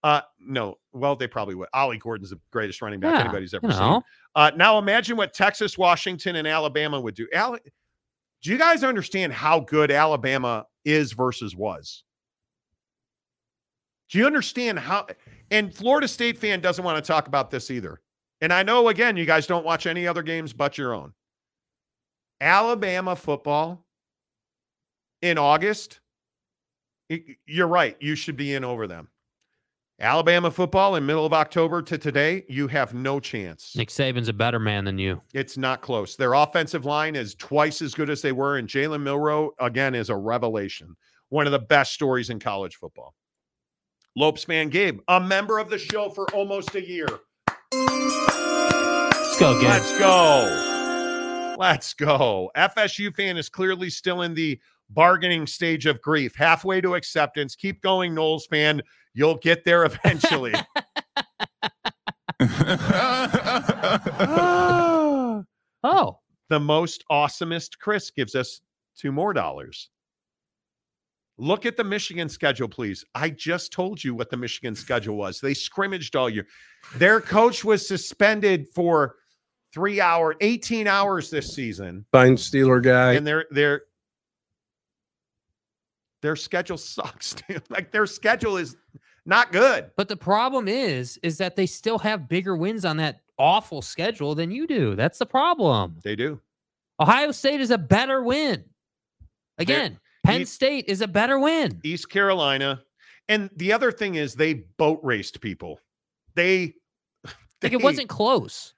Uh, no, well, they probably would. Ollie Gordon's the greatest running back Yeah, anybody's ever you seen. know. Uh, now imagine what Texas, Washington, and Alabama would do. Al- do you guys understand how good Alabama is versus was? Do you understand how? And Florida State fan doesn't want to talk about this either. And I know again, you guys don't watch any other games but your own. Alabama football in August, you're right. You should be in over them. Alabama football in middle of October to today, you have no chance. Nick Saban's a better man than you. It's not close. Their offensive line is twice as good as they were, and Jalen Milroe again is a revelation. One of the best stories in college football. Lopesman Gabe, a member of the show for almost a year. Let's go, Gabe. Let's go. Let's go. FSU fan is clearly still in the bargaining stage of grief, halfway to acceptance. Keep going, Noles fan. You'll get there eventually. oh. The most awesomest Chris gives us two more dollars. Look at the Michigan schedule, please. I just told you what the Michigan schedule was. They scrimmaged all year. Their coach was suspended for three hour, 18 hours this season. Fine Steeler guy. And their their their schedule sucks. dude. like their schedule is not good. But the problem is, is that they still have bigger wins on that awful schedule than you do. That's the problem. They do. Ohio State is a better win. Again, Penn East- State is a better win. East Carolina. And the other thing is they boat raced people. They Like it wasn't close.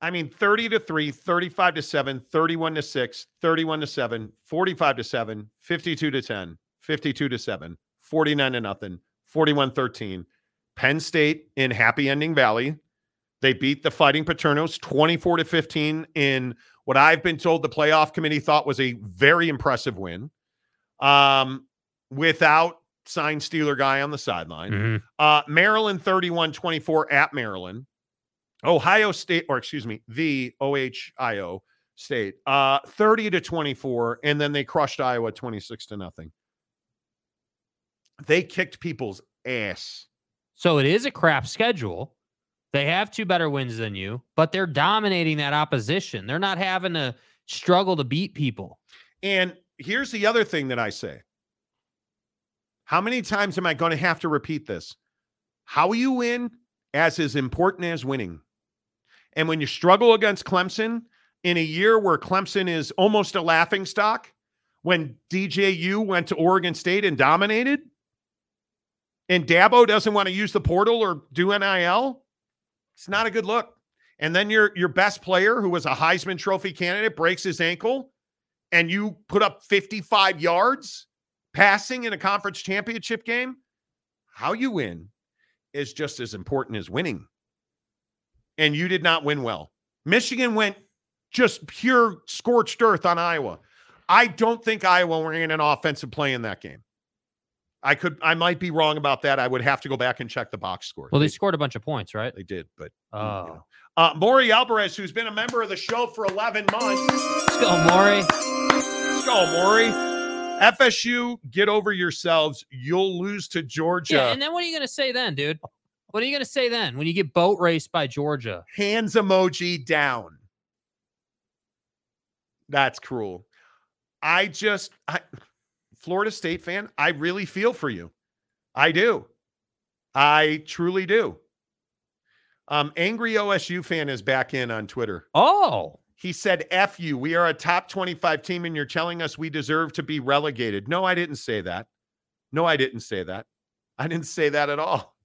I mean 30 to 3, 35 to 7, 31 to 6, 31 to 7, 45 to 7, 52 to 10, 52 to 7, 49 to nothing, 41 13. Penn State in Happy Ending Valley. They beat the Fighting Paternos 24 to 15 in what I've been told the playoff committee thought was a very impressive win. Um, without sign stealer guy on the sideline. Mhm. Uh, Maryland 31 24 at Maryland. Ohio State, or excuse me, the OHIO State, uh, 30 to 24, and then they crushed Iowa 26 to nothing. They kicked people's ass. So it is a crap schedule. They have two better wins than you, but they're dominating that opposition. They're not having to struggle to beat people. And here's the other thing that I say. How many times am I going to have to repeat this? How you win as is important as winning. And when you struggle against Clemson in a year where Clemson is almost a laughing stock, when DJU went to Oregon State and dominated, and Dabo doesn't want to use the portal or do NIL, it's not a good look. And then your your best player, who was a Heisman Trophy candidate, breaks his ankle, and you put up 55 yards passing in a conference championship game. How you win is just as important as winning. And you did not win well. Michigan went just pure scorched earth on Iowa. I don't think Iowa ran an offensive play in that game. I could, I might be wrong about that. I would have to go back and check the box score. Well, they scored a bunch of points, right? They did, but Oh. you know. Uh, Maury Alvarez, who's been a member of the show for 11 months. Let's go, Maury. Let's go, Maury. FSU, get over yourselves. You'll lose to Georgia. Yeah, and then what are you going to say then, dude? What are you going to say then when you get boat raced by Georgia? Hands emoji down. That's cruel. I just, I, Florida State fan, I really feel for you. I do. I truly do. Um, angry OSU fan is back in on Twitter. Oh, He said, F you. We are a top 25 team, and you're telling us we deserve to be relegated. No, I didn't say that. No, I didn't say that. I didn't say that at all.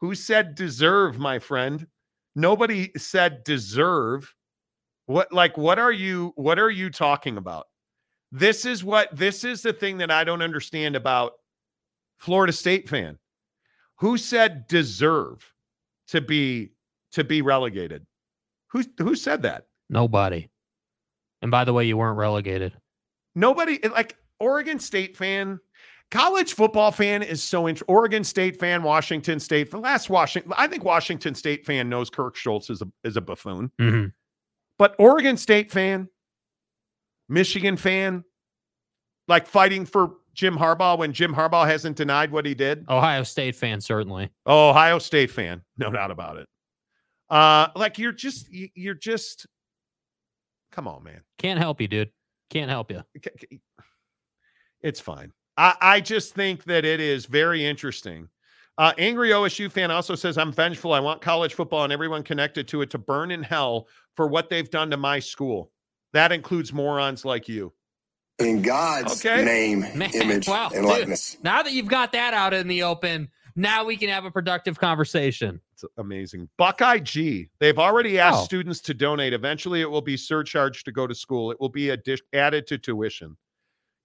Who said deserve, my friend? Nobody said deserve. What like what are you what are you talking about? This is what this is the thing that I don't understand about Florida State fan. Who said deserve to be to be relegated? Who who said that? Nobody. And by the way, you weren't relegated. Nobody like Oregon State fan, college football fan is so int- Oregon State fan, Washington State. For last Washington, I think Washington State fan knows Kirk Schulz is a is a buffoon. Mm-hmm. But Oregon State fan, Michigan fan, like fighting for Jim Harbaugh when Jim Harbaugh hasn't denied what he did. Ohio State fan, certainly. Oh, Ohio State fan, no doubt about it. Uh, like you're just you- you're just come on, man. Can't help you, dude. Can't help you. It's fine. I, I just think that it is very interesting. Uh, Angry OSU fan also says, I'm vengeful. I want college football and everyone connected to it to burn in hell for what they've done to my school. That includes morons like you. In God's Okay. name, Man, image, wow, and dude. likeness. Now that you've got that out in the open, now we can have a productive conversation. It's amazing. Buckeye G. They've already asked Oh. students to donate. Eventually, it will be surcharged to go to school. It will be addi- added to tuition.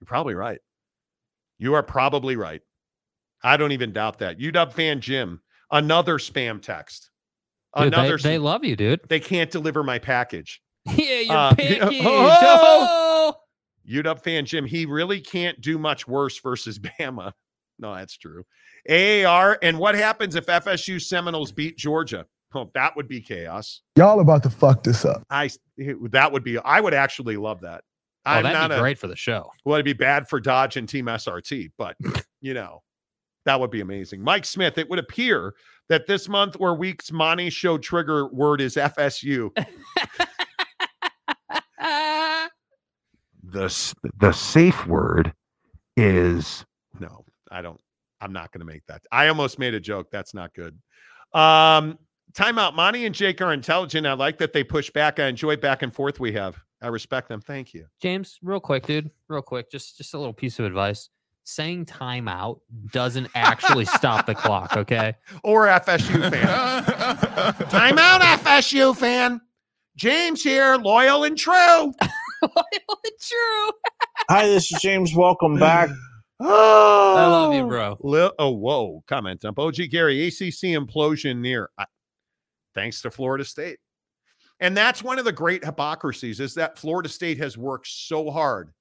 You're probably right. You are probably right. I don't even doubt that. UW fan Jim, another spam text. Dude, they, another. they love you, dude. they can't deliver my package. Yeah, your Uh, package. oh! Oh! UW fan Jim, he really can't do much worse versus Bama. No, that's true. AAR, and what happens if FSU Seminoles beat Georgia? Oh, that would be chaos. Y'all about to fuck this up. I that would be I would actually love that. Oh, I'm that'd not be a, great for the show. well, it'd be bad for Dodge and Team SRT, but you know, that would be amazing. Mike Smith, it would appear that this month or week's Monty show trigger word is FSU. The the safe word is no i don't i'm not going to make that i almost made a joke that's not good um timeout monty and jake are intelligent i like that they push back i enjoy back and forth we have i respect them thank you James, real quick, dude. Real quick, just just a little piece of advice. Saying timeout doesn't actually stop the clock, okay? or fsu fan timeout fsu fan james here loyal and true True. Hi, this is James. Welcome back. oh I love you, bro. Li- oh, whoa. Comment dump. OG Gary, ACC implosion near. I- thanks to Florida State. And that's one of the great hypocrisies is that Florida State has worked so hard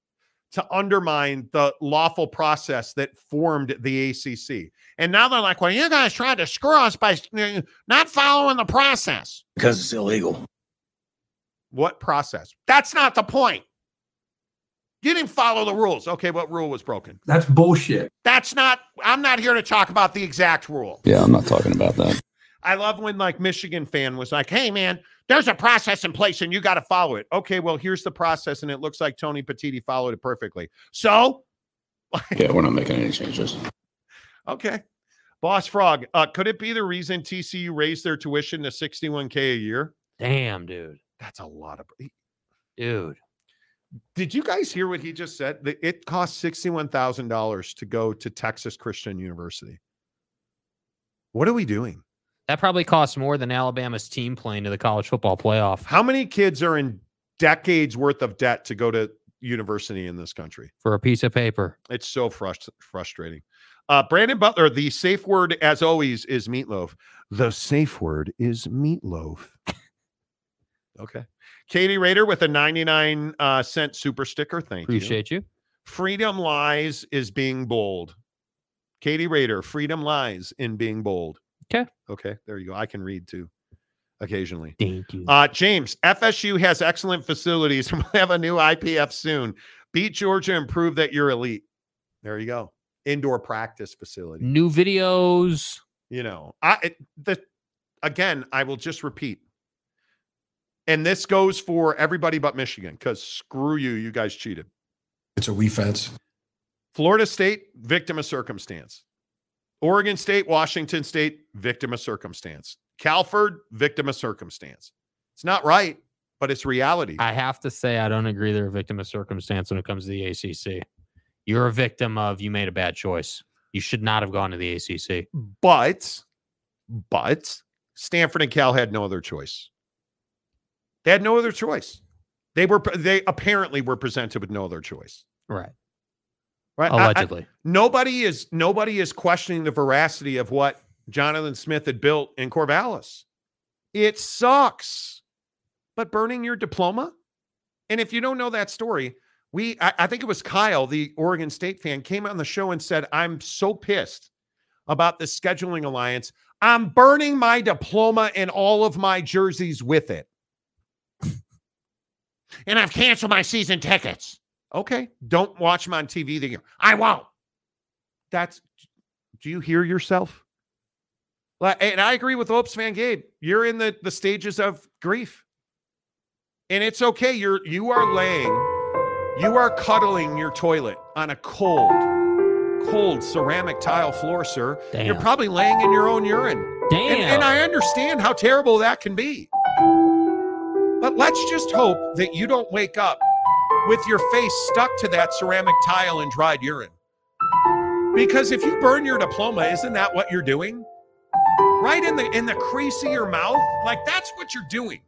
to undermine the lawful process that formed the ACC. And now they're like, well, you guys tried to screw us by not following the process. Because it's illegal. What process? That's not the point. You didn't follow the rules. Okay, what rule was broken? That's bullshit. That's not, I'm not here to talk about the exact rule. Yeah, I'm not talking about that. I love when like Michigan fan was like, "Hey man, there's a process in place and you got to follow it." Okay, well here's the process, and it looks like Tony Petitti followed it perfectly. So, Yeah, we're not making any changes. okay, Boss Frog, uh, could it be the reason TCU raised their tuition to 61k a year? Damn, dude. That's a lot of. Dude. Did you guys hear what he just said? That It costs sixty-one thousand dollars to go to Texas Christian University. What are we doing? That probably costs more than Alabama's team playing to the college football playoff How many kids are in decades worth of debt to go to university in this country? for a piece of paper. It's so frust- frustrating. Uh, Brandon Butler, the safe word, as always, is meatloaf. The safe word is meatloaf. okay. Katie Rader with a 99 uh, cent super sticker. Thank you. Appreciate you. Freedom lies is being bold. Katie Rader, freedom lies in being bold. Okay. Okay. There you go. I can read too occasionally. Thank you. Uh, James, FSU has excellent facilities and we'll have a new IPF soon. Beat Georgia and prove that you're elite. There you go. Indoor practice facility. New videos. You know, I the again, I will just repeat. And this goes for everybody but Michigan because screw you, you guys cheated. It's a refence. Florida State, victim of circumstance. Oregon State, Washington State, victim of circumstance. Calford, victim of circumstance. It's not right, but it's reality. I have to say, I don't agree they're a victim of circumstance when it comes to the ACC. You're a victim of you made a bad choice. You should not have gone to the ACC. But But Stanford and Cal had no other choice. They had no other choice. They were they apparently were presented with no other choice. Right. Right. I- I- Allegedly. nobody is nobody is questioning the veracity of what Jonathan Smith had built in Corvallis. It sucks. But burning your diploma? And if you don't know that story, we I, I think it was Kyle, the Oregon State fan, came on the show and said, I'm so pissed about the scheduling alliance. I'm burning my diploma and all of my jerseys with it. And I've canceled my season tickets. Okay, don't watch them on TV. The I won't. That's. Do you hear yourself? Like, and I agree with Opes Van Gabe. You're in the the stages of grief, and it's okay. You're you are laying, you are cuddling your toilet on a cold, cold ceramic tile floor, sir. You're probably laying in your own urine. And- Damn. and I understand how terrible that can be. But let's just hope that you don't wake up with your face stuck to that ceramic tile and dried urine. Because if you burn your diploma, isn't that what you're doing? Right in the in the crease of your mouth? Like that's what you're doing.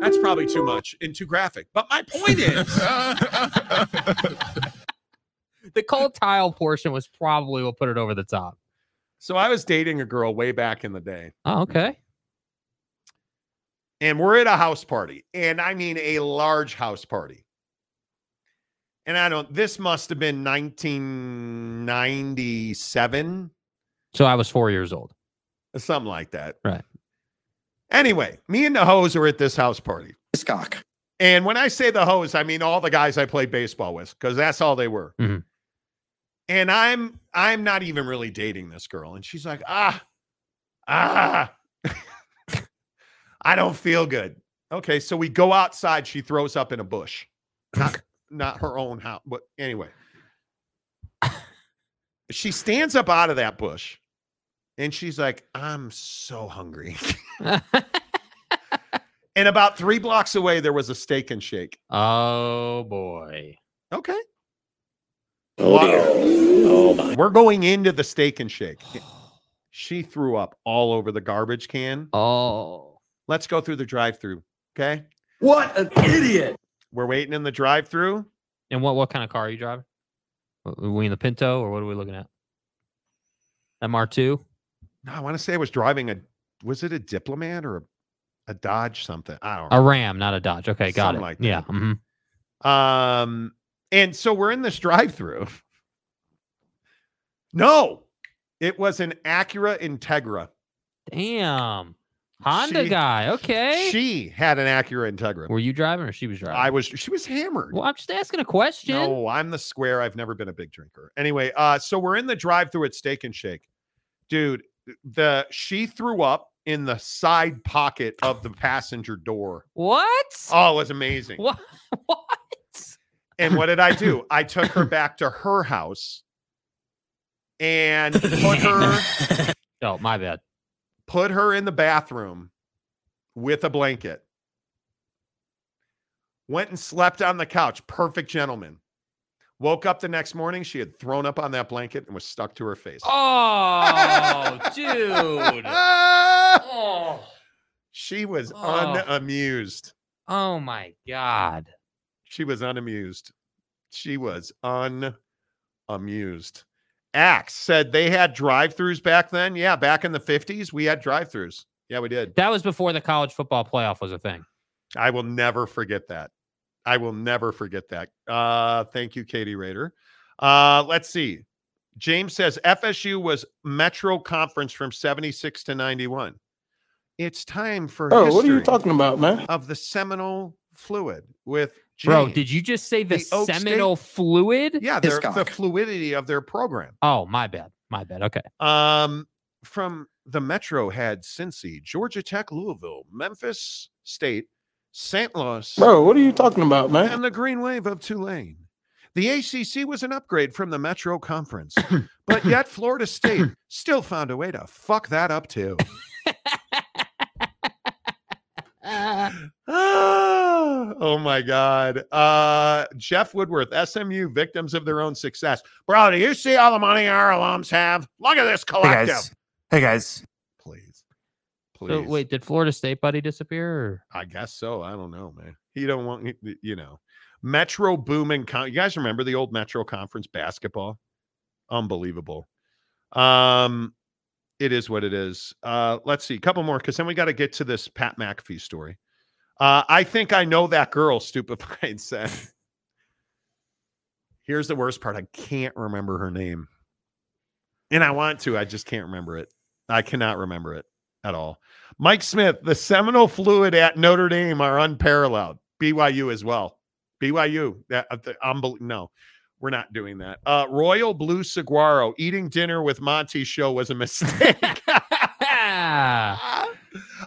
That's probably too much and too graphic. But my point is, The cold tile portion was probably what put it over the top. so I was dating a girl way back in the day. Oh, okay. And we're at a house party and i mean a large house party and i don't this must have been 1997 So I was four years old. something like that Right. anyway me and the hose are at this house party Cock. and when i say the hose i mean all the guys i played baseball with because that's all they were Mhm. and i'm i'm not even really dating this girl and she's like ah ah i don't feel good okay so we go outside she throws up in a bush not not her own house but anyway she stands up out of that bush and she's like i'm so hungry and about three blocks away there was a steak and shake oh boy. okay Oh dear. Oh my. We're going into the steak and shake. She threw up all over the garbage can. Oh. Let's go through the drive-through. Okay. What an idiot. We're waiting in the drive-through. And what what kind of car are you driving? Are we in the Pinto or what are we looking at? MR2? No, I want to say I was driving a was it a diplomat or a, a Dodge something? I don't Know. A. Ram, not a Dodge. Okay, got Something it. like that. Yeah. mhm. Um, and so we're in this drive-through. No, it was an Acura Integra. Damn. Honda She- guy. Okay. She had an Acura Integra. Were you driving or she was driving? I was. She was hammered. Well, I'm just asking a question. No, I'm the square. I've never been a big drinker. Anyway, uh, so we're in the drive-through at Steak and Shake. Dude, the she threw up in the side pocket of the passenger door. What? Oh, it was amazing. What? What? And what did I do? I took her back to her house and put her Oh, my bad. Put her in the bathroom with a blanket. Went and slept on the couch. Perfect gentleman. Woke up the next morning. She had thrown up on that blanket and was stuck to her face. Oh, dude. Oh. She was Oh. unamused. Oh my god. She was unamused. She was unamused. Axe said they had drive-throughs back then. Yeah, back in the 50s, we had drive-throughs. Yeah, we did. That was before the college football playoff was a thing. I will never forget that. I will never forget that. Uh, thank you, Katie Rader. Uh, let's see. James says FSU was Metro Conference from 76 to 91. It's time for Oh, what are you talking about, man? of the seminal fluid with Bro, did you just say the, The Oak State- seminal fluid? Yeah, their, the fluidity of their program. Oh, my bad. My bad. Okay. Um, from the Metro had Cincy, Georgia Tech, Louisville, Memphis State, St. Louis, Bro, what are you talking about, man? and the Green Wave of Tulane. The ACC was an upgrade from the Metro Conference, but yet Florida State still found a way to fuck that up too. Oh my God. Uh, Jeff Woodworth, SMU victims of their own success. Bro, do you see all the money our alums have? Look at this Hey guys. Hey guys. please. So wait, did Florida State buddy disappear? Or? I guess so. I don't know, man. He don't want you know. Metro booming. Con- you guys remember the old Metro Conference basketball? Unbelievable. Um, it is what it is. Uh, let's see, a couple more because then we got to get to this Pat McAfee story. Uh, I think I know that girl. Stupefied said. Here's the worst part. I can't remember her name, and I want to. I just can't remember it. I cannot remember it at all. Mike Smith, the seminal fluid at Notre Dame are unparalleled. BYU as well. BYU. That uh, the, unbel- no, we're not doing that. Uh, Royal Blue Saguaro eating dinner with Monty show was a mistake.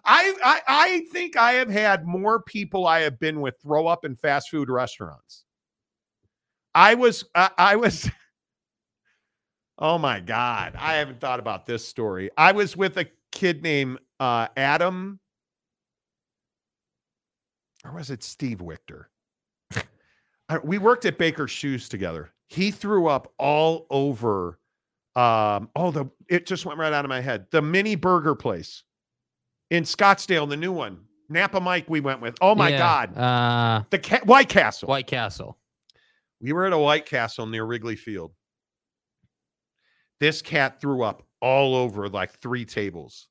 I, I I think I have had more people I have been with throw up in fast food restaurants. I was I, I was Oh my god, I haven't thought about this story. I was with a kid named uh, Adam or was it Steve Wichter? We worked at Baker's Shoes together. He threw up all over um oh the it just went right out of my head. The mini burger place in Scottsdale, the new one. Napa Mike we went with. Oh my Yeah, god. Uh, The ca- White Castle. White Castle. We were at a White Castle near Wrigley Field. This cat threw up all over like three tables.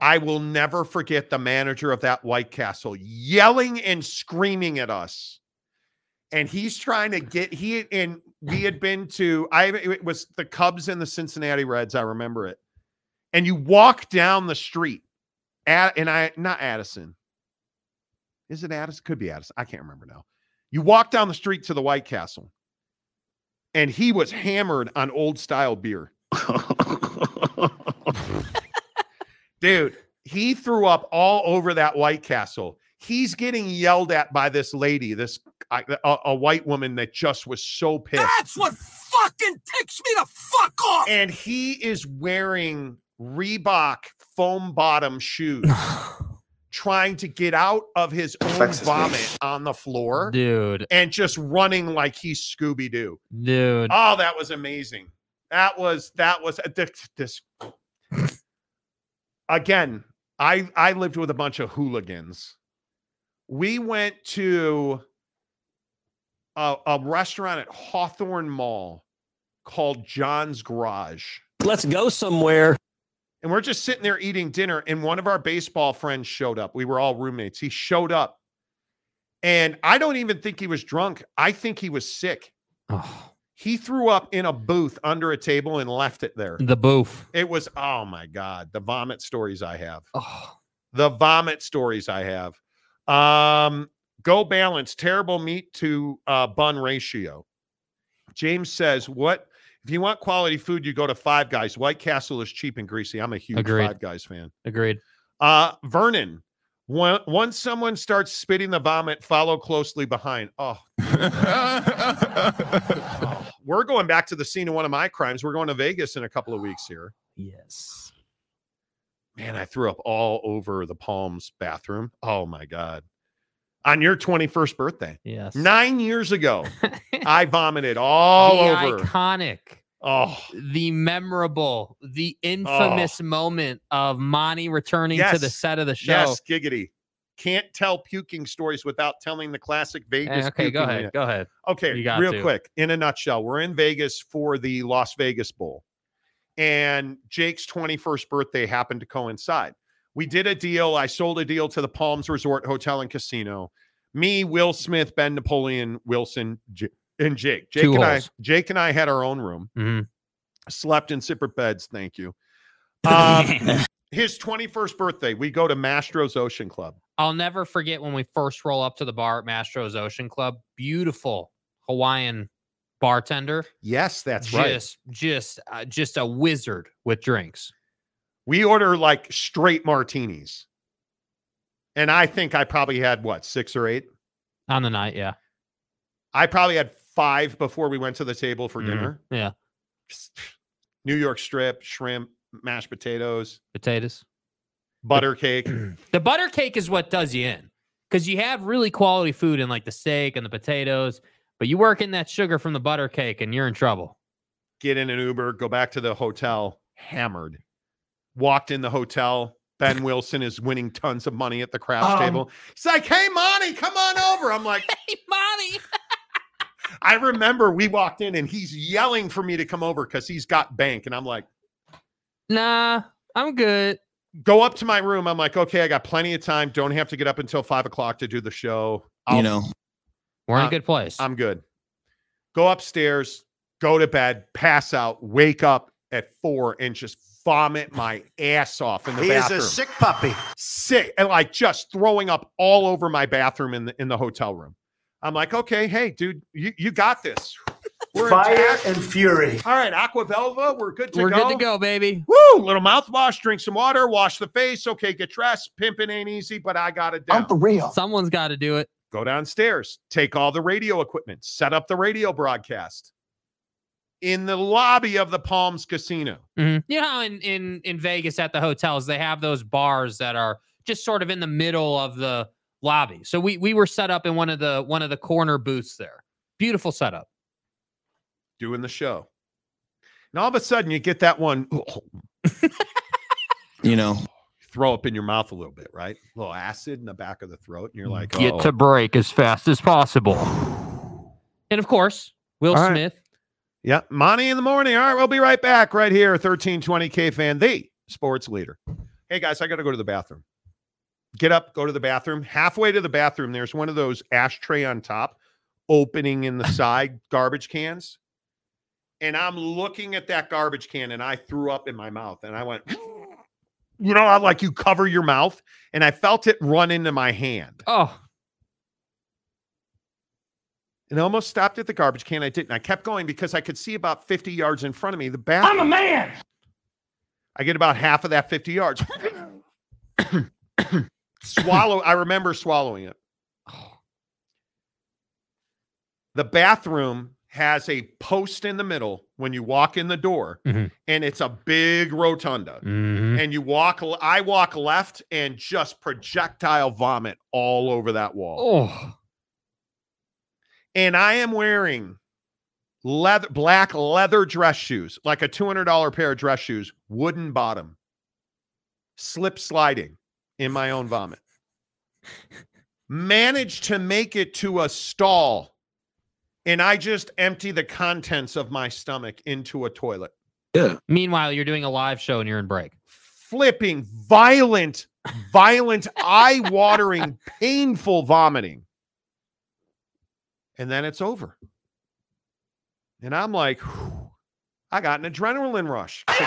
I will never forget the manager of that White Castle yelling and screaming at us. And he's trying to get he and we had been to I it was the Cubs and the Cincinnati Reds. I remember it. And you walk down the street at and I not Addison. Is it Addison? Could be Addison. I can't remember now. You walk down the street to the White Castle, and he was hammered on old style beer. Dude, he threw up all over that White Castle. He's getting yelled at by this lady, this a, a- a white woman that just was so pissed. That's what fucking ticks me the fuck off. And he is wearing Reebok foam bottom shoes, trying to get out of his own Affects vomit face. on the floor Dude, and just running like he's Scooby Doo. dude. Oh, that was amazing. That was that was uh, this, this again. I I lived with a bunch of hooligans. We went to a, a restaurant at Hawthorn Mall called John's Garage. Let's go somewhere. And we're just sitting there eating dinner, and one of our baseball friends showed up. We were all roommates. He showed up, and I don't even think he was drunk. I think he was sick. Oh, He threw up in a booth under a table and left it there. the booth. It was, oh my God, the vomit stories I have. Oh, The vomit stories I have. Um, go balance, terrible meat to uh, bun ratio. James says, what if you want quality food, you go to Five Guys. White Castle is cheap and greasy. I'm a huge Agreed. Five Guys fan. agreed. Uh, Vernon, one, once someone starts spitting the vomit, follow closely behind. Oh, oh, we're going back to the scene of one of my crimes. We're going to Vegas in a couple of weeks here. Yes. Man, I threw up all over the Palms bathroom. Oh my God. On your 21st birthday, Yes. nine years ago, I vomited all the over. iconic, Oh, the memorable, the infamous moment of Monty returning to the set of the show. yes, giggity. Can't tell puking stories without telling the classic Vegas. Eh, okay, go ahead. minute. Go ahead. Okay, real to. quick, in a nutshell, we're in Vegas for the Las Vegas Bowl, and Jake's 21st birthday happened to coincide. We did a deal. I sold a deal to the Palms Resort Hotel and Casino. Me, Will Smith, Ben Napoleon, Wilson, J- and Jake. Jake Two and holes. I, Jake and I had our own room. Mhm. Slept in separate beds. Thank you. Um, his 21st birthday, we go to Mastro's Ocean Club. I'll never forget when we first roll up to the bar at Mastro's Ocean Club. Beautiful Hawaiian bartender. Yes, that's right. just, just, uh, just a wizard with drinks. We order like straight martinis. And I think I probably had what, six or eight? on the night. Yeah, I probably had five before we went to the table for Mhm. dinner. yeah. New York strip, shrimp, mashed potatoes, Potatoes. butter cake. The butter cake is what does you in because you have really quality food in like the steak and the potatoes, but you work in that sugar from the butter cake and you're in trouble. Get in an Uber, go back to the hotel, hammered. Walked in the hotel, Ben Wilson is winning tons of money at the craps Um, table. He's like, "Hey, Monty, come on over." I'm like, Hey, Monty. I remember we walked in and he's yelling for me to come over because he's got bank, and I'm like, Nah, I'm good. go up to my room. I'm like, okay, I got plenty of time. Don't have to get up until five o'clock to do the show. I'll- You know, We're in Uh, a good place. I'm good. Go upstairs, go to bed, pass out, wake up at four, and just vomit my ass off in the He bathroom. is a sick puppy. sick and like just throwing up all over my bathroom in the in the hotel room. I'm like, okay, hey, dude, you, you got this. We're Fire intact. and fury. All right, Aqua Velva, we're good to go. We're good to go, baby. Woo! Little mouthwash, drink some water, wash the face. Okay, get dressed. Pimping ain't easy, but I got it down. I'm for real. Someone's got to do it. Go downstairs, take all the radio equipment, set up the radio broadcast in the lobby of the Palms Casino. Mhm. You know, in in in Vegas at the hotels, they have those bars that are just sort of in the middle of the lobby. So we we were set up in one of the one of the corner booths there. Beautiful setup. doing the show. And all of a sudden, you get that one you know, throw up in your mouth a little bit, right? A little acid in the back of the throat. And you're like, Get "Uh-oh." to break as fast as possible. And of course, Will All right. Yeah, Monty in the morning. All right, we'll be right back right here. 1320 KFAN, the sports leader. Hey guys, I got to go to the bathroom. Get up, go to the bathroom. Halfway to the bathroom, there's one of those ashtray on top, opening in the side garbage cans. And I'm looking at that garbage can and I threw up in my mouth and I went, you know, how like you cover your mouth and I felt it run into my hand. Oh, And I almost stopped at the garbage can. I didn't. I kept going because I could see about 50 yards in front of me the I'm a man. I get about half of that 50 yards. Swallow. I remember swallowing it. The bathroom has a post in the middle when you walk in the door, Mhm. and it's a big rotunda. mhm. And you walk, I walk left and just projectile vomit all over that wall. oh, and I am wearing leather black leather dress shoes, like a $200 pair of dress shoes, wooden bottom, slip sliding in my own vomit. Managed to make it to a stall, and I just empty the contents of my stomach into a toilet. Yeah. Meanwhile, you're doing a live show and you're in break. Flipping violent, violent, eye watering, painful vomiting. And then it's over. And I'm like, "Whew, I got an adrenaline rush. I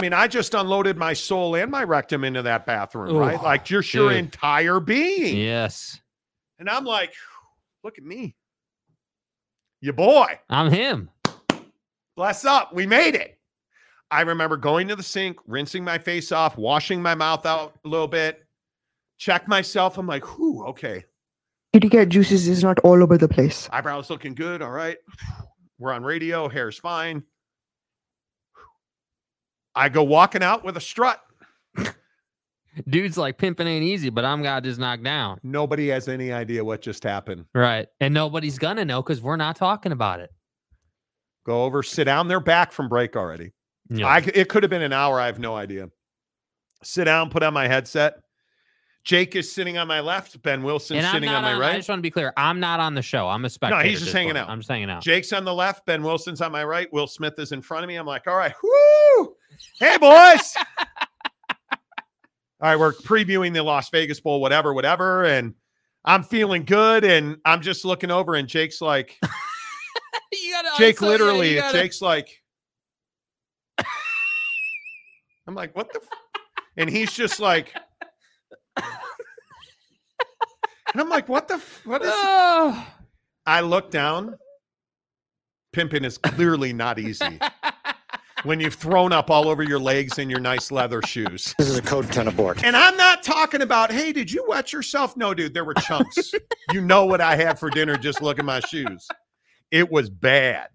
mean, I just unloaded my soul and my rectum into that bathroom, right? Like just your dude. entire being. Yes, And I'm like, look at me. Your boy. I'm him. Bless up. We made it. I remember going to the sink, rinsing my face off, washing my mouth out a little bit, check myself. I'm like, whew, okay. Kitty cat juices is not all over the place. Eyebrows looking good. All right. We're on radio. Hair's fine. I go walking out with a strut. Dude's like pimping ain't easy, but I'm got just knocked down. Nobody has any idea what just happened. Right. And nobody's gonna know because we're not talking about it. Go over, sit down. They're back from break already. Yeah. I, c- it could have been an hour. I have no idea. Sit down, put on my headset. Jake is sitting on my left. Ben Wilson sitting on my on- I just want to be clear. I'm not on the show. I'm a spectator. No, he's just hanging point. out. I'm just hanging out. Jake's on the left. Ben Wilson's on my right. Will Smith is in front of me. I'm like, all right, whoo, hey boys. all right, we're previewing the Las Vegas Bowl, whatever, whatever, and I'm feeling good. And I'm just looking over, and Jake's like, You gotta Jake, yeah, literally, gotta- Jake's like, I'm like, what the? F-? And he's just like, and I'm like, what the? F- what is? Oh. I look down. Pimping is clearly not easy when you've thrown up all over your legs in your nice leather shoes. This is a code 10 abort. And I'm not talking about, hey, did you wet yourself? No, dude, there were chunks. you know what I had for dinner, just look at my shoes. It was bad.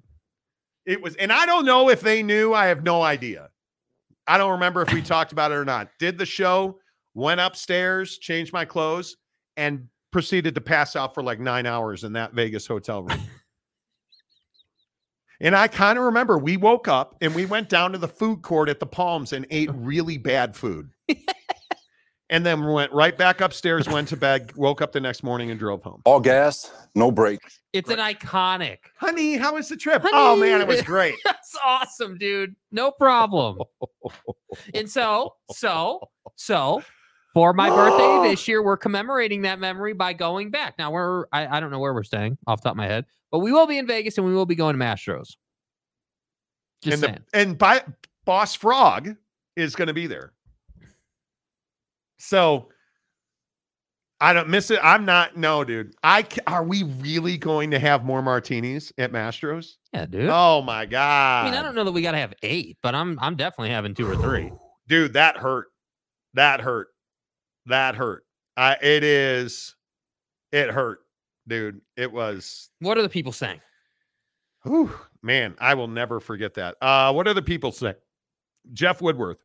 It was, and I don't know if they knew. I have no idea. I don't remember if we talked about it or not. Did the show, went upstairs, changed my clothes, and proceeded to pass out for like nine hours in that Vegas hotel room. And I kind of remember we woke up and we went down to the food court at the Palms and ate really bad food. and then went right back upstairs, went to bed, woke up the next morning and drove home. All gas, no brakes. It's an iconic. Honey, how was the trip? Oh man, it was great. That's awesome, dude. No problem. and so, so, so for my birthday this year, we're commemorating that memory by going back. Now we're I, I don't know where we're staying off the top of my head, but we will be in Vegas and we will be going to Mastros. Just and saying. the, and by, Boss Frog is going to be there. So I don't miss it. I'm not. No, dude. I are we really going to have more martinis at Mastros? yeah, dude. Oh my god! I mean, I don't know that we got to have eight, but I'm I'm definitely having two or three. dude. That hurt. That hurt. That hurt. I. It is. It hurt, dude. It was. What are the people saying? Whew, man, I will never forget that. Uh, what are the people saying? Jeff Woodworth.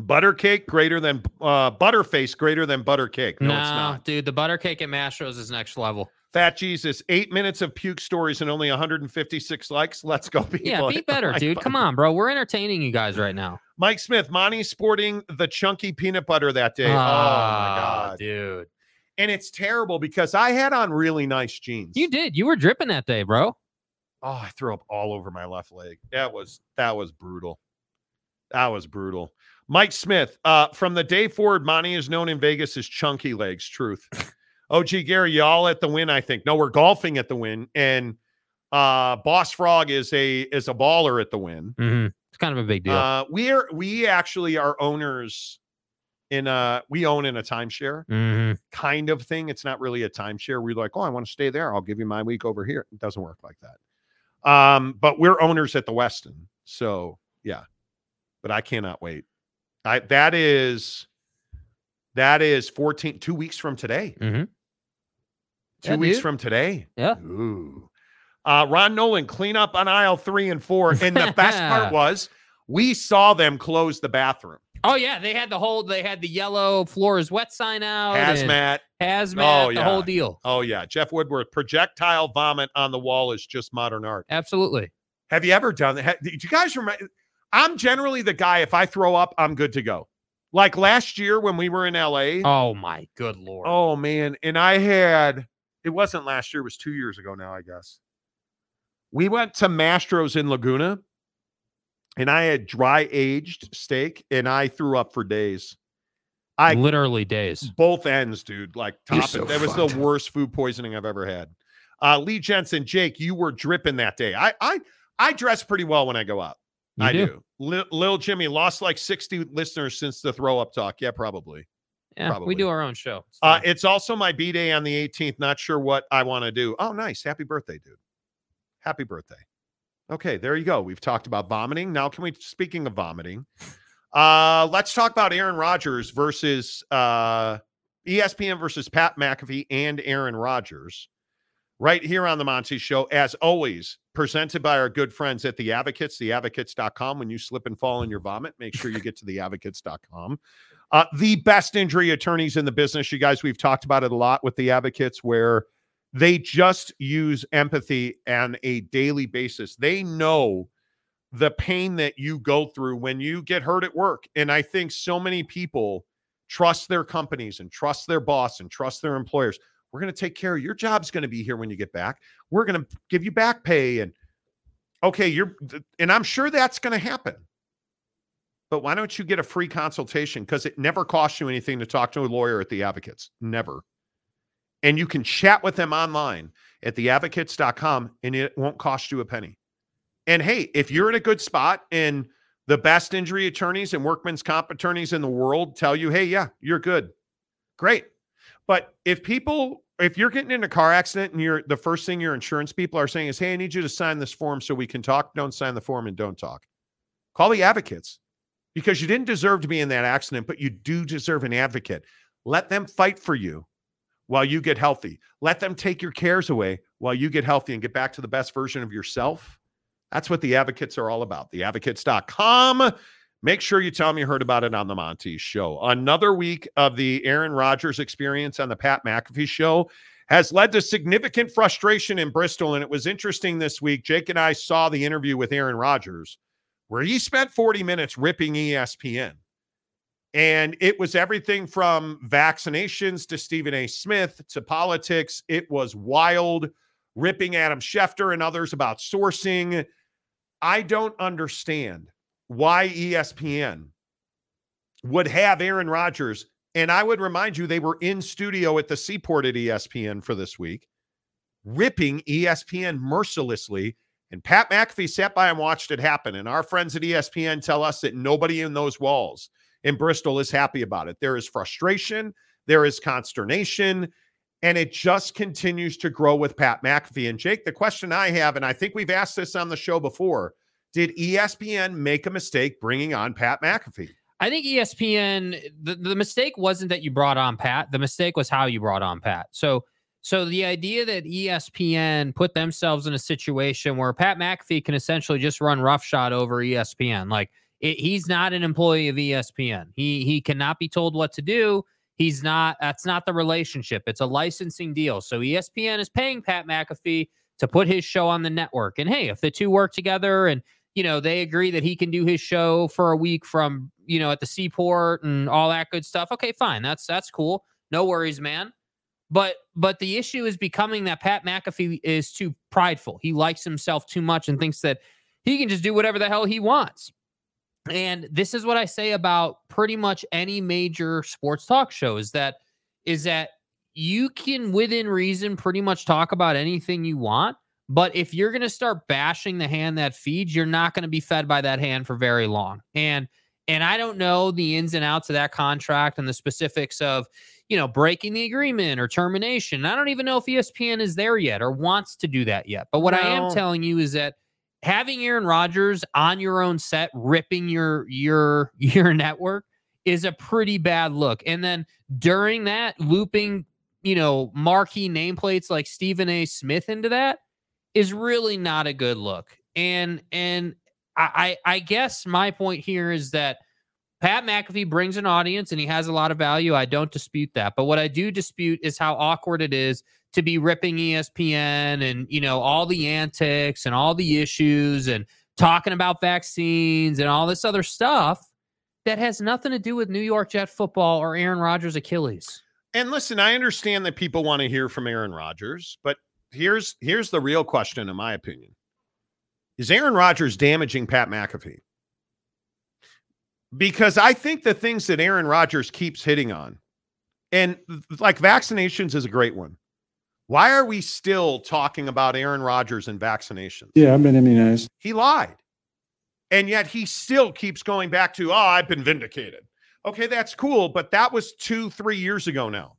Butter cake greater than uh, butterface greater than butter cake. No, it's not. dude. The butter cake at Mastros is next level. Fat Jesus, eight minutes of puke stories and only 156 likes. Let's go, people. Yeah, be better, dude. Come on, bro. We're entertaining you guys right now. Mike Smith, Monty sporting the chunky peanut butter that day. oh my Ah, god, dude. And it's terrible because I had on really nice jeans. You did. You were dripping that day, bro. Oh, I threw up all over my left leg. That was that was brutal. That was brutal. Mike Smith, uh, from the day forward, Monty is known in Vegas as Chunky Legs. Truth. OG Gary, y'all at the Wynn, I think. No, we're golfing at the Wynn, and uh, Boss Frog is a is a baller at the Wynn. Mm-hmm. Kind of a big deal. Uh, we are we actually are owners in a we own in a timeshare Mhm. kind of thing. It's not really a timeshare. We're like, oh, I want to stay there. I'll give you my week over here. It doesn't work like that. Um, but we're owners at the Westin, so yeah. But I cannot wait. I that is that is 14 two weeks from today. Mhm. Two Yeah, weeks dude. from today. Yeah. Ooh. Uh, Ron Nolan, clean up on aisle three and four. And the best part was we saw them close the bathroom. Oh yeah, they had the whole. They had the yellow floor is wet sign out. Hazmat. hazmat. Oh, the whole deal. Oh, yeah. Jeff Woodworth, projectile vomit on the wall is just modern art. Absolutely. Have you ever done that? Ha- Did you guys remember? I'm generally the guy, if I throw up, I'm good to go. Like last year when we were in LA. Oh my good lord. Oh, man. And I had, it wasn't last year, it was two years ago now, I guess. We went to Mastro's in Laguna and I had dry aged steak and I threw up for days. I Literally days. both ends, dude. Like top. so it. that was the worst food poisoning I've ever had. Uh, Lee Jensen, Jake, you were dripping that day. I I I dress pretty well when I go out. You I do. do. Lil, Lil Jimmy lost like 60 listeners since the throw up talk. Yeah, probably. Yeah, Probably. we do our own show. It's Uh, it's also my B day on the 18th. Not sure what I want to do. Oh, nice. Happy birthday, dude. Happy birthday. Okay, there you go. We've talked about vomiting. Now, can we, speaking of vomiting, uh, let's talk about Aaron Rodgers versus uh, ESPN versus Pat McAfee and Aaron Rodgers right here on the Monty Show, as always, presented by our good friends at The Advocates, theadvocates.com. When you slip and fall in your vomit, make sure you get to theadvocates.com. Uh, the best injury attorneys in the business. You guys, we've talked about it a lot with the advocates where they just use empathy on a daily basis. They know the pain that you go through when you get hurt at work. And I think so many people trust their companies and trust their boss and trust their employers. We're going to take care of your job's going to be here when you get back. We're going to give you back pay and okay, you're and I'm sure that's going to happen. But why don't you get a free consultation because it never costs you anything to talk to a lawyer at the advocates. Never. And you can chat with them online at theadvocates.com and it won't cost you a penny. And hey, if you're in a good spot and the best injury attorneys and workman's comp attorneys in the world tell you, hey, yeah, you're good. Great. But if people, if you're getting in a car accident and you're the first thing your insurance people are saying is, hey, I need you to sign this form so we can talk, don't sign the form and don't talk. Call the advocates because you didn't deserve to be in that accident, but you do deserve an advocate. Let them fight for you while you get healthy. Let them take your cares away while you get healthy and get back to the best version of yourself. That's what the advocates are all about. Theadvocates.com. Make sure you tell them you heard about it on the Monty Show. Another week of the Aaron Rodgers experience on the Pat McAfee Show. has led to significant frustration in Bristol. And it was interesting this week. Jake and I saw the interview with Aaron Rodgers where he spent 40 minutes ripping ESPN. And it was everything from vaccinations to Stephen A. Smith to politics. It was wild, ripping Adam Schefter and others about sourcing. I don't understand why ESPN would have Aaron Rodgers. And I would remind you, they were in studio at the Seaport at ESPN for this week, ripping ESPN mercilessly. And Pat McAfee sat by and watched it happen. And our friends at ESPN tell us that nobody in those walls in Bristol is happy about it. There is frustration, there is consternation, and it just continues to grow with Pat McAfee. And Jake, the question I have, and I think we've asked this on the show before did ESPN make a mistake bringing on Pat McAfee? I think ESPN the, the mistake wasn't that you brought on Pat. The mistake was how you brought on Pat. So so the idea that ESPN put themselves in a situation where Pat McAfee can essentially just run roughshod over ESPN, like it, he's not an employee of ESPN. He he cannot be told what to do. He's not. That's not the relationship. It's a licensing deal. So ESPN is paying Pat McAfee to put his show on the network. And hey, if the two work together and you know they agree that he can do his show for a week from you know at the seaport and all that good stuff, okay, fine. That's that's cool. No worries, man. But but the issue is becoming that Pat McAfee is too prideful. He likes himself too much and thinks that he can just do whatever the hell he wants. And this is what I say about pretty much any major sports talk show is that is that you can within reason pretty much talk about anything you want, but if you're going to start bashing the hand that feeds, you're not going to be fed by that hand for very long. And and I don't know the ins and outs of that contract and the specifics of, you know, breaking the agreement or termination. I don't even know if ESPN is there yet or wants to do that yet. But what I am telling you is that having Aaron Rodgers on your own set ripping your your your network is a pretty bad look. And then during that looping, you know, marquee nameplates like Stephen A. Smith into that is really not a good look. And and I I guess my point here is that Pat McAfee brings an audience and he has a lot of value. I don't dispute that. But what I do dispute is how awkward it is to be ripping ESPN and, you know, all the antics and all the issues and talking about vaccines and all this other stuff that has nothing to do with New York Jet football or Aaron Rodgers' Achilles. And listen, I understand that people want to hear from Aaron Rodgers, but here's here's the real question, in my opinion: Is Aaron Rodgers damaging Pat McAfee? Because I think the things that Aaron Rodgers keeps hitting on, and like vaccinations is a great one. Why are we still talking about Aaron Rodgers and vaccinations? Yeah, I've been immunized. He lied. And yet he still keeps going back to, oh, I've been vindicated. Okay, that's cool, but that was two, three years ago now.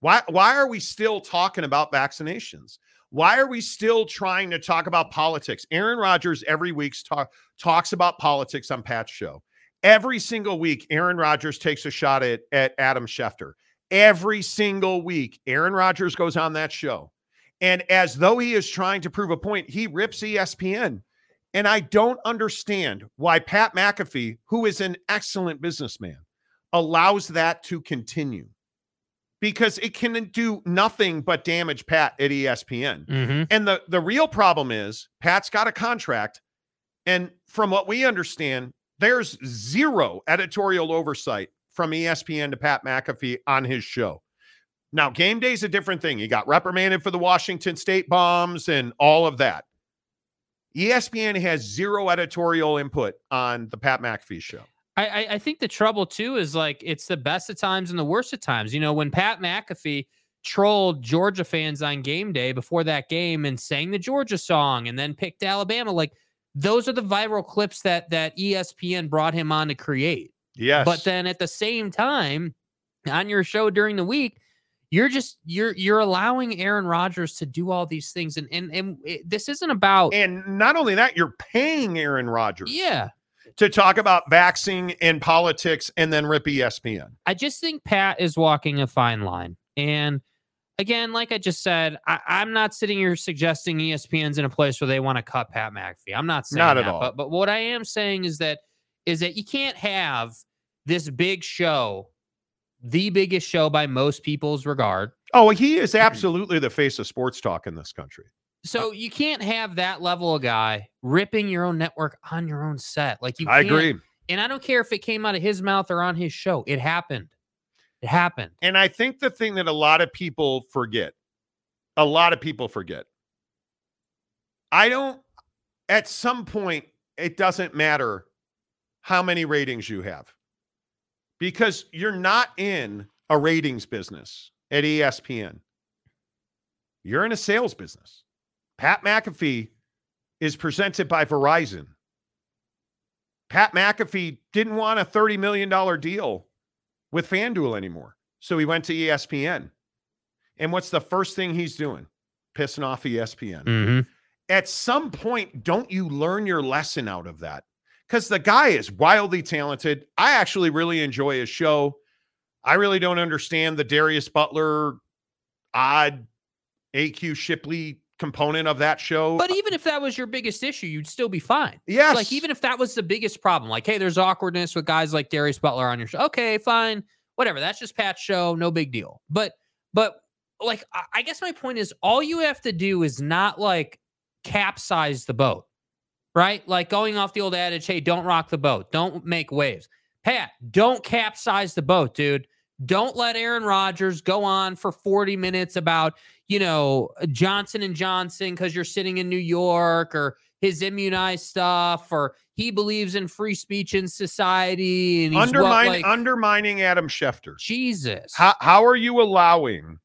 Why, why are we still talking about vaccinations? Why are we still trying to talk about politics? Aaron Rodgers every week talk, talks about politics on Pat's show. Every single week, Aaron Rodgers takes a shot at, at Adam Schefter. Every single week, Aaron Rodgers goes on that show. And as though he is trying to prove a point, he rips ESPN. And I don't understand why Pat McAfee, who is an excellent businessman, allows that to continue because it can do nothing but damage Pat at ESPN. Mm-hmm. And the, the real problem is Pat's got a contract. And from what we understand, there's zero editorial oversight from ESPN to Pat McAfee on his show. Now, game day is a different thing. He got reprimanded for the Washington State bombs and all of that. ESPN has zero editorial input on the Pat McAfee show. I, I, think the trouble too is like it's the best of times and the worst of times. You know, when Pat McAfee trolled Georgia fans on game day before that game and sang the Georgia song and then picked Alabama, like those are the viral clips that that ESPN brought him on to create. Yes. But then at the same time, on your show during the week, you're just you're you're allowing Aaron Rodgers to do all these things, and and and it, this isn't about. And not only that, you're paying Aaron Rodgers. Yeah. To talk about vaccine and politics and then rip ESPN. I just think Pat is walking a fine line. And again, like I just said, I, I'm not sitting here suggesting ESPN's in a place where they want to cut Pat McAfee. I'm not saying Not at that, all. But but what I am saying is that is that you can't have this big show, the biggest show by most people's regard, Oh, he is absolutely the face of sports talk in this country. So you can't have that level of guy ripping your own network on your own set. Like you I agree. And I don't care if it came out of his mouth or on his show. It happened. It happened. And I think the thing that a lot of people forget, a lot of people forget, I don't, at some point, it doesn't matter how many ratings you have because you're not in a ratings business at ESPN. You're in a sales business. Pat McAfee is presented by Verizon. Pat McAfee didn't want a $30 million deal with FanDuel anymore. So he went to ESPN. And what's the first thing he's doing? Pissing off ESPN. Mm-hmm. At some point, don't you learn your lesson out of that? Because the guy is wildly talented. I actually really enjoy his show. I really don't understand the Darius Butler odd AQ Shipley component of that show. But even if that was your biggest issue, you'd still be fine. Yes. Like even if that was the biggest problem, like, hey, there's awkwardness with guys like Darius Butler on your show. Okay, fine. Whatever. That's just Pat's show. No big deal. But but like I- I guess my point is all you have to do is not like capsize the boat. Right? Like going off the old adage, hey, don't rock the boat. Don't make waves. Pat, don't capsize the boat, dude. Don't let Aaron Rodgers go on for 40 minutes about, you know, Johnson and Johnson because you're sitting in New York or his immunized stuff or he believes in free speech in society and he's what, like, undermining Adam Schefter. Jesus. How, how are you allowing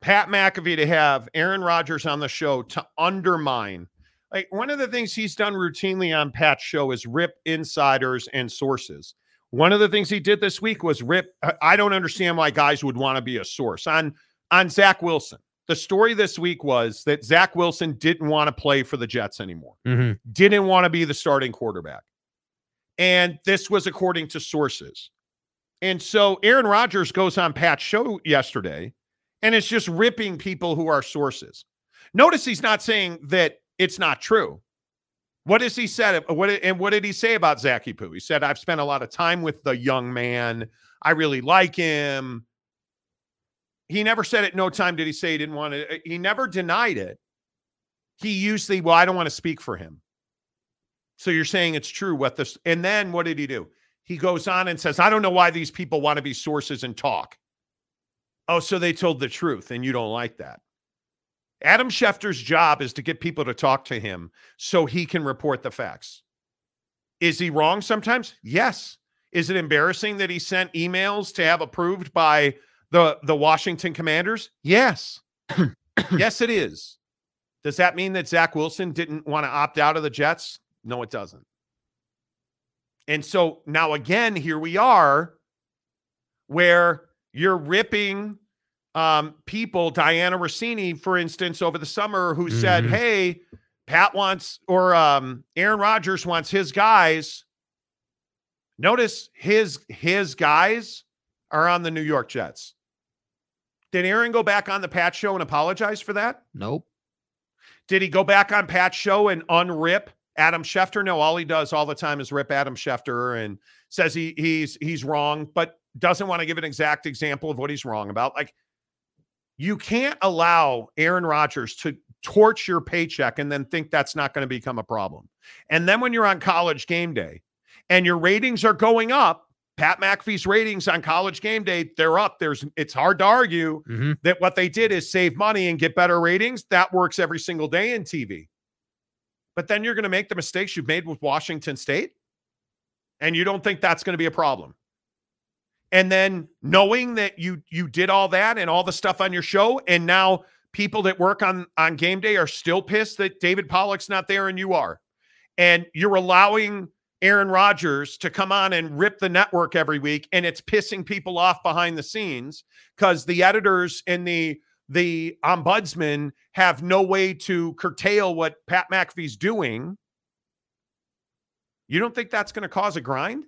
Pat McAfee to have Aaron Rodgers on the show to undermine? Like one of the things he's done routinely on Pat's show is rip insiders and sources. One of the things he did this week was rip. I- don't understand why guys would want to be a source on on Zach Wilson. The story this week was that Zach Wilson didn't want to play for the Jets anymore Mhm. didn't want to be the starting quarterback. And this was according to sources. And so Aaron Rodgers goes on Pat's show yesterday and it's just ripping people who are sources. Notice he's not saying that it's not true. What has he said? Uh, what and what did he say about Zachy Poo? He said, I've spent a lot of time with the young man. I really like him. He never said at no time did he say he didn't want to. Uh, he never denied it. He used the, well, I don't want to speak for him. So you're saying it's true what this, and then what did he do? He goes on and says, I don't know why these people want to be sources and talk. Oh, so they told the truth and you don't like that. Adam Schefter's job is to get people to talk to him so he can report the facts. Is he wrong sometimes? Yes. Is it embarrassing that he sent emails to have approved by the, the Washington Commanders? Yes. yes, it is. Does that mean that Zach Wilson didn't want to opt out of the Jets? No, it doesn't. And so now again, here we are where you're ripping um, people, Dianna Russini, for instance, over the summer, who said, Mhm. Hey, Pat wants, or um, Aaron Rodgers wants his guys. Notice his his guys are on the New York Jets. Did Aaron go back on the Pat show and apologize for that? Nope. Did he go back on Pat's show and unrip Adam Schefter? No, all he does all the time is rip Adam Schefter and says he he's he's wrong, but doesn't want to give an exact example of what he's wrong about. Like you can't allow Aaron Rodgers to torch your paycheck and then think that's not going to become a problem. And then when you're on college game day and your ratings are going up, Pat McAfee's ratings on college game day, they're up. There's it's hard to argue Mhm. that what they did is save money and get better ratings. That works every single day in TV. But then you're going to make the mistakes you've made with Washington State, and you don't think that's going to be a problem. And then knowing that you you did all that and all the stuff on your show, and now people that work on on game day are still pissed that David Pollack's not there and you are, and you're allowing Aaron Rodgers to come on and rip the network every week, and it's pissing people off behind the scenes because the editors and the the ombudsman have no way to curtail what Pat McAfee's doing. You don't think that's going to cause a grind?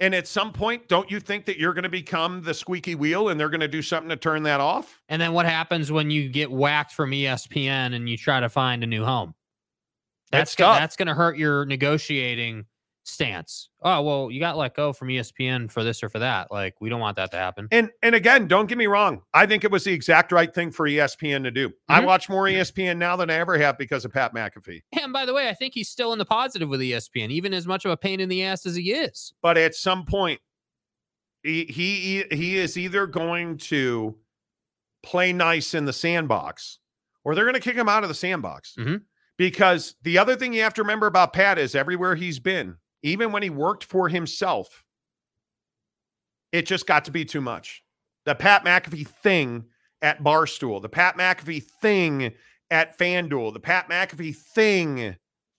And at some point, don't you think that you're going to become the squeaky wheel and they're going to do something to turn that off? And then what happens when you get whacked from ESPN and you try to find a new home? That's gonna, that's going to hurt your negotiating stance. Oh, well, you got let go from ESPN for this or for that. Like, we don't want that to happen. And and again, don't get me wrong. I think it was the exact right thing for ESPN to do. I Mhm. watch more ESPN now than I ever have because of Pat McAfee. And by the way, I think he's still in the positive with ESPN, even as much of a pain in the ass as he is. But at some point, he he he is either going to play nice in the sandbox, or they're going to kick him out of the sandbox. Mhm. Because the other thing you have to remember about Pat is everywhere he's been, even when he worked for himself, it just got to be too much. The Pat McAfee thing at Barstool, the Pat McAfee thing at FanDuel, the Pat McAfee thing,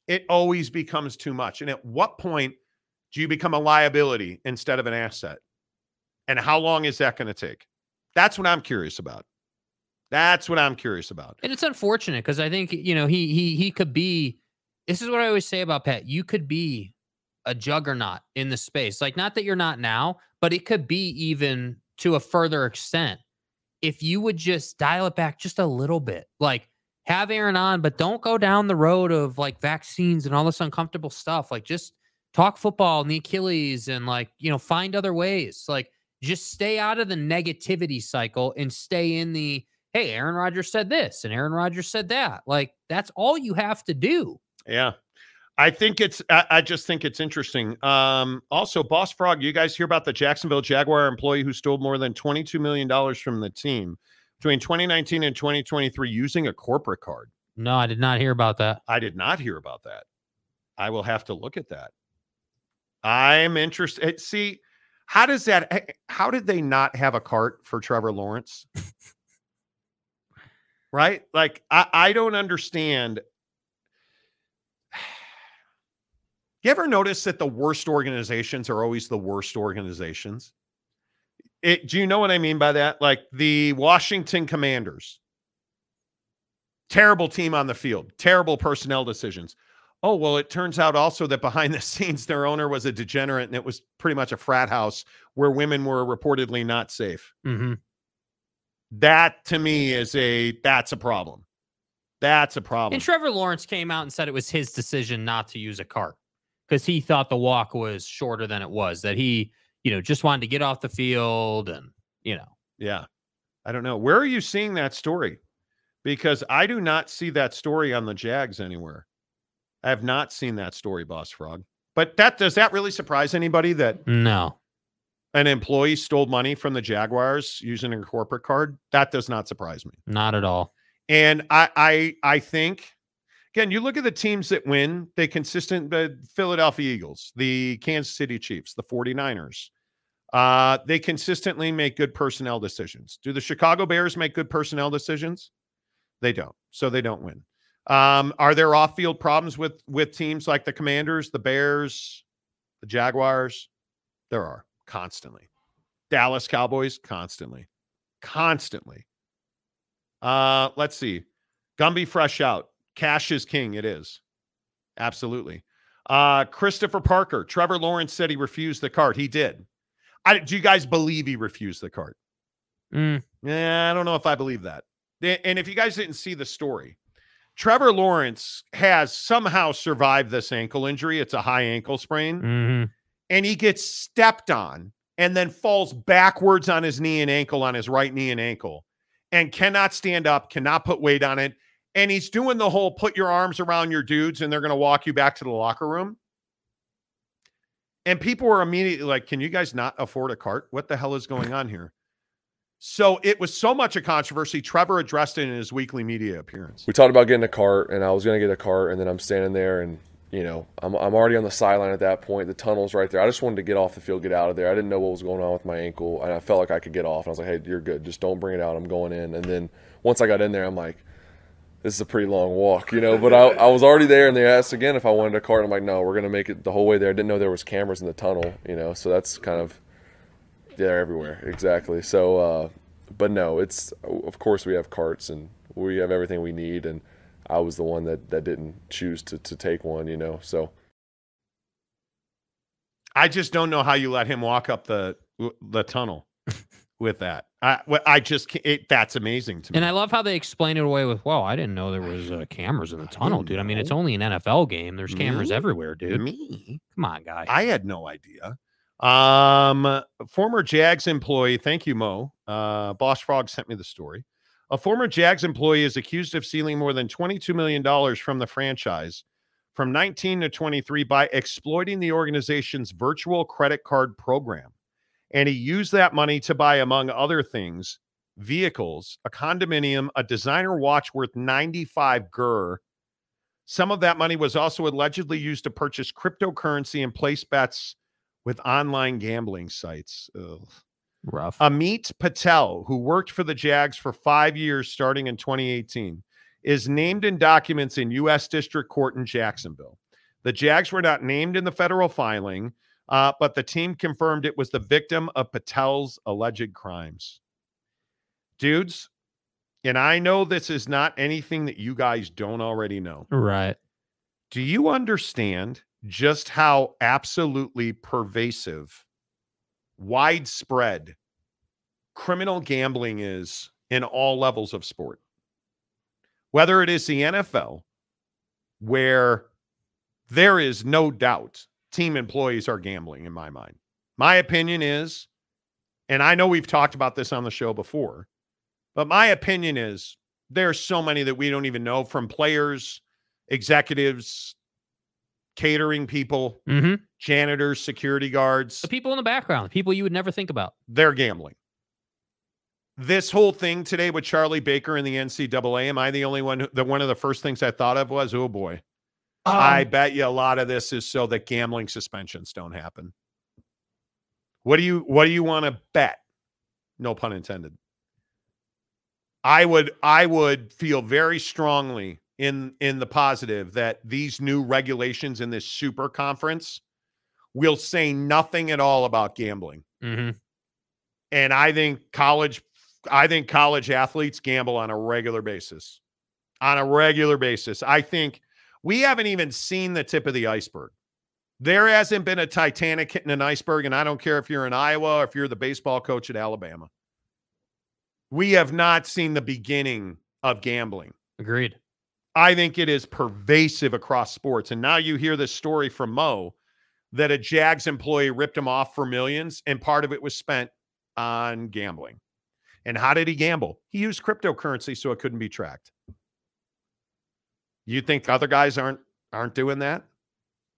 it always becomes too much. And at what point do you become a liability instead of an asset? And how long is that going to take? That's what I'm curious about. That's what I'm curious about. And it's unfortunate because I think you know he he he could be. This is what I always say about Pat. You could be a juggernaut in the space. Like not that you're not now, but it could be even to a further extent if you would just dial it back just a little bit. Like have Aaron on, but don't go down the road of like vaccines and all this uncomfortable stuff. Like just talk football and the Achilles and like you know find other ways. Like just stay out of the negativity cycle and stay in the hey, Aaron Rodgers said this and Aaron Rodgers said that. Like that's all you have to do. Yeah. I think it's I, I just think it's interesting. Um, also, Boss Frog, you guys hear about the Jacksonville Jaguar employee who stole more than $22 million from the team between 2019 and 2023 using a corporate card. No, I did not hear about that. I did not hear about that. I will have to look at that. I'm interested. See, how does that eh, how did they not have a cart for Trevor Lawrence? right? Like I, I don't understand. You ever notice that the worst organizations are always the worst organizations? It, do you know what I mean by that? Like the Washington Commanders, terrible team on the field, terrible personnel decisions. Oh, well, it turns out also that behind the scenes, their owner was a degenerate and it was pretty much a frat house where women were reportedly not safe. Mm-hmm. That to me is a that's a problem. That's a problem. And Trevor Lawrence came out and said it was his decision not to use a cart because he thought the walk was shorter than it was, that he, you know, just wanted to get off the field and, you know. Yeah. I don't know. Where are you seeing that story? Because I do not see that story on the Jags anywhere. I have not seen that story, Boss Frog. But that does that really surprise anybody that No. an employee stole money from the Jaguars using a corporate card? That does not surprise me. Not at all. And I I I think again, you look at the teams that win, they consistent the Philadelphia Eagles, the Kansas City Chiefs, the 49ers. Uh, they consistently make good personnel decisions. Do the Chicago Bears make good personnel decisions? They don't. So they don't win. Um, are there off-field problems with with teams like the Commanders, the Bears, the Jaguars? There are constantly. Dallas Cowboys constantly. Constantly. Uh, let's see. Gumby fresh out. Cash is king. It is. Absolutely. Uh, Christopher Parker. Trevor Lawrence said he refused the card. He did. I, do you guys believe he refused the card? Mm. Yeah, I don't know if I believe that. And if you guys didn't see the story, Trevor Lawrence has somehow survived this ankle injury. It's a high ankle sprain. Mm-hmm. And he gets stepped on and then falls backwards on his knee and ankle, on his right knee and ankle, and cannot stand up, cannot put weight on it. And he's doing the whole put your arms around your dudes and they're going to walk you back to the locker room. And people were immediately like, Can you guys not afford a cart? What the hell is going on here? So it was so much a controversy. Trevor addressed it in his weekly media appearance. We talked about getting a cart, and I was going to get a cart, and then I'm standing there, and you know, I'm I'm already on the sideline at that point. The tunnel's right there. I just wanted to get off the field, get out of there. I didn't know what was going on with my ankle, and I felt like I could get off. And I was like, "Hey, you're good. Just don't bring it out. I'm going in." And then once I got in there, I'm like, "This is a pretty long walk, you know." But I, I was already there, and they asked again if I wanted a cart. I'm like, "No, we're gonna make it the whole way there." I didn't know there was cameras in the tunnel, you know. So that's kind of they're everywhere, exactly. So, uh, but no, it's of course we have carts and we have everything we need, and I was the one that that didn't choose to to take one, you know. So. I just don't know how you let him walk up the the tunnel. With that. I I just it, that's amazing to me. And I love how they explain it away with, "Well, I didn't know there was uh, cameras in the tunnel, dude. I mean, it's only an NFL game. There's cameras Me? everywhere, dude. Me? Come on, guy. I had no idea. Um, former Jags employee, thank you, Mo. Uh, Boss Frog sent me the story. A former Jags employee is accused of stealing more than $22 million from the franchise from 19 to 23 by exploiting the organization's virtual credit card program. And he used that money to buy, among other things, vehicles, a condominium, a designer watch worth 95 gur. Some of that money was also allegedly used to purchase cryptocurrency and place bets with online gambling sites. Ugh. Rough. Amit Patel, who worked for the Jags for five years starting in 2018, is named in documents in U.S. District Court in Jacksonville. The Jags were not named in the federal filing, uh, but the team confirmed it was the victim of Patel's alleged crimes. Dudes, and I know this is not anything that you guys don't already know. Right. Do you understand just how absolutely pervasive, widespread criminal gambling is in all levels of sport? Whether it is the NFL, where there is no doubt team employees are gambling, in my mind. My opinion is, and I know we've talked about this on the show before, but my opinion is there are so many that we don't even know from players, executives, catering people, Mhm. janitors, security guards. The people in the background, the people you would never think about. They're gambling. This whole thing today with Charlie Baker and the NCAA, am I the only one? That one of the first things I thought of was, oh boy, I bet you a lot of this is so that gambling suspensions don't happen. What do you what do you want to bet? No pun intended. I would I would feel very strongly in in the positive that these new regulations in this super conference will say nothing at all about gambling. Mm-hmm. And I think college I think college athletes gamble on a regular basis. On a regular basis. I think we haven't even seen the tip of the iceberg. There hasn't been a Titanic hitting an iceberg, and I don't care if you're in Iowa or if you're the baseball coach at Alabama. We have not seen the beginning of gambling. Agreed. I think it is pervasive across sports. And now you hear this story from Mo that a Jags employee ripped him off for millions, and part of it was spent on gambling. And how did he gamble? He used cryptocurrency so it couldn't be tracked. You think other guys aren't aren't doing that?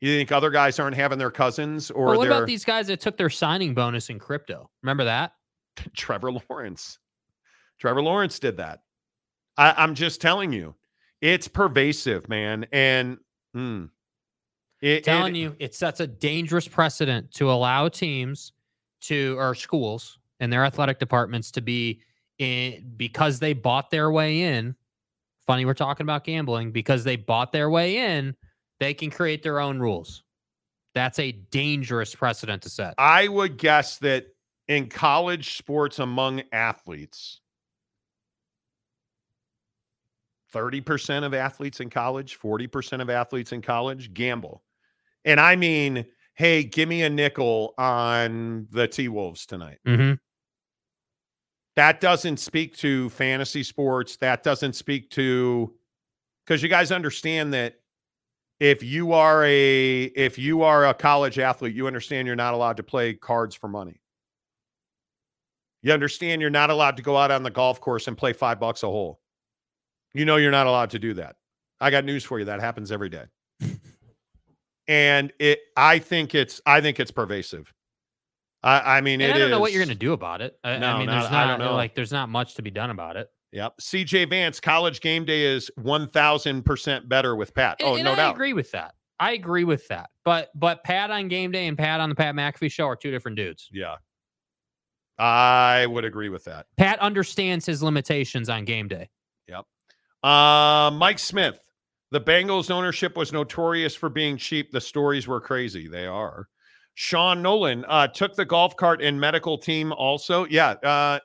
You think other guys aren't having their cousins or Well, what their about these guys that took their signing bonus in crypto? Remember that? Trevor Lawrence? Trevor Lawrence did that. I, I'm just telling you, it's pervasive, man. And mm, it, telling it- you, it sets a dangerous precedent to allow teams to or schools and their athletic departments to be in because they bought their way in. Funny, we're talking about gambling because they bought their way in. They can create their own rules. That's a dangerous precedent to set. I would guess that in college sports among athletes, 30% of athletes in college, 40% of athletes in college gamble. And I mean, hey, give me a nickel on the T Wolves tonight. Mm-hmm. That doesn't speak to fantasy sports. That doesn't speak to because you guys understand that if you are a if you are a college athlete, you understand you're not allowed to play cards for money. You understand you're not allowed to go out on the golf course and play five bucks a hole. You know you're not allowed to do that. I got news for you. That happens every day. and it I think it's I think it's pervasive. I, I mean, I don't know what you're going to do about it. I, I No, mean, not- there's I not, don't know. like there's not much to be done about it. Yep. CJ Vance, college game day is 1000% better with Pat. And- Oh, and no I doubt. I agree with that. I agree with that. But but Pat on game day and Pat on the Pat McAfee show are two different dudes. Yeah. I would agree with that. Pat understands his limitations on game day. Yep. Uh, Mike Smith. The Bengals ownership was notorious for being cheap. The stories were crazy. They are. Sean Nolan uh, took the golf cart and medical team also. Yeah. Uh,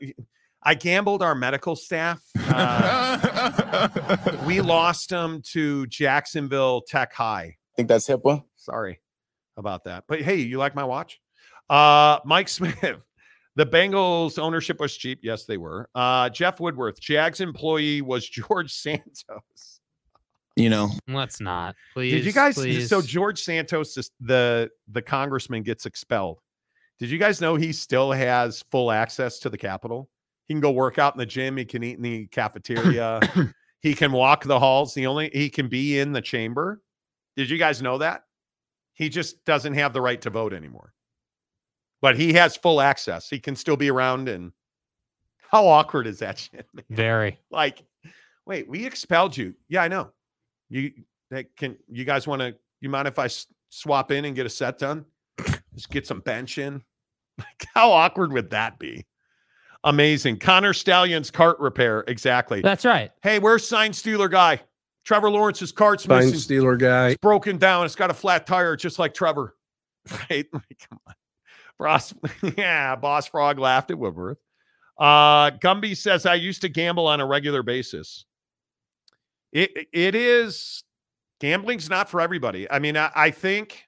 I gambled our medical staff. Uh, we lost them to Jacksonville Tech High. I think that's HIPAA? Sorry about that. But hey, you like my watch? Uh, Mike Smith. The Bengals ownership was cheap. Yes, they were. Uh, Jeff Woodworth, Jags employee was George Santos. You know, let's not. Please. Did you guys? Please. So George Santos, is the the congressman, gets expelled. Did you guys know he still has full access to the Capitol? He can go work out in the gym. He can eat in the cafeteria. he can walk the halls. The only he can be in the chamber. Did you guys know that? He just doesn't have the right to vote anymore. But he has full access. He can still be around. And how awkward is that shit? Man? Very. Like, wait, we expelled you. Yeah, I know. You that can you guys want to you mind if I s- swap in and get a set done? Just get some bench in. Like, how awkward would that be? Amazing. Connor Stalions' cart repair. Exactly. That's right. Hey, where's sign stealer guy? Trevor Lawrence's cart's Sign missing. stealer guy. It's broken down. It's got a flat tire, just like Trevor. Right? Like, come on. Boss, yeah, Boss Frog laughed at Woodworth. Uh, Gumby says, I used to gamble on a regular basis. It it is gambling's not for everybody. I mean, I, I think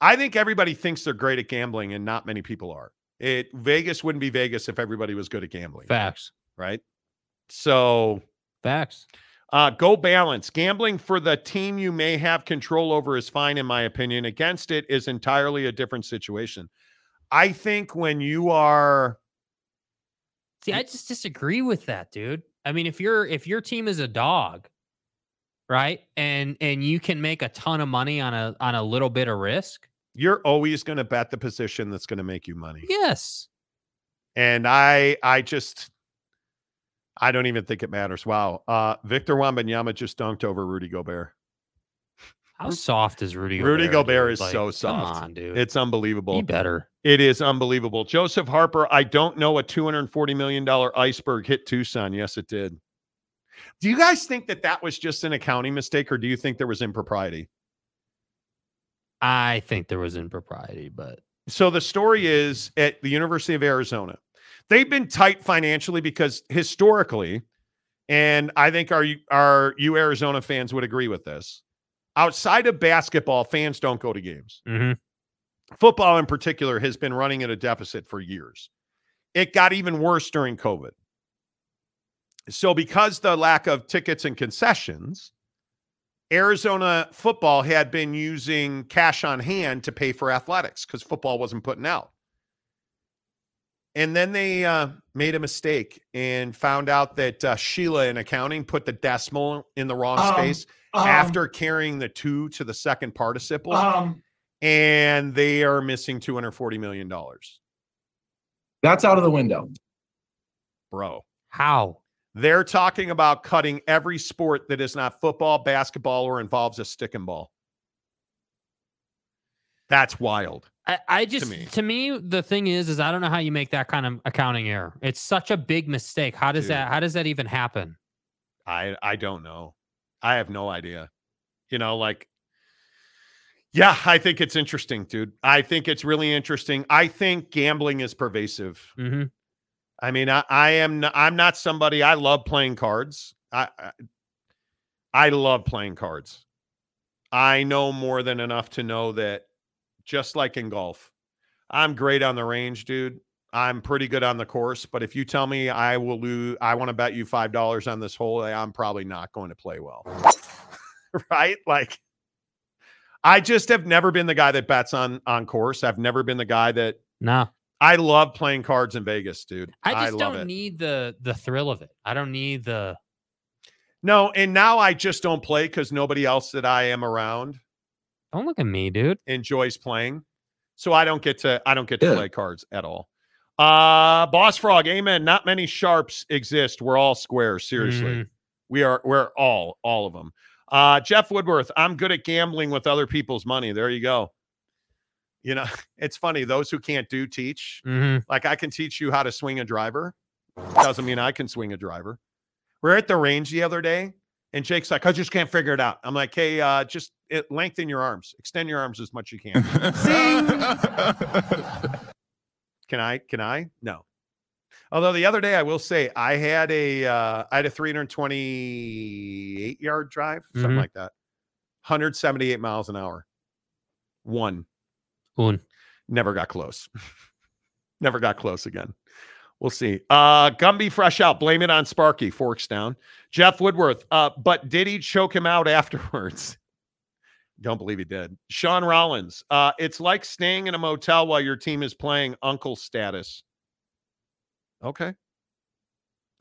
I think everybody thinks they're great at gambling, and not many people are. It Vegas wouldn't be Vegas if everybody was good at gambling, Facts. right? So Facts. uh, go balance. Gambling for the team you may have control over is fine, in my opinion. Against it is entirely a different situation. I think when you are, See, I just disagree with that, dude. I mean, if your if your team is a dog, right, and and you can make a ton of money on a on a little bit of risk, you're always going to bet the position that's going to make you money. yes, And I, I just, I don't even think it matters. Wow. Uh, Victor Wembanyama just dunked over Rudy Gobert. How soft is Rudy? Gobert, Rudy Gobert is Like, so Come soft. on, dude. It's unbelievable. Be better. It is unbelievable. Joseph Harper, I don't know a $240 million iceberg hit Tucson. Yes, it did. Do you guys think that that was just an accounting mistake or do you think there was impropriety? I think there was impropriety, but So the story is at the University of Arizona. They've been tight financially because historically, and I think our our you Arizona fans would agree with this. Outside of basketball, fans don't go to games. Mhm. Football in particular has been running at a deficit for years. It got even worse during COVID. So because the lack of tickets and concessions, Arizona football had been using cash on hand to pay for athletics because football wasn't putting out. And then they uh, made a mistake and found out that uh, Sheila in accounting put the decimal in the wrong Um, space um, after carrying the two to the second participle. Um, and they are missing $240 million. that's out of the window. Bro. how? They're talking about cutting every sport that is not football, basketball, or involves a stick and ball. That's wild. I, I just me. to me the thing is is I don't know how you make that kind of accounting error. It's such a big mistake. How does Dude. that how does that even happen? I I don't know. I have no idea. You know, like yeah, I think it's interesting, dude. I think it's really interesting. I think gambling is pervasive. Mm-hmm. I mean, I, I am not, I'm not somebody I love playing cards. I, I I love playing cards. I know more than enough to know that just like in golf, I'm great on the range, dude. I'm pretty good on the course, but if you tell me I will lose, I want to bet you five dollars on this hole, eh, I'm probably not going to play well. right? Like I just have never been the guy that bets on on course. I've never been the guy that No. I love playing cards in Vegas, dude. I just love don't it. need the the thrill of it. I don't need the No, and now I just don't play because nobody else that I am around don't look at me, dude. enjoys playing. So I don't get to I don't get to Yeah. play cards at all. Uh Boss Frog, amen. Not many sharps exist. We're all squares. Seriously. Mhm. We are we're all, all of them. Uh Jeff Woodworth, I'm good at gambling with other people's money. There you go. You know, it's funny, those who can't do teach. Mhm. Like I can teach you how to swing a driver. Doesn't mean I can swing a driver. We're at the range the other day, and Jake's like, I just can't figure it out. I'm like, hey, uh, just it, lengthen your arms, extend your arms as much as you can. can I? Can I? No. Although the other day, I will say, I had a uh, I had a 328 yard drive, something Mhm. like that, 178 miles an hour. One Un. never got close. Never got close again. We'll see. Uh Gumby fresh out. Blame it on Sparky. Forks down. Jeff Woodworth. Uh, but did he choke him out afterwards? Don't believe he did. Sean Rollins. Uh, it's like staying in a motel while your team is playing uncle status. Okay.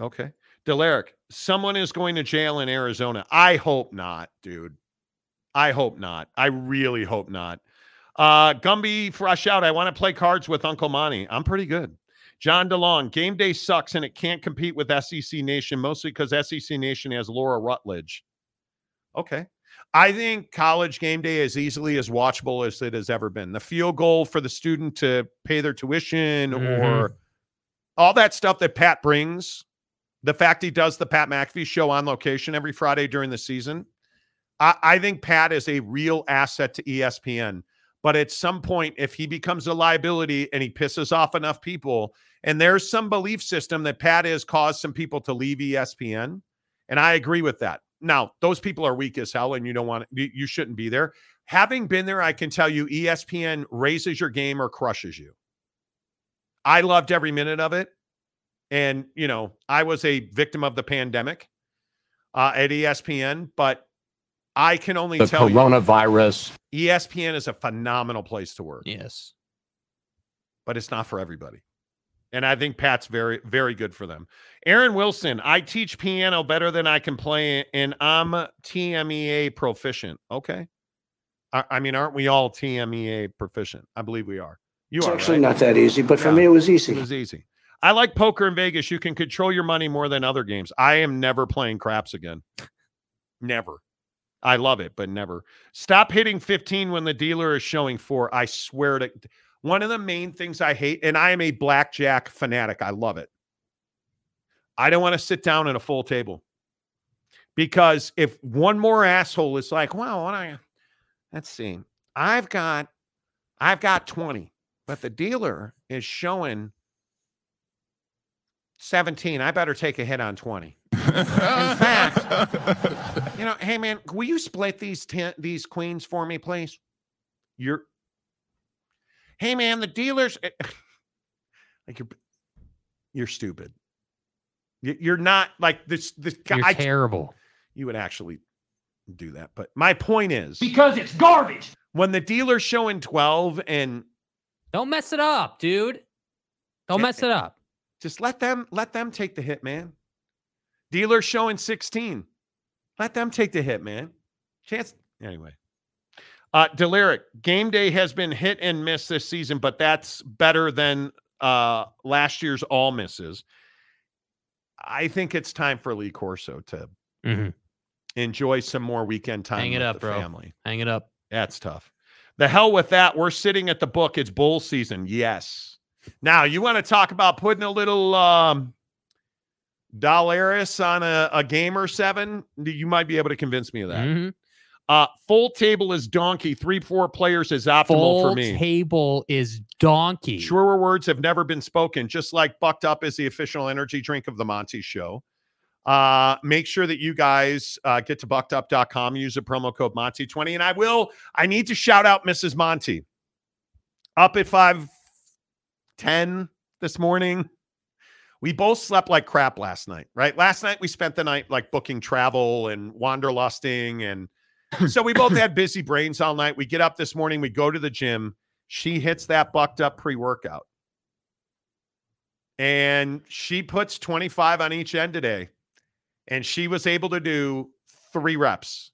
Okay. Delaric, someone is going to jail in Arizona. I hope not, dude. I hope not. I really hope not. Uh, Gumby fresh out. I want to play cards with Uncle Monty. I'm pretty good. John DeLong, game day sucks and it can't compete with SEC Nation, mostly because SEC Nation has Laura Rutledge. Okay. I think college game day is easily as watchable as it has ever been. The field goal for the student to pay their tuition Mhm. or all that stuff that Pat brings, the fact he does the Pat McAfee show on location every Friday during the season. I, I think Pat is a real asset to ESPN. But at some point, if he becomes a liability and he pisses off enough people, and there's some belief system that Pat has caused some people to leave ESPN, and I agree with that. Now, those people are weak as hell, and you don't want you, shouldn't be there. Having been there, I can tell you ESPN raises your game or crushes you. I loved every minute of it. And, you know, I was a victim of the pandemic uh, at ESPN, but I can only tell you The tell coronavirus. you ESPN is a phenomenal place to work, Yes. but it's not for everybody. And I think Pat's very, very good for them. Aaron Wilson, I teach piano better than I can play, and I'm TMEA proficient. Okay. I, I mean, aren't we all TMEA proficient? I believe we are. You It's are actually right? not that easy, but for Yeah. me, it was easy. It was easy. I like poker in Vegas. You can control your money more than other games. I am never playing craps again. Never. I love it, but never. Stop hitting 15 when the dealer is showing four. I swear to one of the main things I hate, and I am a blackjack fanatic. I love it. I don't want to sit down at a full table because if one more asshole is like, well, what I let's see, I've got I've got 20, but the dealer is showing 17. I better take a hit on 20. In fact, you know, hey man, will you split these ten, these queens for me, please? You're Hey man, the dealers eh, like you're you're stupid. You- You're not like this this guy You're I- terrible. you would actually do that. But my point is Because it's garbage. when the dealer's showing 12 and Don't mess it up, dude. Don't mess it up. just let them let them take the hit, man. Dealer showing 16. Let them take the hit, man. Chance anyway. Uh Deliric, game day has been hit and miss this season, but that's better than uh last year's all misses. I think it's time for Lee Corso to Mhm. enjoy some more weekend time Hang it up, bro. family. Hang it up. That's tough. The hell with that. We're sitting at the book. It's bull season. Yes. Now you want to talk about putting a little um Dolaris on a, a game or seven? You might be able to convince me of that. Mhm. Uh full table is donkey. Three, four players is optimal Full for me. Full table is donkey. Truer words have never been spoken, just like Bucked Up is the official energy drink of the Monty Show. Uh, make sure that you guys uh, get to buckedup.com, use the promo code Monty20. And I will, I need to shout out Mrs. Monty. Up at 510 this morning. We both slept like crap last night, right? Last night we spent the night like booking travel and wanderlusting. And so we both had busy brains all night. We get up this morning, we go to the gym. She hits that bucked up pre workout. And she puts 25 on each end today. And she was able to do three reps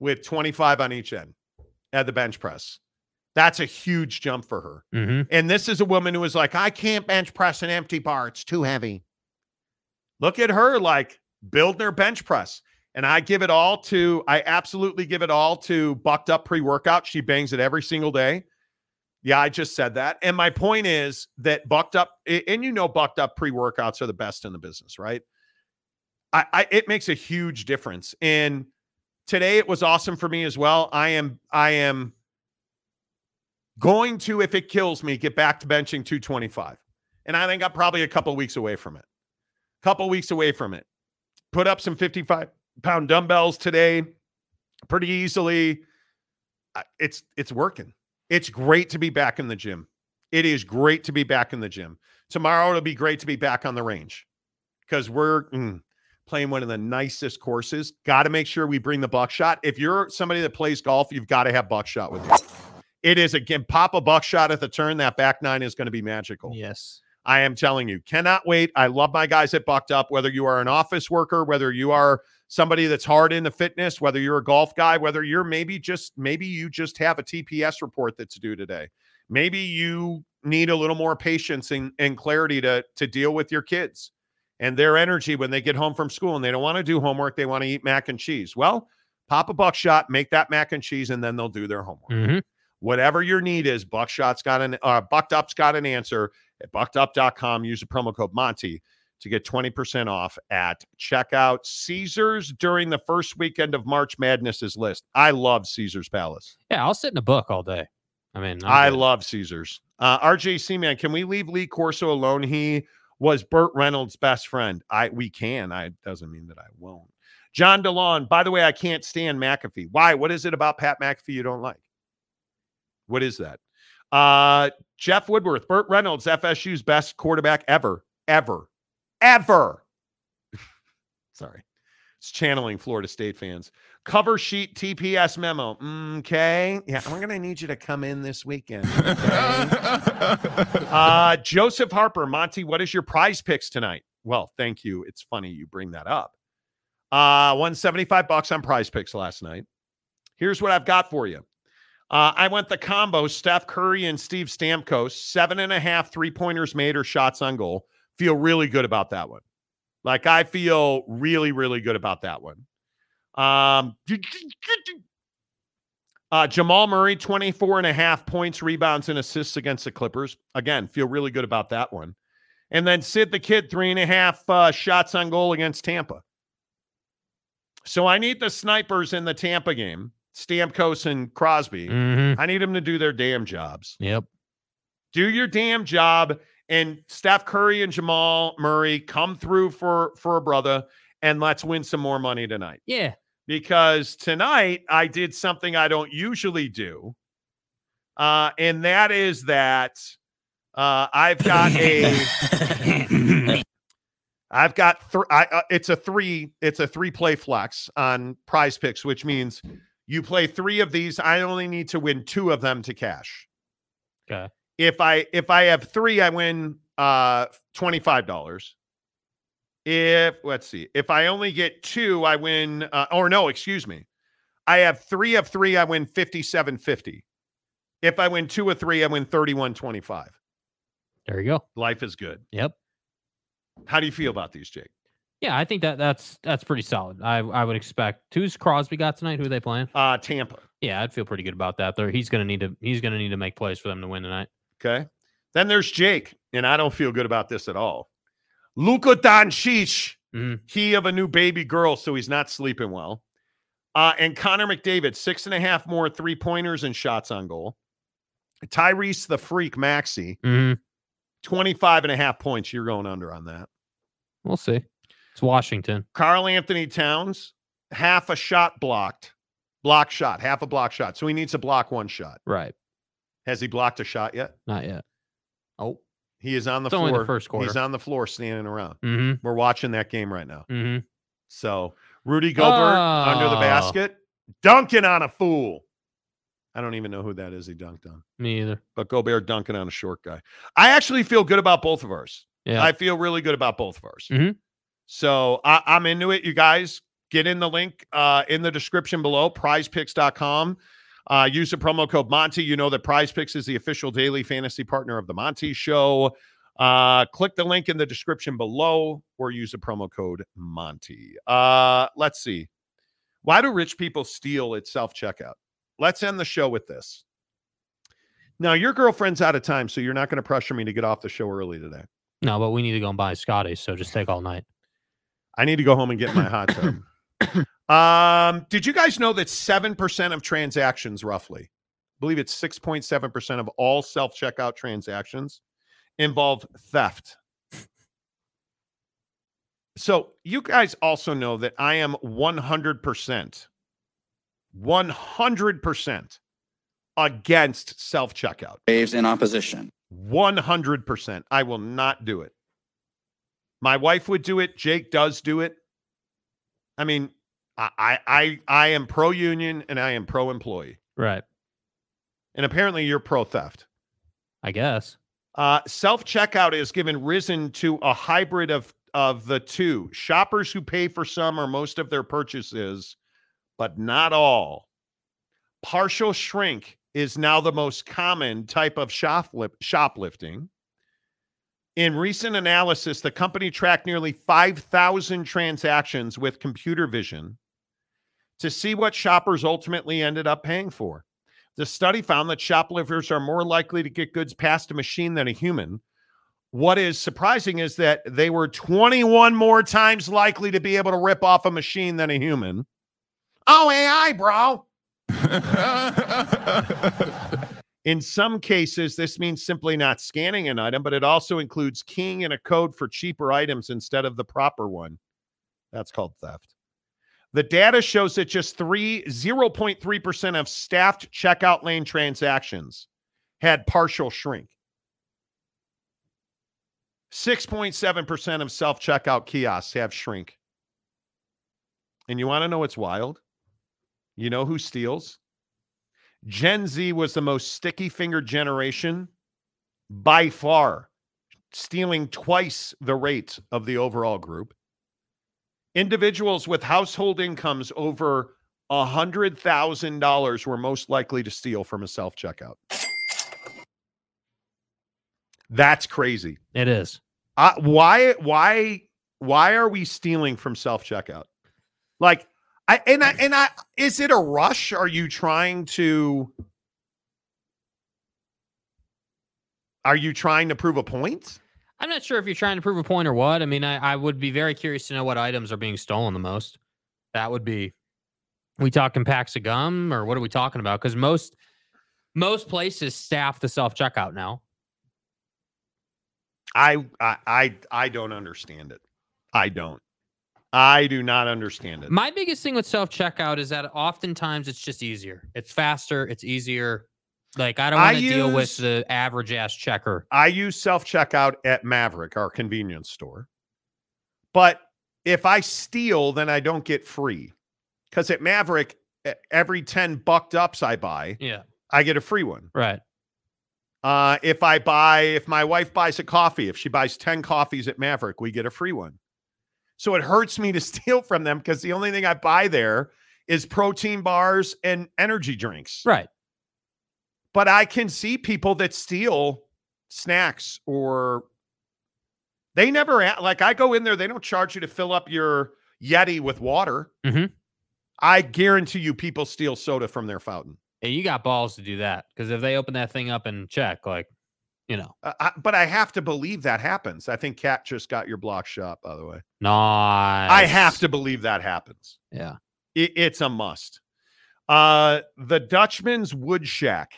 with 25 on each end at the bench press. That's a huge jump for her. Mhm. And this is a woman who was like, I can't bench press an empty bar. It's too heavy. Look at her like building her bench press. And I give it all to, I absolutely give it all to bucked up pre workout. She bangs it every single day. Yeah, I just said that. And my point is that bucked Up, and you know, bucked up pre workouts are the best in the business, right? I, I, it makes a huge difference. And today it was awesome for me as well. I am, I am going to, if it kills me, get back to benching 225. And I think I'm probably a couple weeks away from it. Couple weeks away from it. Put up some 55 pound dumbbells today pretty easily. It's it's working. It's great to be back in the gym. It is great to be back in the gym. Tomorrow it'll be great to be back on the range because we're mm, playing one of the nicest courses. Got to make sure we bring the buckshot. If you're somebody that plays golf, you've got to have buckshot with you. It is again pop a buckshot at the turn. That back nine is going to be magical. Yes. I am telling you, cannot wait. I love my guys at Bucked Up, whether you are an office worker, whether you are somebody that's hard into fitness, whether you're a golf guy, whether you're maybe just maybe you just have a TPS report that's due today. Maybe you need a little more patience and, and clarity to to deal with your kids and their energy when they get home from school and they don't want to do homework, they want to eat mac and cheese. Well, pop a buckshot, make that mac and cheese, and then they'll do their homework. Mm-hmm. Whatever your need is, Buckshot's got an uh, Bucked Up's got an answer at buckedup.com. Use the promo code Monty to get 20% off at checkout. Caesars during the first weekend of March Madness is list. I love Caesars Palace. Yeah, I'll sit in a book all day. I mean, I'm i good. love Caesars. Uh, RJ Seaman, can we leave Lee Corso alone? He was Burt Reynolds' best friend. I we can. I doesn't mean that I won't. John DeLon. By the way, I can't stand McAfee. Why? What is it about Pat McAfee you don't like? What is that? Uh, Jeff Woodworth, Burt Reynolds, FSU's best quarterback ever, ever, ever. Sorry. It's channeling Florida State fans. Cover sheet TPS memo. Okay. Yeah, I'm going to need you to come in this weekend. okay? uh, Joseph Harper, Monty, what is your PrizePicks tonight? Well, thank you. It's funny you bring that up. Uh, 175 bucks on PrizePicks last night. Here's what I've got for you. Uh, I went the combo Steph Curry and Steve Stamkos, seven and a half three pointers made or shots on goal. Feel really good about that one. Like I feel really, really good about that one. Um, uh, Jamal Murray, 24 and a half points, rebounds, and assists against the Clippers. Again, feel really good about that one. And then Sid the Kid, three and a half uh, shots on goal against Tampa. So I need the snipers in the Tampa game, Stamkos and Crosby. Mhm. I need them to do their damn jobs. Yep. Do your damn job. And Steph Curry and Jamal Murray come through for for a brother, and let's win some more money tonight. Yeah. Because tonight I did something I don't usually do, uh, and that is that uh, I've got a I've got three. Uh, it's a three. It's a three play flex on PrizePicks, which means you play three of these. I only need to win two of them to cash. Okay. If I if I have three, I win uh twenty five dollars. If let's see, if I only get two, I win. Uh, or no, excuse me, I have three of three. I win fifty seven fifty. If I win two of three, I win thirty one twenty five. There you go. Life is good. Yep. How do you feel about these, Jake? Yeah, I think that that's that's pretty solid. I I would expect. Who's Crosby got tonight? Who are they playing? Uh Tampa. Yeah, I'd feel pretty good about that. There, he's gonna need to he's gonna need to make plays for them to win tonight. Okay. Then there's Jake, and I don't feel good about this at all. Luka Doncic, Mhm. he of a new baby girl, so he's not sleeping well. Uh, and Connor McDavid, six and a half more three pointers and shots on goal. Tyrese the Freak Maxey, Mhm. 25 and a half points. You're going under on that. We'll see. It's Washington. Karl-Anthony Towns, half a shot blocked, block shot, half a block shot. So he needs to block one shot. Right. Has he blocked a shot yet? Not yet. Oh. He is on the It's floor. the first quarter. He's on the floor standing around. Mm-hmm. We're watching that game right now. Mm-hmm. So Rudy Gobert under the Oh. basket, dunking on a fool. I don't even know who that is. He dunked on, Me either. but Gobert dunking on a short guy. I actually feel good about both of ours. Yeah. I feel really good about both of ours. Mhm. So I, I'm into it. You guys get in the link uh, in the description below, prizepicks.com. Uh, use the promo code Monty. You know that PrizePicks is the official daily fantasy partner of the Monty Show. Uh, click the link in the description below or use the promo code Monty. Uh, let's see. Why do rich people steal at self checkout? Let's end the show with this. Now, your girlfriend's out of time, so you're not going to pressure me to get off the show early today. No, but we need to go and buy Scotty, so just take all night. I need to go home and get my hot tub. um, did you guys know that 7% of transactions, roughly, I believe it's 6.7% of all self checkout transactions involve theft? So, you guys also know that I am 100%, 100% against self checkout. Waves in opposition. 100%. I will not do it. My wife would do it. Jake does do it. I mean, I I I, am pro union and I am pro employee. Right. And apparently you're pro theft. I guess. Uh, Self checkout is given risen to a hybrid of of the two. Shoppers who pay for some or most of their purchases, but not all. Partial shrink is now the most common type of shoplif- shoplifting. In recent analysis, the company tracked nearly 5,000 transactions with computer vision to see what shoppers ultimately ended up paying for. The study found that shoplifters are more likely to get goods past a machine than a human. What is surprising is that they were 21 more times likely to be able to rip off a machine than a human. Oh, AI, bro. In some cases, this means simply not scanning an item, but it also includes keying in a code for cheaper items instead of the proper one. That's called theft. The data shows that just three 0.3% of staffed checkout lane transactions had partial shrink. 6.7% of self checkout kiosks have shrink. And you want to know what's wild? You know who steals? Gen Z was the most sticky fingered generation by far, stealing twice the rate of the overall group. Individuals with household incomes over $100,000 were most likely to steal from a self checkout. That's crazy. It is. Uh, why why why are we stealing from self checkout? Like I and I and I is it a rush? Are you trying to Are you trying to prove a point? I'm not sure if you're trying to prove a point or what. I mean, I, I would be very curious to know what items are being stolen the most. That would be we talking packs of gum or what are we talking about? Because most most places staff the self checkout now. I, I I I don't understand it. I don't. I do not understand it. My biggest thing with self checkout is that oftentimes it's just easier. It's faster. It's easier. Like I don't want to deal with the average ass checker. I use self checkout at Maverik, our convenience store. But if I steal, then I don't get free. Because at Maverik, every 10 bucked ups I buy, yeah, I get a free one. Right. Uh, if I buy, if my wife buys a coffee, if she buys 10 coffees at Maverik, we get a free one. So it hurts me to steal from them because the only thing I buy there is protein bars and energy drinks. Right. But I can see people that steal snacks or they never like I go in there, they don't charge you to fill up your Yeti with water. Mm-hmm. I guarantee you people steal soda from their fountain. And you got balls to do that because if they open that thing up and check, like, you know. Uh, I, but I have to believe that happens. I think Cat just got your block shot, by the way. Nice. I have to believe that happens. Yeah. It, it's a must. Uh, the Dutchman's Wood Shack.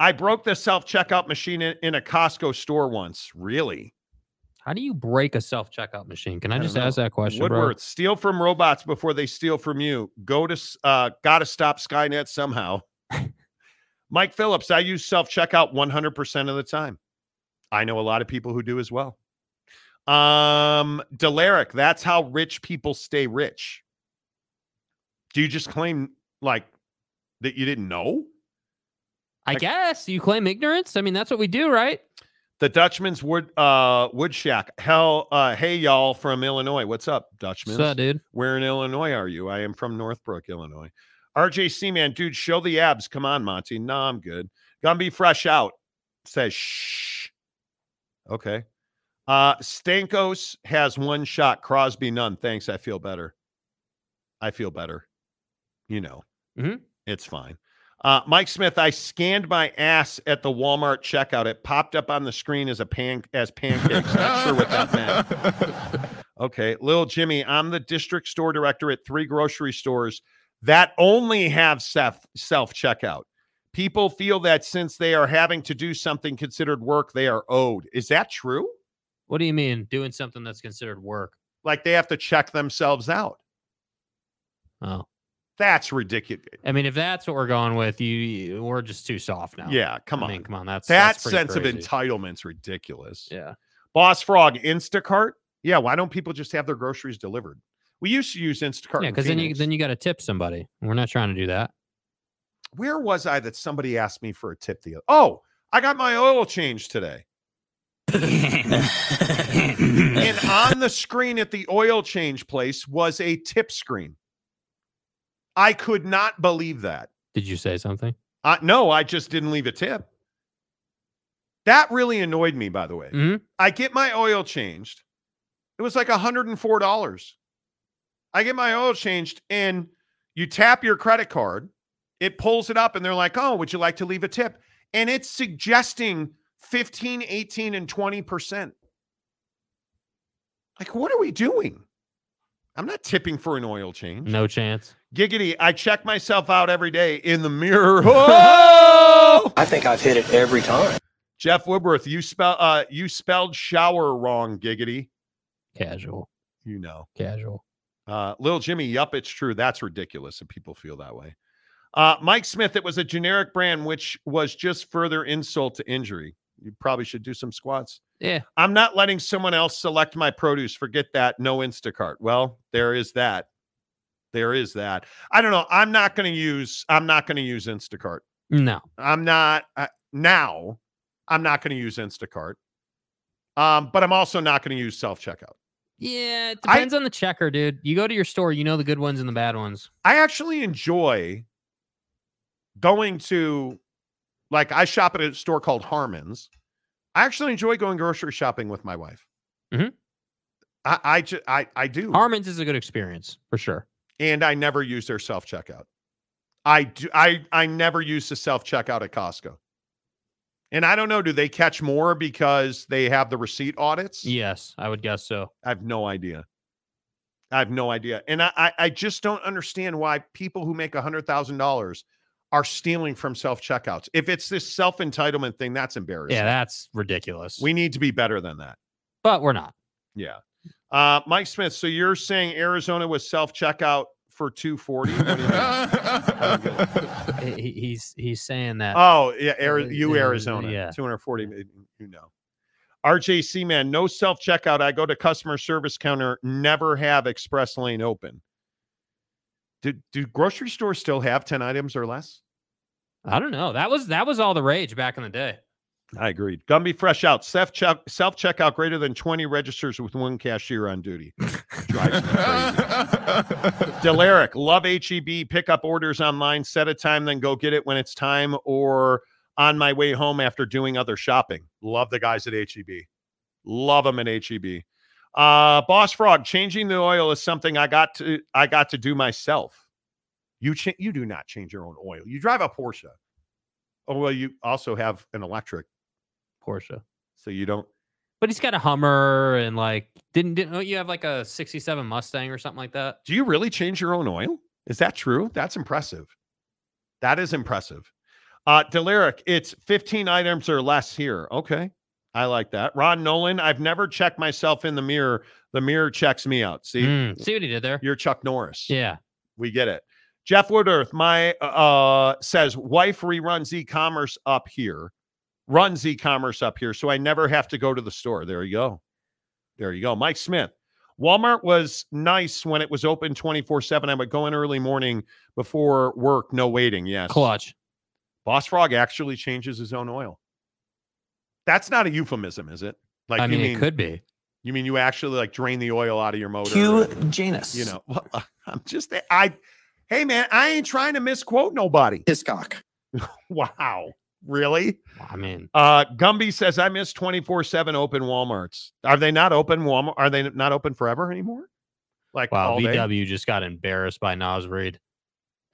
I broke the self checkout machine in, in, a Costco store once. Really? How do you break a self checkout machine? Can I, I just ask that question? Woodworth, bro? steal from robots before they steal from you. Go to uh, gotta stop Skynet somehow. Mike Phillips, I use self checkout 100% of the time. I know a lot of people who do as well. Um, Delaric, that's how rich people stay rich. Do you just claim like that you didn't know? I like, guess you claim ignorance. I mean, that's what we do, right? The Dutchman's Wood uh Wood Shack. Hell, uh, hey y'all from Illinois. What's up, Dutchman? What's up, dude? Where in Illinois are you? I am from Northbrook, Illinois. RJC man, dude, show the abs. Come on, Monty. No, I'm good. Gonna be fresh out. Says shh. Okay. Uh Stankos has one shot. Crosby none. Thanks. I feel better. I feel better. You know, mm-hmm. it's fine. Uh, Mike Smith, I scanned my ass at the Walmart checkout. It popped up on the screen as a pan as pancakes. Not sure what that meant. Okay, Lil Jimmy, I'm the district store director at three grocery stores that only have self self checkout. People feel that since they are having to do something considered work, they are owed. Is that true? What do you mean doing something that's considered work? Like they have to check themselves out. Oh. That's ridiculous. I mean, if that's what we're going with, you, you- we're just too soft now. Yeah, come I on. mean, come on. That's that that's sense of entitlement's ridiculous. Yeah. Boss Frog, Instacart. Yeah, why don't people just have their groceries delivered? We used to use Instacart. Yeah, because then you then you got to tip somebody. We're not trying to do that. Where was I that somebody asked me for a tip the other? Oh, I got my oil change today. and on the screen at the oil change place was a tip screen. I could not believe that. Did you say something? Uh, no, I just didn't leave a tip. That really annoyed me, by the way. Mhm. I get my oil changed. It was like $104. I get my oil changed, and you tap your credit card, it pulls it up, and they're like, Oh, would you like to leave a tip? And it's suggesting 15, 18, and 20%. Like, what are we doing? I'm not tipping for an oil change. No chance. Giggity, I check myself out every day in the mirror. Oh! I think I've hit it every time. Jeff Woodworth, you spell uh you spelled shower wrong, Giggity. Casual. You know. Casual. Uh Lil Jimmy, yup, it's true. That's ridiculous if people feel that way. Uh Mike Smith, it was a generic brand, which was just further insult to injury. You probably should do some squats. Yeah. I'm not letting someone else select my produce. Forget that. No Instacart. Well, there is that. There is that. I don't know. I'm not going to use. I'm not going to use Instacart. No. I'm not uh, now. I'm not going to use Instacart. Um, but I'm also not going to use self checkout. Yeah, it I- depends on the checker, dude. You go to your store, you know the good ones and the bad ones. I actually enjoy going to, like, I shop at a store called Harmon's. I actually enjoy going grocery shopping with my wife. Mhm. I, I, ju- I, I do. Harmon's is a good experience for sure. and I never use their self checkout. I do. I I never use the self checkout at Costco. And I don't know. Do they catch more because they have the receipt audits? Yes, I would guess so. I have no idea. I have no idea, and I I, I just don't understand why people who make a hundred thousand dollars are stealing from self checkouts. If it's this self entitlement thing, that's embarrassing. Yeah, that's ridiculous. we need to be better than that. but we're not. Yeah. Uh, Mike Smith. So you're saying Arizona was self checkout for two forty? He- he's he's saying that. Oh yeah, Ari- Uh, you Arizona, yeah. 240. You know, RJC man, no self checkout. I go to customer service counter, never have express lane open. Do do grocery stores still have ten items or less? I don't know. That was that was all the rage back in the day. I agreed. Gumby fresh out. Self check self checkout greater than twenty registers with one cashier on duty. Drives me crazy. Delaric, love HEB. Pick up orders online, set a time, then go get it when it's time or on my way home after doing other shopping. Love the guys at HEB. Love them at HEB. Uh, Boss Frog, changing the oil is something I got to I got to do myself. You cha- you do not change your own oil. You drive a Porsche. Oh well, you also have an electric, Porsche. so you don't. But he's got a Hummer and like didn't didn't you have like a 67 Mustang or something like that? Do you really change your own oil? Is that true? That's impressive. That is impressive. Uh Deliric, it's 15 items or less here. Okay. I like that. Ron Nolan, I've never checked myself in the mirror. The mirror checks me out. See, Mm, see what he did there? you're Chuck Norris. Yeah. We get it. Jeff Woodworth, my uh says wife reruns e-commerce up here, runs e-commerce up here, so I never have to go to the store. There you go. There you go. Mike Smith. Walmart was nice when it was open 24-7. I would go in early morning before work, no waiting. Yes. Clutch. Boss Frog actually changes his own oil. That's not a euphemism, is it? Like I you mean, mean it could be. you mean you actually like drain the oil out of your motor? Hugh and- Janus. you know, well, I'm just I hey man, I ain't trying to misquote nobody. Hiscock. Wow. Really? I mean, Uh Gumby says I miss 24/7 open Walmarts. Are they not open Walmart? Are they not open forever anymore? Like wow, all day? VW just got embarrassed by Naz Reid.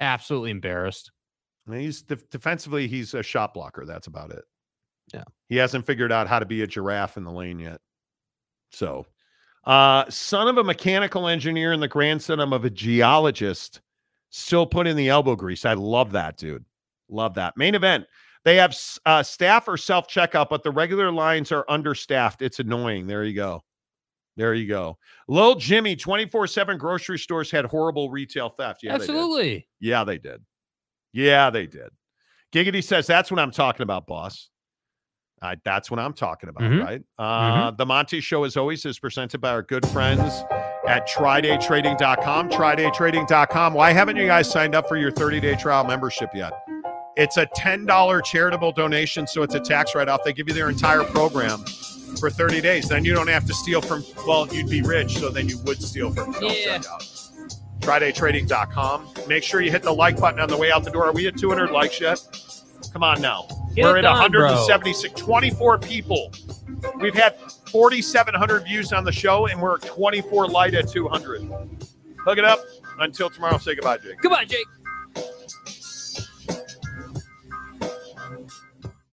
Absolutely embarrassed. He's def- defensively he's a shot blocker, that's about it. Yeah. He hasn't figured out how to be a giraffe in the lane yet. So, uh son of a mechanical engineer and the grandson of a geologist still put in the elbow grease. I love that, dude. Love that. Main event. They have uh, staff or self checkout, but the regular lines are understaffed. It's annoying. There you go. There you go. Lil Jimmy, 24 7 grocery stores had horrible retail theft. Yeah, they did. Absolutely. Yeah, they did. Yeah, they did. Giggity says, That's what I'm talking about, boss. That's what I'm talking about, Mhm. right? Uh, The Monty Show, as always, is presented by our good friends at TryDayTrading.com. TryDayTrading.com. Why haven't you guys signed up for your 30 day trial membership yet? It's a $10 charitable donation, so it's a tax write off. They give you their entire program for 30 days. Then you don't have to steal from, well, you'd be rich, so then you would steal from Yeah. TryDayTrading.com. Make sure you hit the like button on the way out the door. Are we at 200 likes yet? Come on now. Get We're at done, bro. 176, 24 people. We've had 4,700 views on the show, and we're 24 light at 200. Hook it up. Until tomorrow, say goodbye, Jake. Goodbye, Jake.